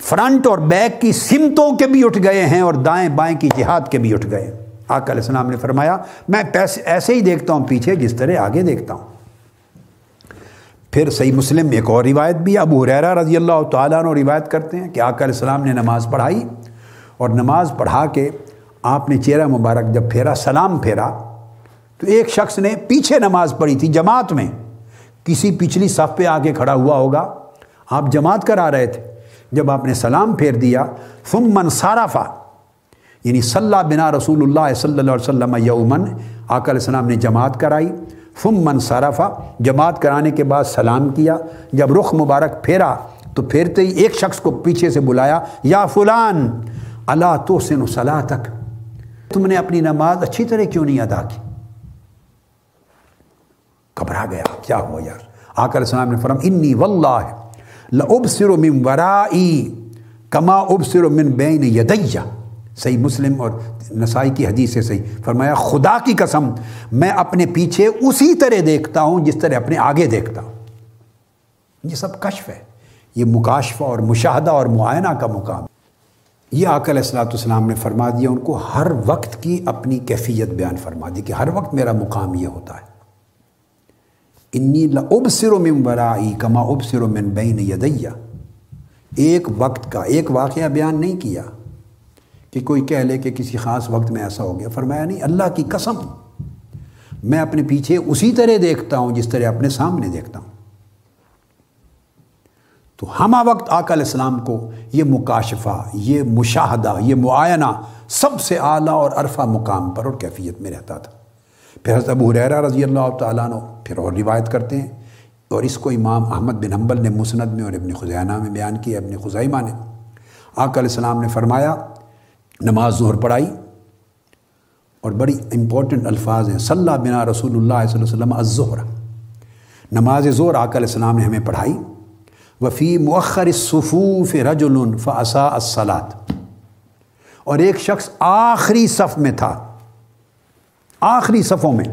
فرنٹ اور بیک کی سمتوں کے بھی اٹھ گئے ہیں اور دائیں بائیں کی جہاد کے بھی اٹھ گئے۔ آقا علیہ السلام نے فرمایا، میں ایسے ہی دیکھتا ہوں پیچھے جس طرح آگے دیکھتا ہوں۔ پھر صحیح مسلم میں ایک اور روایت بھی ابو حریرہ رضی اللہ تعالیٰ عنہ روایت کرتے ہیں کہ آقا علیہ السلام نے نماز پڑھائی اور نماز پڑھا کے آپ نے چہرہ مبارک جب پھیرا، سلام پھیرا، تو ایک شخص نے پیچھے نماز پڑھی تھی جماعت میں۔ کسی پچھلی صف پہ آگے کھڑا ہوا ہوگا۔ آپ جماعت کرا رہے تھے۔ جب آپ نے سلام پھیر دیا ثم من صارفہ یعنی صلی بنا رسول اللہ صلی اللہ علیہ وسلم یومن آقا علیہ السلام نے جماعت کرائی۔ فم من صارفہ جماعت کرانے کے بعد سلام کیا، جب رخ مبارک پھیرا تو پھیرتے ہی ایک شخص کو پیچھے سے بلایا، یا فلان اللہ تو سن صلاح تک تم نے اپنی نماز اچھی طرح کیوں نہیں ادا کی؟ گھبرا گیا، کیا ہوا یار؟ آقا علیہ السلام نے فرم انی واللہ لابصر من ورائی کما ابصر من بین یدیہ. صحیح مسلم اور نسائی کی حدیث سے صحیح فرمایا، خدا کی قسم، میں اپنے پیچھے اسی طرح دیکھتا ہوں، جس طرح اپنے آگے دیکھتا ہوں۔ یہ سب کشف ہے۔ یہ مکاشفہ اور مشاہدہ اور معائنہ کا مقام یہ علیہ السلاۃ والسلام نے فرما دیا، ان کو ہر وقت کی اپنی کیفیت بیان فرما دی کہ ہر وقت میرا مقام یہ ہوتا ہے۔ انی لب سر من برائی کما اب سر من بین یدیہ۔ ایک وقت کا ایک واقعہ بیان نہیں کیا۔ کہ کوئی کہہ لے کہ کسی خاص وقت میں ایسا ہو گیا۔ فرمایا، نہیں، اللہ کی قسم، میں اپنے پیچھے اسی طرح دیکھتا ہوں، جس طرح اپنے سامنے دیکھتا ہوں۔ تو ہمہ وقت آقا علیہ السلام کو یہ مکاشفہ، یہ مشاہدہ، یہ معائنہ سب سے اعلیٰ اور عرفہ مقام پر اور کیفیت میں رہتا تھا۔ پھر حضرت ابو حریرہ رضی اللہ تعالیٰ عنہ پھر اور روایت کرتے ہیں۔ اور اس کو امام احمد بن حنبل نے مسند میں اور ابن خزینہ میں بیان کیا، ابن خزائمہ نے۔ آقا علیہ السلام نے فرمایا نماز ظہر پڑھائی اور بڑی امپورٹنٹ الفاظ ہیں. صلی اللہ بنا رسول اللہ صلی اللہ علیہ وسلم الظہر. نماز ظہر آقا علیہ السلام نے ہمیں پڑھائی. وفی مؤخر صفوف رجل فاسا الصلاۃ اور ایک شخص آخری صف میں تھا. آخری صفوں میں.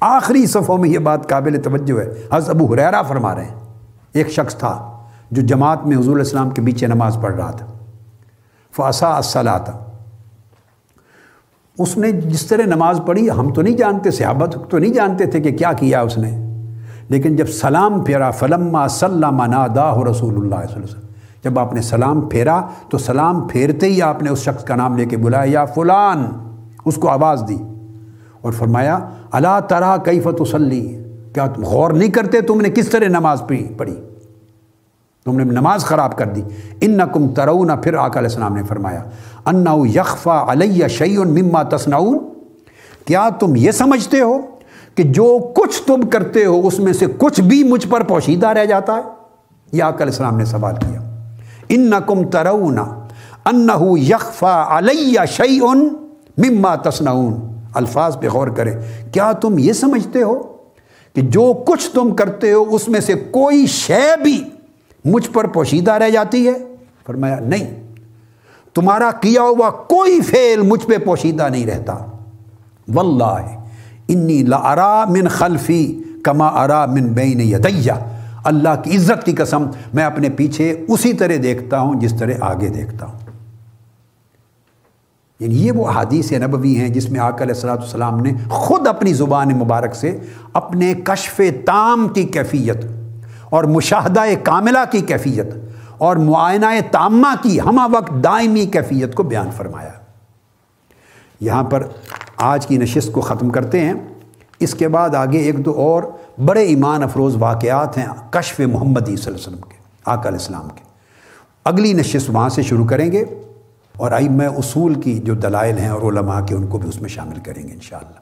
آخری صفوں میں یہ بات قابل توجہ ہے. حضرت ابو حریرہ فرما رہے ہیں. ایک شخص تھا جو جماعت میں حضور السلام کے پیچھے نماز پڑھ رہا تھا. فاسا الصلاۃ اس نے جس طرح نماز پڑھی، ہم تو نہیں جانتے صحابت تو نہیں جانتے تھے کہ کیا کیا اس نے۔ لیکن جب سلام پھیرا، فلما سلم نادا رسول اللہ صلی اللہ علیہ وسلم۔ جب آپ نے سلام پھیرا، تو سلام پھیرتے ہی آپ نے اس شخص کا نام لے کے بلایا، یا فلان! اس کو آواز دی اور فرمایا اللہ ترا کیفت وسلی کیا تم غور نہیں کرتے تم نے کس طرح نماز پڑھی؟ تم نے نماز خراب کر دی۔ ان کم ترون، پھر آقا علیہ السلام نے فرمایا ان یکفا علیہ شعین مما تسنعون کیا تم یہ سمجھتے ہو کہ جو کچھ تم کرتے ہو، اس میں سے کچھ بھی مجھ پر پوشیدہ رہ جاتا ہے؟ یہ آقا علیہ السلام نے سوال کیا۔ ان کم ترون ان مجھ پر پوشیدہ رہ جاتی ہے؟ فرمایا، نہیں۔ تمہارا کیا ہوا کوئی فعل مجھ پہ پوشیدہ نہیں رہتا؟ واللہ، انی لارا من خلفی کما ارا من بین یدیہ۔ اللہ کی عزت کی قسم، میں اپنے پیچھے اسی طرح دیکھتا ہوں، جس طرح آگے دیکھتا ہوں۔ یعنی یہ وہ حادیث نبوی ہیں جس میں آقا علیہ السلاۃ السلام نے خود اپنی زبان مبارک سے اپنے کشف تام کی کیفیت اور مشاہدہ کاملہ کی کیفیت اور معائنہ تامہ کی ہمہ وقت دائمی کیفیت کو بیان فرمایا۔ یہاں پر آج کی نشست کو ختم کرتے ہیں۔ اس کے بعد آگے ایک دو اور بڑے ایمان افروز واقعات ہیں کشف محمدی صلی اللہ علیہ وسلم کے، آقا علیہ السلام کے۔ اگلی نشست وہاں سے شروع کریں گے اور آئی میں اصول کی جو دلائل ہیں اور علماء کے ان کو بھی اس میں شامل کریں گے انشاءاللہ۔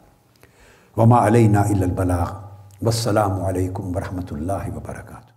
وما علینا البلاغ۔ والسلام علیکم ورحمۃ اللہ وبرکاتہ۔